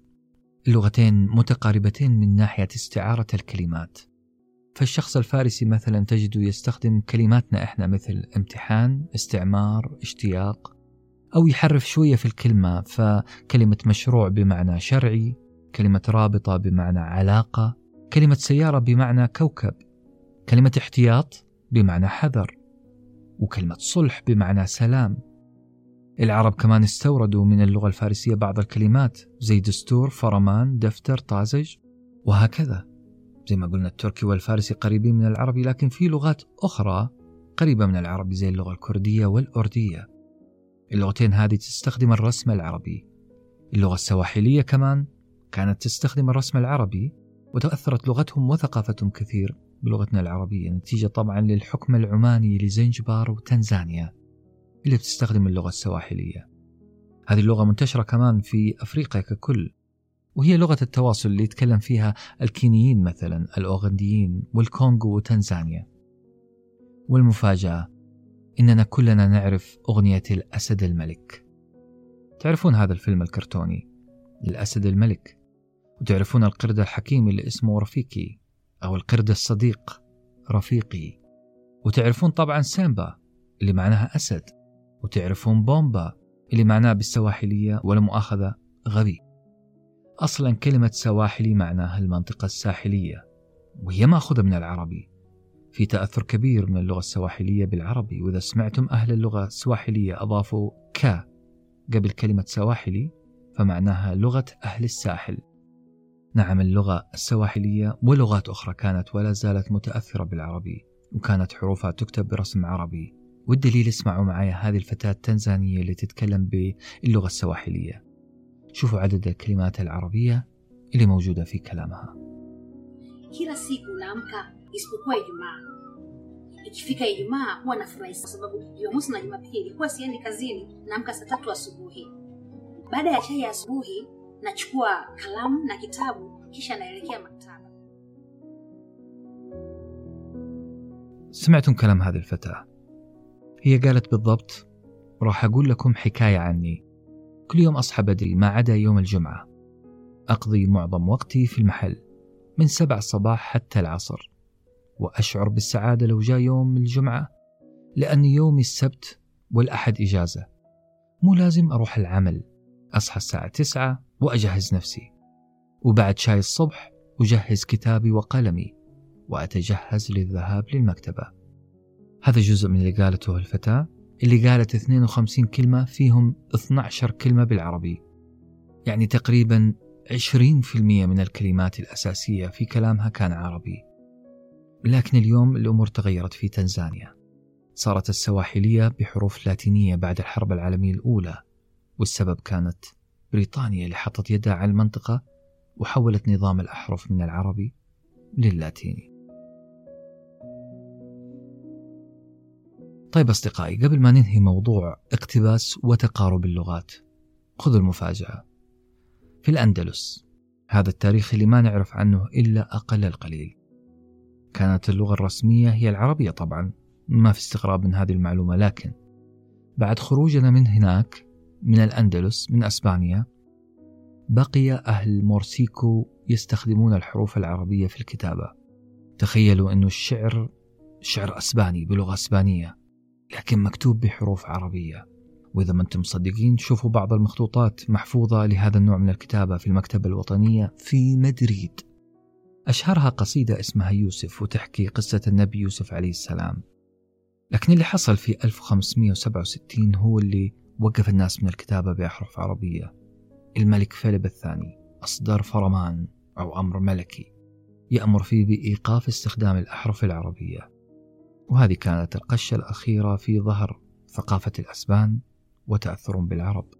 Speaker 2: اللغتين متقاربتين من ناحية استعارة الكلمات. فالشخص الفارسي مثلا تجده يستخدم كلماتنا إحنا مثل امتحان، استعمار، اشتياق أو يحرف شوية في الكلمة فكلمة مشروع بمعنى شرعي كلمة رابطة بمعنى علاقة كلمة سيارة بمعنى كوكب كلمة احتياط بمعنى حذر وكلمة صلح بمعنى سلام. العرب كمان استوردوا من اللغة الفارسية بعض الكلمات زي دستور، فرمان، دفتر، طازج وهكذا. زي ما قلنا التركي والفارسي قريبين من العربي لكن في لغات أخرى قريبة من العربي زي اللغة الكردية والأردية. اللغتين هذه تستخدم الرسم العربي. اللغة السواحلية كمان كانت تستخدم الرسم العربي وتأثرت لغتهم وثقافتهم كثير بلغتنا العربية نتيجة طبعا للحكم العماني لزنجبار وتنزانيا اللي بتستخدم اللغة السواحلية. هذه اللغة منتشرة كمان في أفريقيا ككل. وهي لغة التواصل اللي يتكلم فيها الكينيين مثلا الأوغنديين والكونغو وتنزانيا. والمفاجأة إننا كلنا نعرف أغنية الأسد الملك. تعرفون هذا الفيلم الكرتوني؟ الأسد الملك. وتعرفون القرد الحكيم اللي اسمه رفيقي أو القرد الصديق رفيقي. وتعرفون طبعا سيمبا اللي معناها أسد. وتعرفون بومبا اللي معناه بالسواحلية ولا مؤاخذة غبي. أصلا كلمة سواحلي معناها المنطقة الساحلية وهي مأخوذة من العربي. في تأثر كبير من اللغة السواحلية بالعربي وإذا سمعتم أهل اللغة السواحلية أضافوا ك قبل كلمة سواحلي فمعناها لغة أهل الساحل. نعم اللغة السواحلية ولغات أخرى كانت ولا زالت متأثرة بالعربي وكانت حروفها تكتب برسم عربي. والدليل اسمعوا معي هذه الفتاة التنزانية اللي تتكلم باللغة السواحلية. شوفوا عدد الكلمات العربية اللي موجودة في كلامها
Speaker 3: kila siku naamka isipokuwa Ijumaa. Ikifika Ijumaa huwa nafurahi kwa sababu Jumamosi na Jumapili huwa siendi kazini, naamka saa tatu asubuhi. Baada ya chai ya asubuhi, nachukua kalamu na kitabu, kisha naelekea maktaba.
Speaker 2: سمعتم كلام هذه الفتاة هي قالت بالضبط راح أقول لكم حكاية عني كل يوم أصحى بدري ما عدا يوم الجمعة. أقضي معظم وقتي في المحل من سبع الصباح حتى العصر. وأشعر بالسعادة لو جاء يوم الجمعة لأن يومي السبت والأحد إجازة. مو لازم أروح العمل أصحى الساعة تسعة وأجهز نفسي. وبعد شاي الصبح أجهز كتابي وقلمي وأتجهز للذهاب للمكتبة. هذا جزء من اللي قالته الفتاة. اللي قالت 52 كلمة فيهم 12 كلمة بالعربي. يعني تقريبا 20% من الكلمات الأساسية في كلامها كان عربي. لكن اليوم الأمور تغيرت في تنزانيا. صارت السواحلية بحروف لاتينية بعد الحرب العالمية الأولى والسبب كانت بريطانيا اللي حطت يدها على المنطقة وحولت نظام الأحرف من العربي للاتيني طيب أصدقائي قبل ما ننهي موضوع اقتباس وتقارب اللغات خذوا المفاجأة. في الأندلس هذا التاريخ اللي ما نعرف عنه إلا أقل القليل. كانت اللغة الرسمية هي العربية طبعا ما في استغراب من هذه المعلومة لكن بعد خروجنا من هناك من الأندلس من أسبانيا بقي أهل مورسيكو يستخدمون الحروف العربية في الكتابة. تخيلوا أن الشعر شعر أسباني بلغة أسبانية. لكن مكتوب بحروف عربية. وإذا ما أنتم مصدقين شوفوا بعض المخطوطات محفوظة لهذا النوع من الكتابة في المكتبة الوطنية في مدريد. أشهرها قصيدة اسمها يوسف وتحكي قصة النبي يوسف عليه السلام. لكن اللي حصل في 1567 هو اللي وقف الناس من الكتابة بأحرف عربية. الملك فيليب الثاني أصدر فرمان أو أمر ملكي يأمر فيه بإيقاف استخدام الأحرف العربية. وهذه كانت القشة الأخيرة في ظهر ثقافة الأسبان وتأثرهم بالعرب.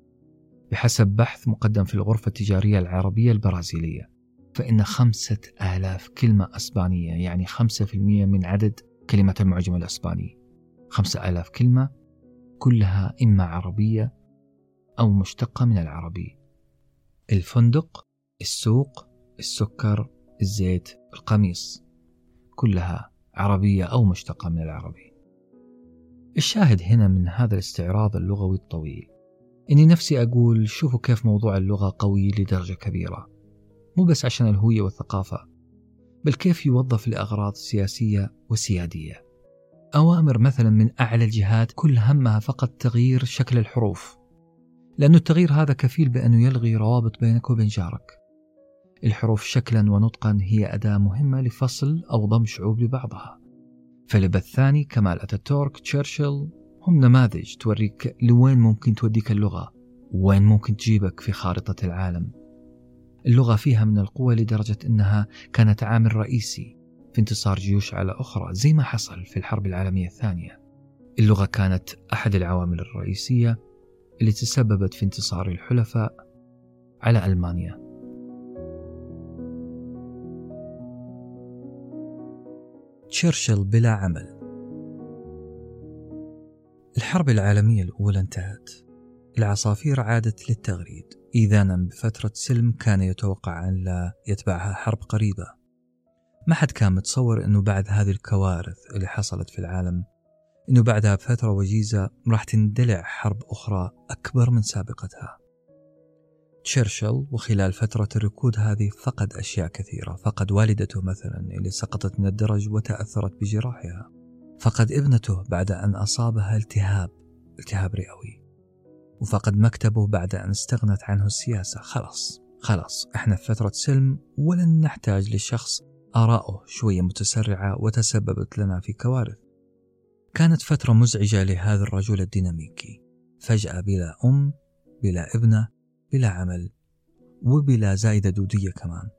Speaker 2: بحسب بحث مقدم في الغرفة التجارية العربية البرازيلية فإن خمسة آلاف كلمة أسبانية يعني خمسة في المية من عدد كلمات المعجم الأسباني. خمسة آلاف كلمة كلها إما عربية أو مشتقة من العربي. الفندق السوق السكر الزيت القميص كلها عربية أو مشتقة من العربي. الشاهد هنا من هذا الاستعراض اللغوي الطويل. إني نفسي أقول شوفوا كيف موضوع اللغة قوي لدرجة كبيرة. مو بس عشان الهوية والثقافة بل كيف يوظف لأغراض سياسية وسيادية أوامر مثلا من أعلى الجهات كل همها فقط تغيير شكل الحروف. لأن التغيير هذا كفيل بأنه يلغي روابط بينك وبين جارك. الحروف شكلا ونطقا هي أداة مهمة لفصل أو ضم شعوب لبعضها. فيليب الثاني كمال أتاتورك تشرشل هم نماذج توريك لوين ممكن توديك اللغة وين ممكن تجيبك في خارطة العالم. اللغة فيها من القوة لدرجة أنها كانت عامل رئيسي في انتصار جيوش على أخرى زي ما حصل في الحرب العالمية الثانية. اللغة كانت أحد العوامل الرئيسية اللي تسببت في انتصار الحلفاء على ألمانيا. تشرشل بلا عمل. الحرب العالمية الأولى انتهت. العصافير عادت للتغريد إذانا بفترة سلم كان يتوقع أن لا يتبعها حرب قريبة. ما حد كان متصور أنه بعد هذه الكوارث اللي حصلت في العالم أنه بعدها بفترة وجيزة راح تندلع حرب أخرى أكبر من سابقتها. تشرشل وخلال فترة الركود هذه فقد أشياء كثيرة. فقد والدته مثلا اللي سقطت من الدرج وتأثرت بجراحها. فقد ابنته بعد أن أصابها التهاب التهاب رئوي. وفقد مكتبه بعد أن استغنت عنه السياسة. خلاص خلاص إحنا في فترة سلم ولن نحتاج لشخص آراؤه شوية متسرعة وتسببت لنا في كوارث. كانت فترة مزعجة لهذا الرجل الديناميكي. فجأة بلا أم بلا ابنة بلا عمل وبلا زايدة دودية كمان.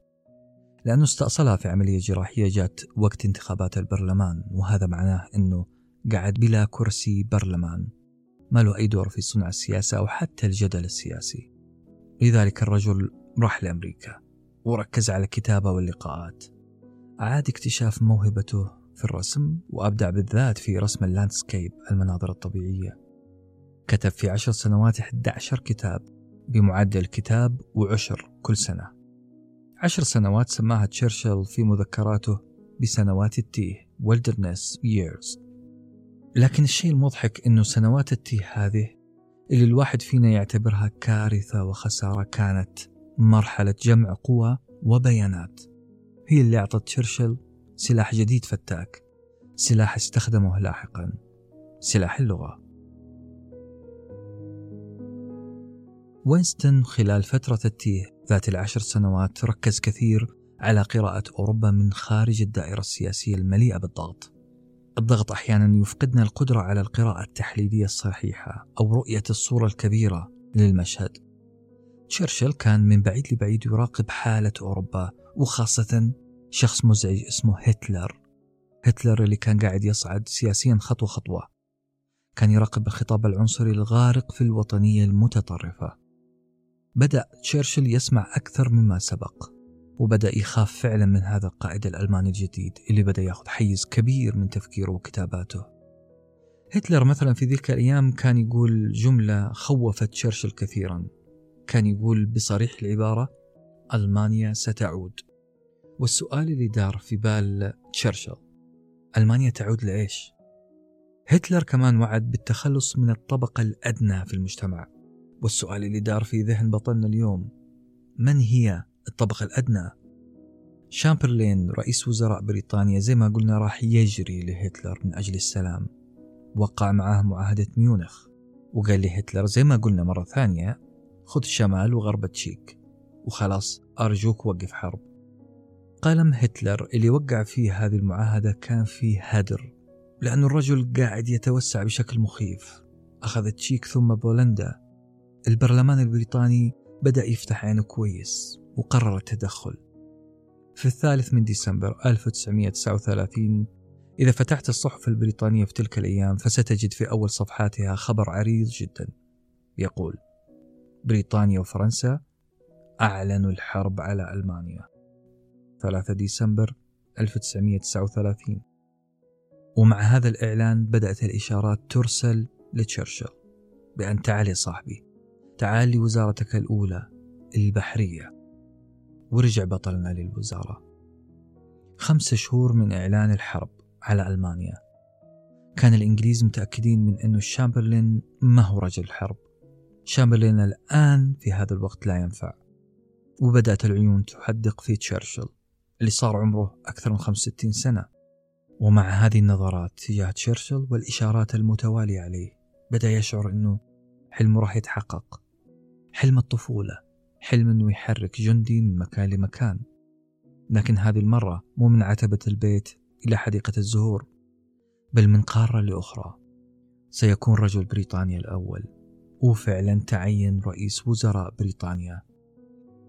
Speaker 2: لأنه استأصلها في عملية جراحية جات وقت انتخابات البرلمان وهذا معناه أنه قعد بلا كرسي برلمان. ما له أي دور في صنع السياسة أو حتى الجدل السياسي. لذلك الرجل راح لأمريكا وركز على الكتابة واللقاءات. أعاد اكتشاف موهبته في الرسم وأبدع بالذات في رسم اللاندسكيب المناظر الطبيعية. كتب في عشر سنوات 11 كتاب. بمعدل كتاب وعشر كل سنة. عشر سنوات سماها تشرشل في مذكراته بسنوات التيه wilderness years. لكن الشيء المضحك إنه سنوات التيه هذه اللي الواحد فينا يعتبرها كارثة وخسارة كانت مرحلة جمع قوى وبيانات. هي اللي أعطت تشرشل سلاح جديد فتاك سلاح استخدمه لاحقا سلاح اللغة. وينستون خلال فترة التيه ذات العشر سنوات ركز كثير على قراءة أوروبا من خارج الدائرة السياسية المليئة بالضغط. الضغط أحيانا يفقدنا القدرة على القراءة التحليلية الصحيحة أو رؤية الصورة الكبيرة للمشهد. تشرشل كان من بعيد لبعيد يراقب حالة أوروبا وخاصة شخص مزعج اسمه هتلر. هتلر اللي كان قاعد يصعد سياسيا خطوة خطوة. كان يراقب الخطاب العنصري الغارق في الوطنية المتطرفة. بدأ تشرشل يسمع أكثر مما سبق وبدأ يخاف فعلا من هذا القائد الألماني الجديد اللي بدأ يأخذ حيز كبير من تفكيره وكتاباته. هتلر مثلا في ذيك الأيام كان يقول جملة خوفت تشرشل كثيرا. كان يقول بصريح العبارة ألمانيا ستعود. والسؤال اللي دار في بال تشرشل ألمانيا تعود لإيش؟ هتلر كمان وعد بالتخلص من الطبقة الأدنى في المجتمع. والسؤال اللي دار في ذهن بطلنا اليوم من هي الطبقة الأدنى؟ شامبرلين رئيس وزراء بريطانيا زي ما قلنا راح يجري لهتلر من أجل السلام. وقع معاه معاهدة ميونخ. وقال لهتلر زي ما قلنا مرة ثانية خذ شمال وغرب تشيك. وخلاص أرجوك وقف حرب. قلم هتلر اللي وقع فيه هذه المعاهدة كان فيه هدر. لأن الرجل قاعد يتوسع بشكل مخيف. أخذ تشيك ثم بولندا. البرلمان البريطاني بدأ يفتح عينه كويس وقرر التدخل. في الثالث من ديسمبر 1939 إذا فتحت الصحف البريطانية في تلك الأيام فستجد في أول صفحاتها خبر عريض جدا. يقول بريطانيا وفرنسا أعلنوا الحرب على ألمانيا. 3 ديسمبر 1939 ومع هذا الإعلان بدأت الإشارات ترسل لتشرشل بأن تعال يا صاحبي. تعال لوزارتك الأولى البحرية. ورجع بطلنا للوزارة. خمسة شهور من إعلان الحرب على ألمانيا. كان الإنجليز متأكدين من أنه الشامبرلين ما هو رجل الحرب شامبرلين الآن في هذا الوقت لا ينفع. وبدأت العيون تحدق في تشرشل اللي صار عمره أكثر من 65 سنة. ومع هذه النظرات تجاه تشرشل والإشارات المتوالية عليه بدأ يشعر أنه حلمه راح يتحقق. حلم الطفولة حلم أنه يحرك جندي من مكان لمكان. لكن هذه المرة مو من عتبة البيت إلى حديقة الزهور بل من قارة لأخرى. سيكون رجل بريطانيا الأول وفعلا تعين رئيس وزراء بريطانيا.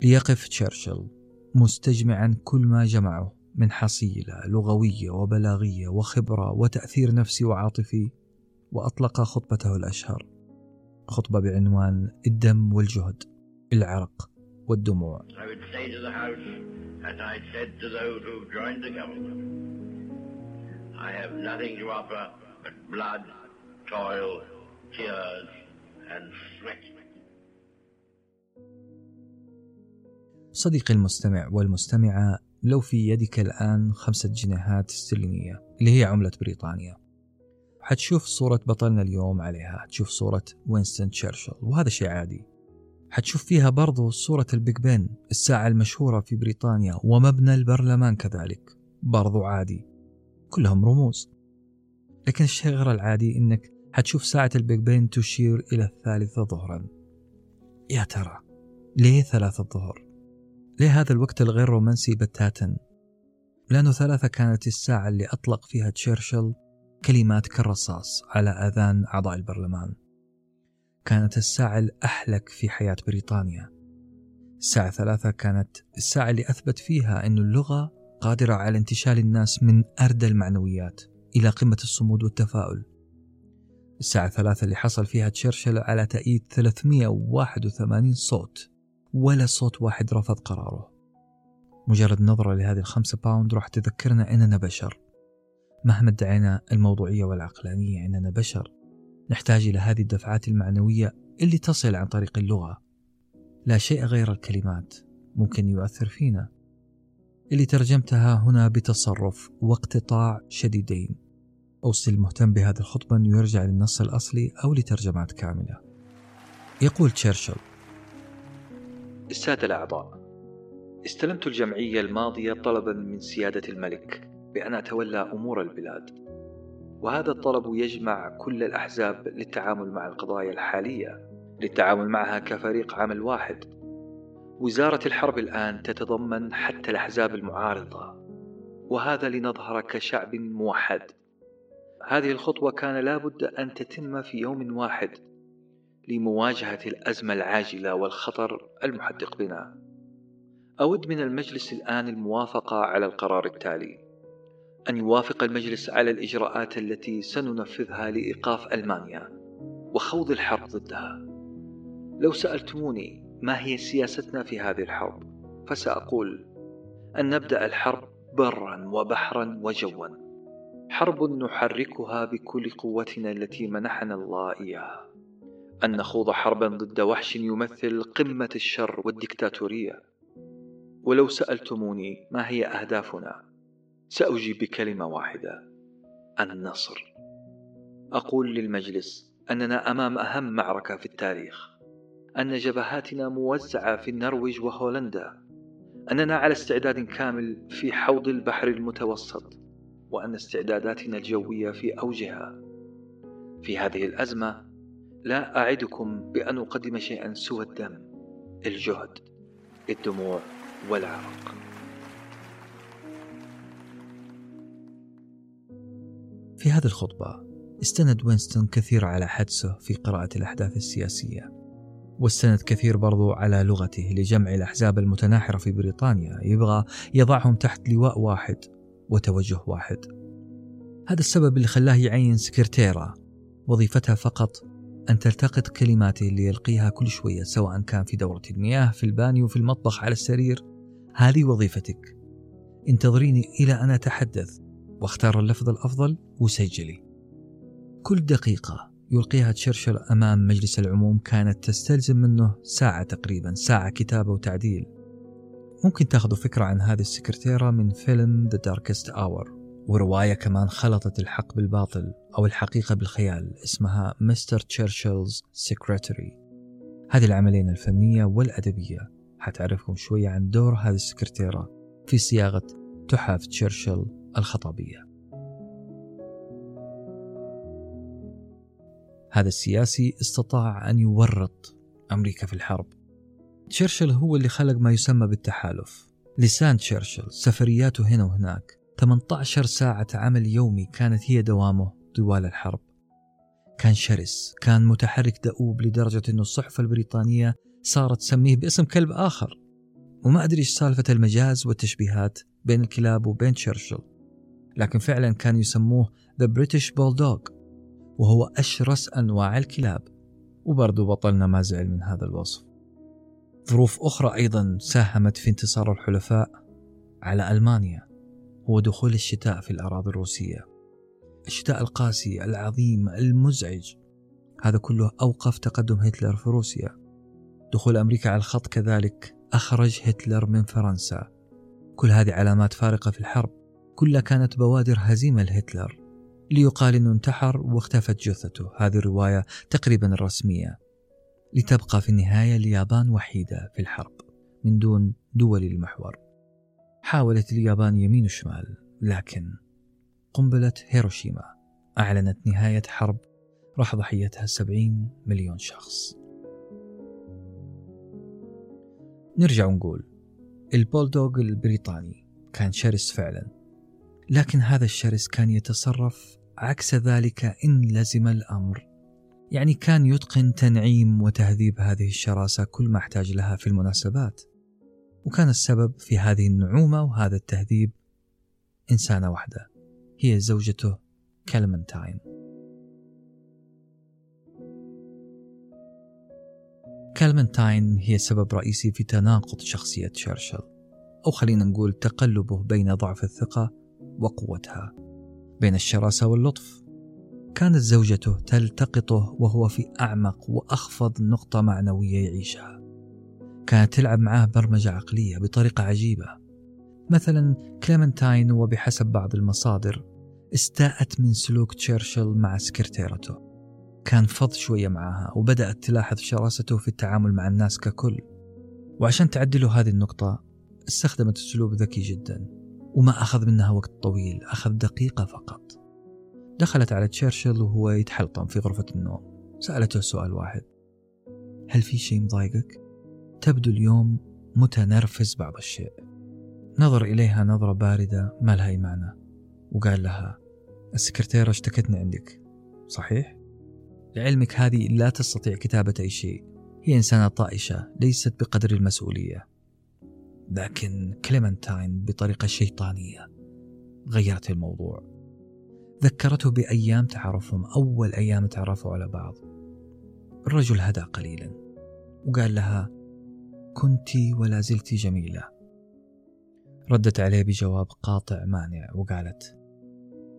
Speaker 2: ليقف تشرشل مستجمعا كل ما جمعه من حصيلة لغوية وبلاغية وخبرة وتأثير نفسي وعاطفي وأطلق خطبته الأشهر. خطبة بعنوان الدم والجهد العرق والدموع. صديقي المستمع والمستمعة لو في يدك الآن خمسة جنيهات استرلينية اللي هي عملة بريطانيا حتشوف صورة بطلنا اليوم عليها حتشوف صورة وينستون تشرشل وهذا شيء عادي حتشوف فيها برضو صورة البيج بن الساعة المشهورة في بريطانيا ومبنى البرلمان كذلك برضو عادي كلهم رموز لكن الشيء غير العادي إنك حتشوف ساعة البيج بن تشير إلى الثالثة ظهرا يا ترى ليه ثلاثة الظهر؟ ليه هذا الوقت الغير رومانسي بتاتا؟ لأنه ثلاثة كانت الساعة اللي أطلق فيها تشرشل كلمات كالرصاص على آذان أعضاء البرلمان. كانت الساعة الأحلك في حياة بريطانيا. الساعة ثلاثة كانت الساعة اللي أثبت فيها أن اللغة قادرة على انتشال الناس من أردى المعنويات إلى قمة الصمود والتفاؤل. الساعة ثلاثة اللي حصل فيها تشرشل على تأييد 381 صوت ولا صوت واحد رفض قراره. مجرد نظرة لهذه الخمسة باوند راح تذكرنا أننا بشر. مهما ادعينا الموضوعية والعقلانية أننا بشر؟ نحتاج إلى هذه الدفعات المعنوية اللي تصل عن طريق اللغة. لا شيء غير الكلمات ممكن يؤثر فينا. اللي ترجمتها هنا بتصرف واقتطاع شديدين. أوصي المهتم بهذه الخطبة أن يرجع للنص الأصلي أو لترجمات كاملة. يقول تشرشل.
Speaker 4: السادة الأعضاء استلمت الجمعية الماضية طلبا من سيادة الملك. بأن أتولى أمور البلاد. وهذا الطلب يجمع كل الأحزاب للتعامل مع القضايا الحالية للتعامل معها كفريق عمل واحد. وزارة الحرب الآن تتضمن حتى الأحزاب المعارضة. وهذا لنظهر كشعب موحد. هذه الخطوة كان لابد أن تتم في يوم واحد لمواجهة الأزمة العاجلة والخطر المحدق بنا. أود من المجلس الآن الموافقة على القرار التالي. أن يوافق المجلس على الإجراءات التي سننفذها لإيقاف ألمانيا وخوض الحرب ضدها. لو سألتموني ما هي سياستنا في هذه الحرب فسأقول أن نبدأ الحرب برا وبحرا وجوا. حرب نحركها بكل قوتنا التي منحنا الله إياها. أن نخوض حربا ضد وحش يمثل قمة الشر والديكتاتورية ولو سألتموني ما هي أهدافنا سأجيب بكلمة واحدة النصر. أقول للمجلس أننا أمام أهم معركة في التاريخ أن جبهاتنا موزعة في النرويج وهولندا أننا على استعداد كامل في حوض البحر المتوسط وأن استعداداتنا الجوية في أوجها. في هذه الأزمة لا أعدكم بأن أقدم شيئا سوى الدم الجهد الدموع والعرق.
Speaker 2: في هذه الخطبة استند وينستون كثير على حدسه في قراءة الأحداث السياسية واستند كثير برضو على لغته لجمع الأحزاب المتناحرة في بريطانيا يبغى يضعهم تحت لواء واحد وتوجه واحد. هذا السبب اللي خلاه يعين سكرتيرة وظيفتها فقط أن تلتقط كلماته اللي يلقيها كل شوية سواء كان في دورة المياه في البانيو في المطبخ على السرير. هذه وظيفتك. انتظريني إلى أن أتحدث. واختار اللفظ الأفضل وسجلي. كل دقيقة يلقيها تشرشل أمام مجلس العموم كانت تستلزم منه ساعة تقريبا ساعة كتابة وتعديل. ممكن تاخذوا فكرة عن هذه السكرتيرة من فيلم The Darkest Hour. ورواية كمان خلطت الحق بالباطل أو الحقيقة بالخيال اسمها مستر تشرشلز سكرتري هذه العملين الفنية والأدبية. حتعرفكم شوية عن دور هذه السكرتيرة. في صياغة تحف تشرشل الخطابية. هذا السياسي استطاع أن يورط أمريكا في الحرب. تشرشل هو اللي خلق ما يسمى بالتحالف. لسان تشرشل سفرياته هنا وهناك. 18 ساعة عمل يومي كانت هي دوامه طوال الحرب. كان شرس كان متحرك دؤوب لدرجة أن الصحف البريطانية صارت تسميه باسم كلب آخر. وما أدري إيش سالفة المجاز والتشبيهات بين الكلاب وبين تشرشل. لكن فعلا كانوا يسموه The British Bulldog وهو أشرس أنواع الكلاب. وبرضو بطلنا ما زعل من هذا الوصف. ظروف أخرى أيضا ساهمت في انتصار الحلفاء على ألمانيا هو دخول الشتاء في الأراضي الروسية. الشتاء القاسي العظيم المزعج. هذا كله أوقف تقدم هتلر في روسيا. دخول أمريكا على الخط كذلك أخرج هتلر من فرنسا. كل هذه علامات فارقة في الحرب. كلها كانت بوادر هزيمة لهتلر ليقال أنه انتحر واختفت جثته. هذه الرواية تقريبا الرسمية. لتبقى في النهاية اليابان وحيدة في الحرب من دون دول المحور. حاولت اليابان يمين وشمال لكن قنبلة هيروشيما أعلنت نهاية حرب راح ضحيتها 70 مليون شخص. نرجع ونقول البولدوغ البريطاني كان شرس فعلا. لكن هذا الشرس كان يتصرف عكس ذلك إن لزم الأمر. يعني كان يتقن تنعيم وتهذيب هذه الشراسة كل ما احتاج لها في المناسبات. وكان السبب في هذه النعومة وهذا التهذيب إنسانة واحدة. هي زوجته كلمنتاين. كلمنتاين هي سبب رئيسي في تناقض شخصية تشرشل أو خلينا نقول تقلبه بين ضعف الثقة وقوتها بين الشراسة واللطف. كانت زوجته تلتقطه وهو في أعمق وأخفض نقطة معنوية يعيشها. كانت تلعب معاه برمجة عقلية بطريقة عجيبة. مثلا كليمنتاين وبحسب بعض المصادر استاءت من سلوك تشرشل مع سكرتيرته. كان فض شوية معها وبدأت تلاحظ شراسته في التعامل مع الناس ككل. وعشان تعدلوا هذه النقطة استخدمت أسلوب ذكي جدا. وما أخذ منها وقت طويل أخذ دقيقة فقط. دخلت على تشرشل وهو يتحلطم في غرفة النوم. سألته سؤال واحد. هل في شيء مضايقك؟ تبدو اليوم متنرفز بعض الشيء. نظر إليها نظرة باردة ما لها أي معنى وقال لها السكرتيرة اشتكتني عندك. صحيح؟ لعلمك هذه لا تستطيع كتابة أي شيء. هي إنسانة طائشة ليست بقدر المسؤولية. لكن كليمنتاين بطريقة شيطانية غيرت الموضوع. ذكرته بأيام تعارفهم أول أيام تعرفوا على بعض. الرجل هدى قليلا وقال لها كنت ولا زلت جميلة. ردت عليه بجواب قاطع مانع وقالت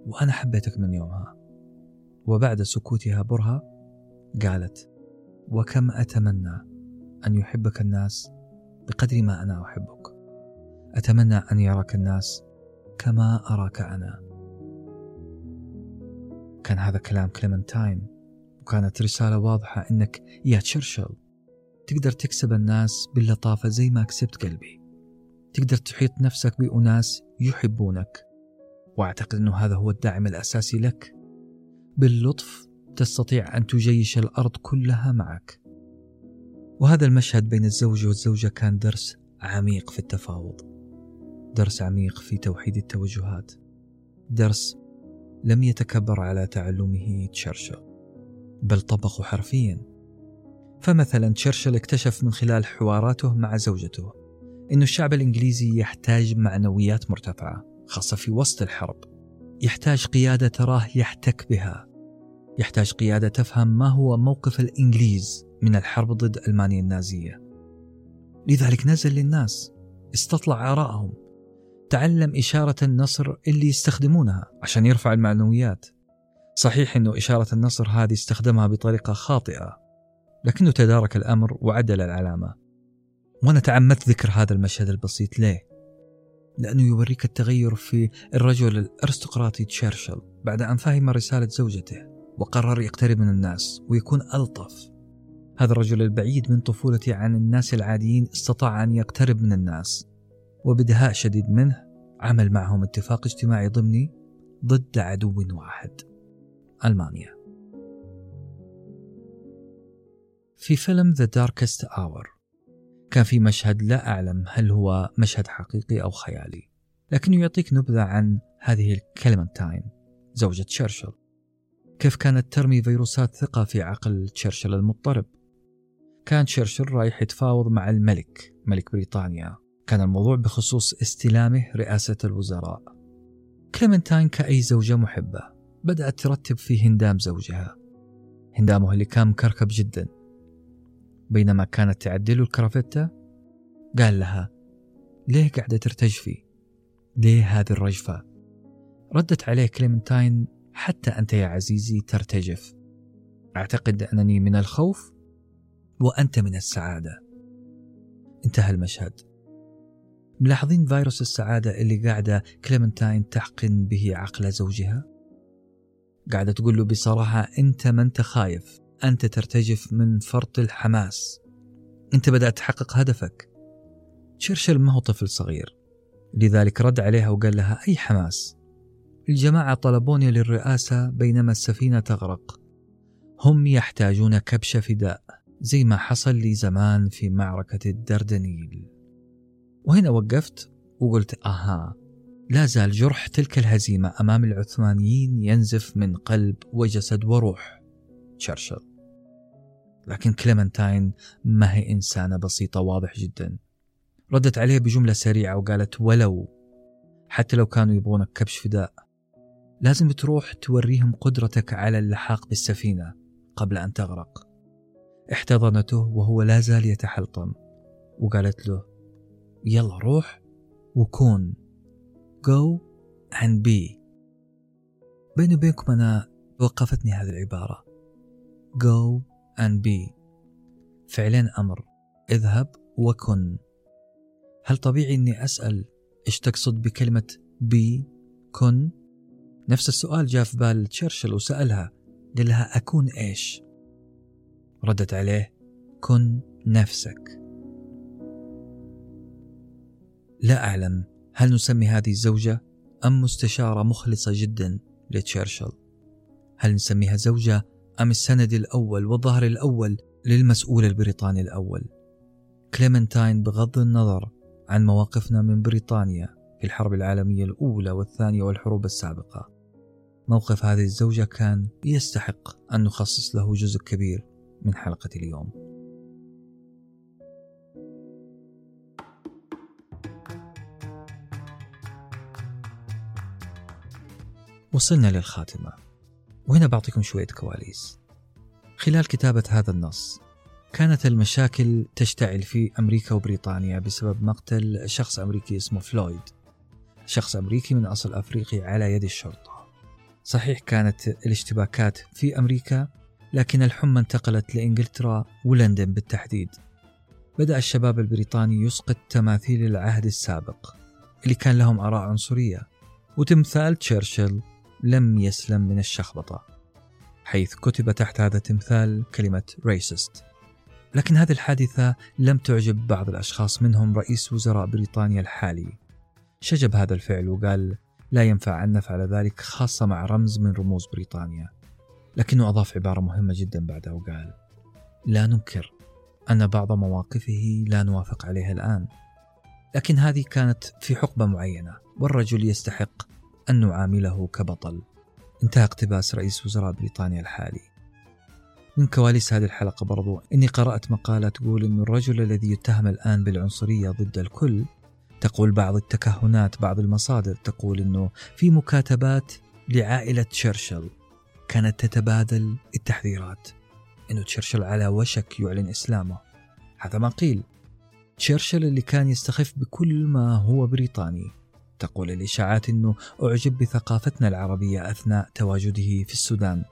Speaker 2: وأنا حبيتك من يومها. وبعد سكوتها برهة قالت وكم أتمنى أن يحبك الناس بقدر ما أنا أحبك. أتمنى أن يراك الناس كما أراك أنا. كان هذا كلام كليمنتاين وكانت رسالة واضحة إنك يا تشرشل تقدر تكسب الناس باللطافة زي ما كسبت قلبي. تقدر تحيط نفسك بأناس يحبونك. وأعتقد أنه هذا هو الداعم الأساسي لك. باللطف تستطيع أن تجيش الأرض كلها معك. وهذا المشهد بين الزوج والزوجة كان درس عميق في التفاوض درس عميق في توحيد التوجهات درس لم يتكبر على تعلمه تشرشل بل طبقه حرفيا. فمثلا تشرشل اكتشف من خلال حواراته مع زوجته أن الشعب الإنجليزي يحتاج معنويات مرتفعة خاصة في وسط الحرب يحتاج قيادة تراه يحتك بها. يحتاج قيادة تفهم ما هو موقف الإنجليز من الحرب ضد ألمانيا النازية. لذلك نزل للناس استطلع آرائهم تعلم إشارة النصر اللي يستخدمونها عشان يرفع المعنويات. صحيح أنه إشارة النصر هذه استخدمها بطريقة خاطئة لكنه تدارك الأمر وعدل العلامة. وأنا تعمدت ذكر هذا المشهد البسيط ليه؟ لأنه يوريك التغير في الرجل الأرستقراطي تشرشل بعد أن فهم رسالة زوجته. وقرر يقترب من الناس ويكون ألطف. هذا الرجل البعيد من طفولته عن الناس العاديين استطاع أن يقترب من الناس وبدهاء شديد منه عمل معهم اتفاق اجتماعي ضمني ضد عدو واحد. ألمانيا. في فيلم The Darkest Hour كان في مشهد لا أعلم هل هو مشهد حقيقي أو خيالي لكنه يعطيك نبذة عن هذه الكليمنتاين زوجة تشرشل. كيف كانت ترمي فيروسات ثقة في عقل تشرشل المضطرب؟ كان تشرشل رايح يتفاوض مع الملك ملك بريطانيا. كان الموضوع بخصوص استلامه رئاسة الوزراء. كليمنتاين كأي زوجة محبة بدأت ترتب في هندام زوجها. هندامه اللي كان مكركب جدا. بينما كانت تعدل الكرافتة قال لها ليه قاعدة ترتجفي؟ ليه هذه الرجفة؟ ردت عليه كليمنتاين حتى أنت يا عزيزي ترتجف. أعتقد أنني من الخوف وأنت من السعادة. انتهى المشهد. ملاحظين فيروس السعادة اللي قاعدة كليمنتاين تحقن به عقل زوجها؟ قاعدة تقول له بصراحة أنت ما أنت خايف أنت ترتجف من فرط الحماس. أنت بدأت تحقق هدفك. تشرشل ما هو طفل صغير. لذلك رد عليها وقال لها أي حماس؟ الجماعة طلبوني للرئاسة بينما السفينة تغرق. هم يحتاجون كبش فداء زي ما حصل لي زمان في معركة الدردنيل. وهنا وقفت وقلت أها لا زال جرح تلك الهزيمة أمام العثمانيين ينزف من قلب وجسد وروح. تشرشل. لكن كليمنتاين ما هي إنسانة بسيطة واضح جدا. ردت عليه بجملة سريعة وقالت ولو حتى لو كانوا يبغونك كبش فداء. لازم تروح توريهم قدرتك على اللحاق بالسفينة قبل أن تغرق. احتضنته وهو لا زال يتحلطم وقالت له يلا روح وكون. Go and be. بيني وبينكم أنا وقفتني هذه العبارة. Go and be. فعلين أمر. اذهب وكن. هل طبيعي أني أسأل إيش تقصد بكلمة be كن؟ نفس السؤال جاء في بال تشرشل وسألها قال لها أكون إيش؟ ردت عليه كن نفسك. لا أعلم هل نسمي هذه الزوجة أم مستشارة مخلصة جدا لتشرشل. هل نسميها زوجة أم السند الأول والظهر الأول للمسؤول البريطاني الأول؟ كليمنتاين بغض النظر عن مواقفنا من بريطانيا في الحرب العالمية الأولى والثانية والحروب السابقة. موقف هذه الزوجة كان يستحق أن نخصص له جزء كبير من حلقة اليوم. وصلنا للخاتمة. وهنا بعطيكم شوية كواليس. خلال كتابة هذا النص كانت المشاكل تشتعل في أمريكا وبريطانيا بسبب مقتل شخص أمريكي اسمه فلويد. شخص أمريكي من أصل أفريقي على يد الشرطة. صحيح كانت الاشتباكات في أمريكا لكن الحمى انتقلت لإنجلترا ولندن بالتحديد. بدأ الشباب البريطاني يسقط تماثيل العهد السابق اللي كان لهم آراء عنصرية وتمثال تشرشل لم يسلم من الشخبطة حيث كتب تحت هذا التمثال كلمة racist لكن هذه الحادثة لم تعجب بعض الأشخاص منهم رئيس وزراء بريطانيا الحالي. شجب هذا الفعل وقال لا ينفع أن نفعل ذلك خاصة مع رمز من رموز بريطانيا. لكنه أضاف عبارة مهمة جدا بعدها وقال لا ننكر أن بعض مواقفه لا نوافق عليها الآن لكن هذه كانت في حقبة معينة والرجل يستحق أن نعامله كبطل. انتهى اقتباس رئيس وزراء بريطانيا الحالي. من كواليس هذه الحلقة برضو إني قرأت مقالة تقول أن الرجل الذي يتهم الآن بالعنصرية ضد الكل تقول بعض التكهنات بعض المصادر تقول أنه في مكاتبات لعائلة تشرشل كانت تتبادل التحذيرات. أنه تشرشل على وشك يعلن إسلامه. هذا ما قيل. تشرشل اللي كان يستخف بكل ما هو بريطاني. تقول الإشاعات أنه أعجب بثقافتنا العربية أثناء تواجده في السودان.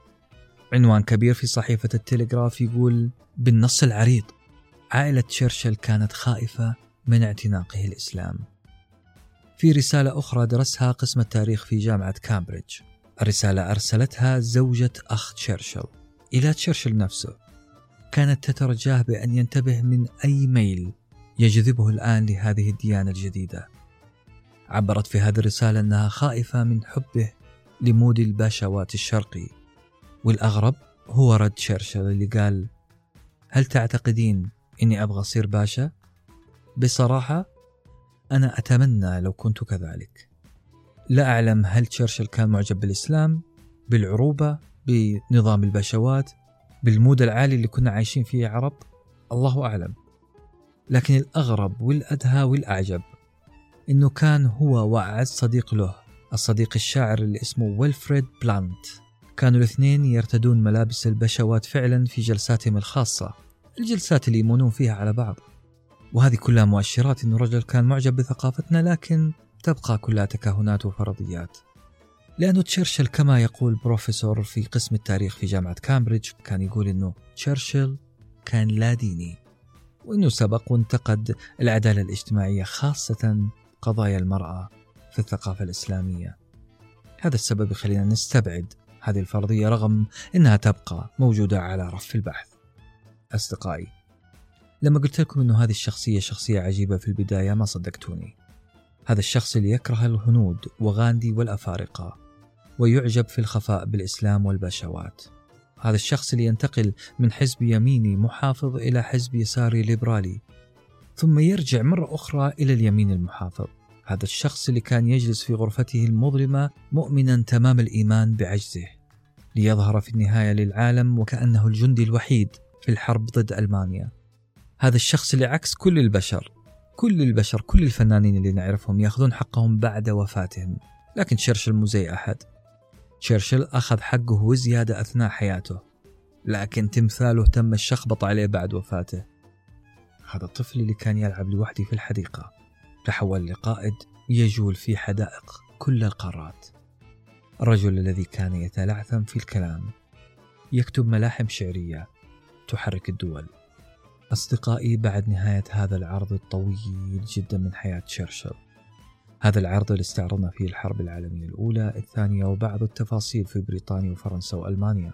Speaker 2: عنوان كبير في صحيفة التلغراف يقول بالنص العريض. عائلة تشرشل كانت خائفة من اعتناقه الإسلام. في رسالة أخرى درسها قسم التاريخ في جامعة كامبريدج. الرسالة أرسلتها زوجة أخ تشرشل. إلى تشرشل نفسه. كانت تترجاه بأن ينتبه من أي ميل يجذبه الآن لهذه الديانة الجديدة. عبرت في هذه الرسالة أنها خائفة من حبه لمود الباشوات الشرقي. والأغرب هو رد شرشل اللي قال هل تعتقدين أني أبغى أصير باشا؟ بصراحة أنا أتمنى لو كنت كذلك. لا أعلم هل تشرشل كان معجب بالإسلام بالعروبة بنظام البشوات بال mood العالي اللي كنا عايشين فيه عرب؟ الله أعلم. لكن الأغرب والأدهى والأعجب إنه كان هو وأعز صديق له الصديق الشاعر اللي اسمه ويلفريد بلانت. كانوا الاثنين يرتدون ملابس البشوات فعلا في جلساتهم الخاصة الجلسات اللي يمونون فيها على بعض. وهذه كلها مؤشرات أنه الرجل كان معجب بثقافتنا لكن تبقى كلها تكهنات وفرضيات. لأنه تشرشل كما يقول بروفيسور في قسم التاريخ في جامعة كامبريدج كان يقول أنه تشرشل كان لا ديني وأنه سبق وانتقد العدالة الاجتماعية خاصة قضايا المرأة في الثقافة الإسلامية. هذا السبب يخلينا نستبعد هذه الفرضية رغم أنها تبقى موجودة على رف البحث. أصدقائي لما قلت لكم أنه هذه الشخصية شخصية عجيبة في البداية ما صدقتوني. هذا الشخص اللي يكره الهنود وغاندي والأفارقة ويعجب في الخفاء بالإسلام والبشوات هذا الشخص اللي ينتقل من حزب يميني محافظ إلى حزب يساري ليبرالي ثم يرجع مرة أخرى إلى اليمين المحافظ. هذا الشخص اللي كان يجلس في غرفته المظلمة مؤمنا تمام الإيمان بعجزه ليظهر في النهاية للعالم وكأنه الجندي الوحيد في الحرب ضد ألمانيا. هذا الشخص اللي عكس كل البشر. كل البشر كل الفنانين اللي نعرفهم ياخذون حقهم بعد وفاتهم. لكن تشرشل مو زي أحد. تشرشل أخذ حقه وزيادة أثناء حياته. لكن تمثاله تم الشخبط عليه بعد وفاته. هذا الطفل اللي كان يلعب لوحده في الحديقة. تحول لقائد يجول في حدائق كل القارات. الرجل الذي كان يتلعثم في الكلام. يكتب ملاحم شعرية تحرك الدول. أصدقائي بعد نهاية هذا العرض الطويل جدا من حياة تشرشل هذا العرض اللي استعرضنا فيه الحرب العالمية الأولى الثانية وبعض التفاصيل في بريطانيا وفرنسا وألمانيا.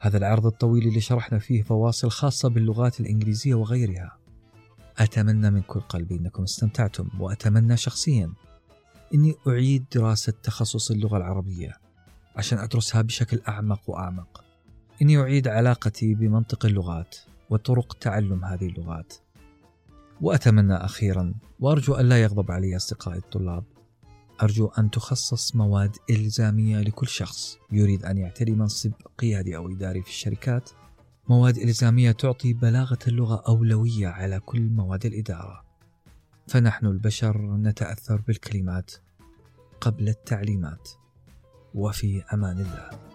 Speaker 2: هذا العرض الطويل اللي شرحنا فيه فواصل خاصة باللغات الإنجليزية وغيرها. أتمنى من كل قلبي أنكم استمتعتم وأتمنى شخصيا أني أعيد دراسة تخصص اللغة العربية عشان أدرسها بشكل أعمق وأعمق. إني أعيد علاقتي بمنطق اللغات. وطرق تعلم هذه اللغات. وأتمنى أخيرا وأرجو أن لا يغضب علي أصدقائي الطلاب. أرجو أن تخصص مواد إلزامية لكل شخص. يريد أن يعتري منصب قيادي أو إداري في الشركات. مواد إلزامية تعطي بلاغة اللغة أولوية على كل مواد الإدارة. فنحن البشر نتأثر بالكلمات قبل التعليمات. وفي أمان الله.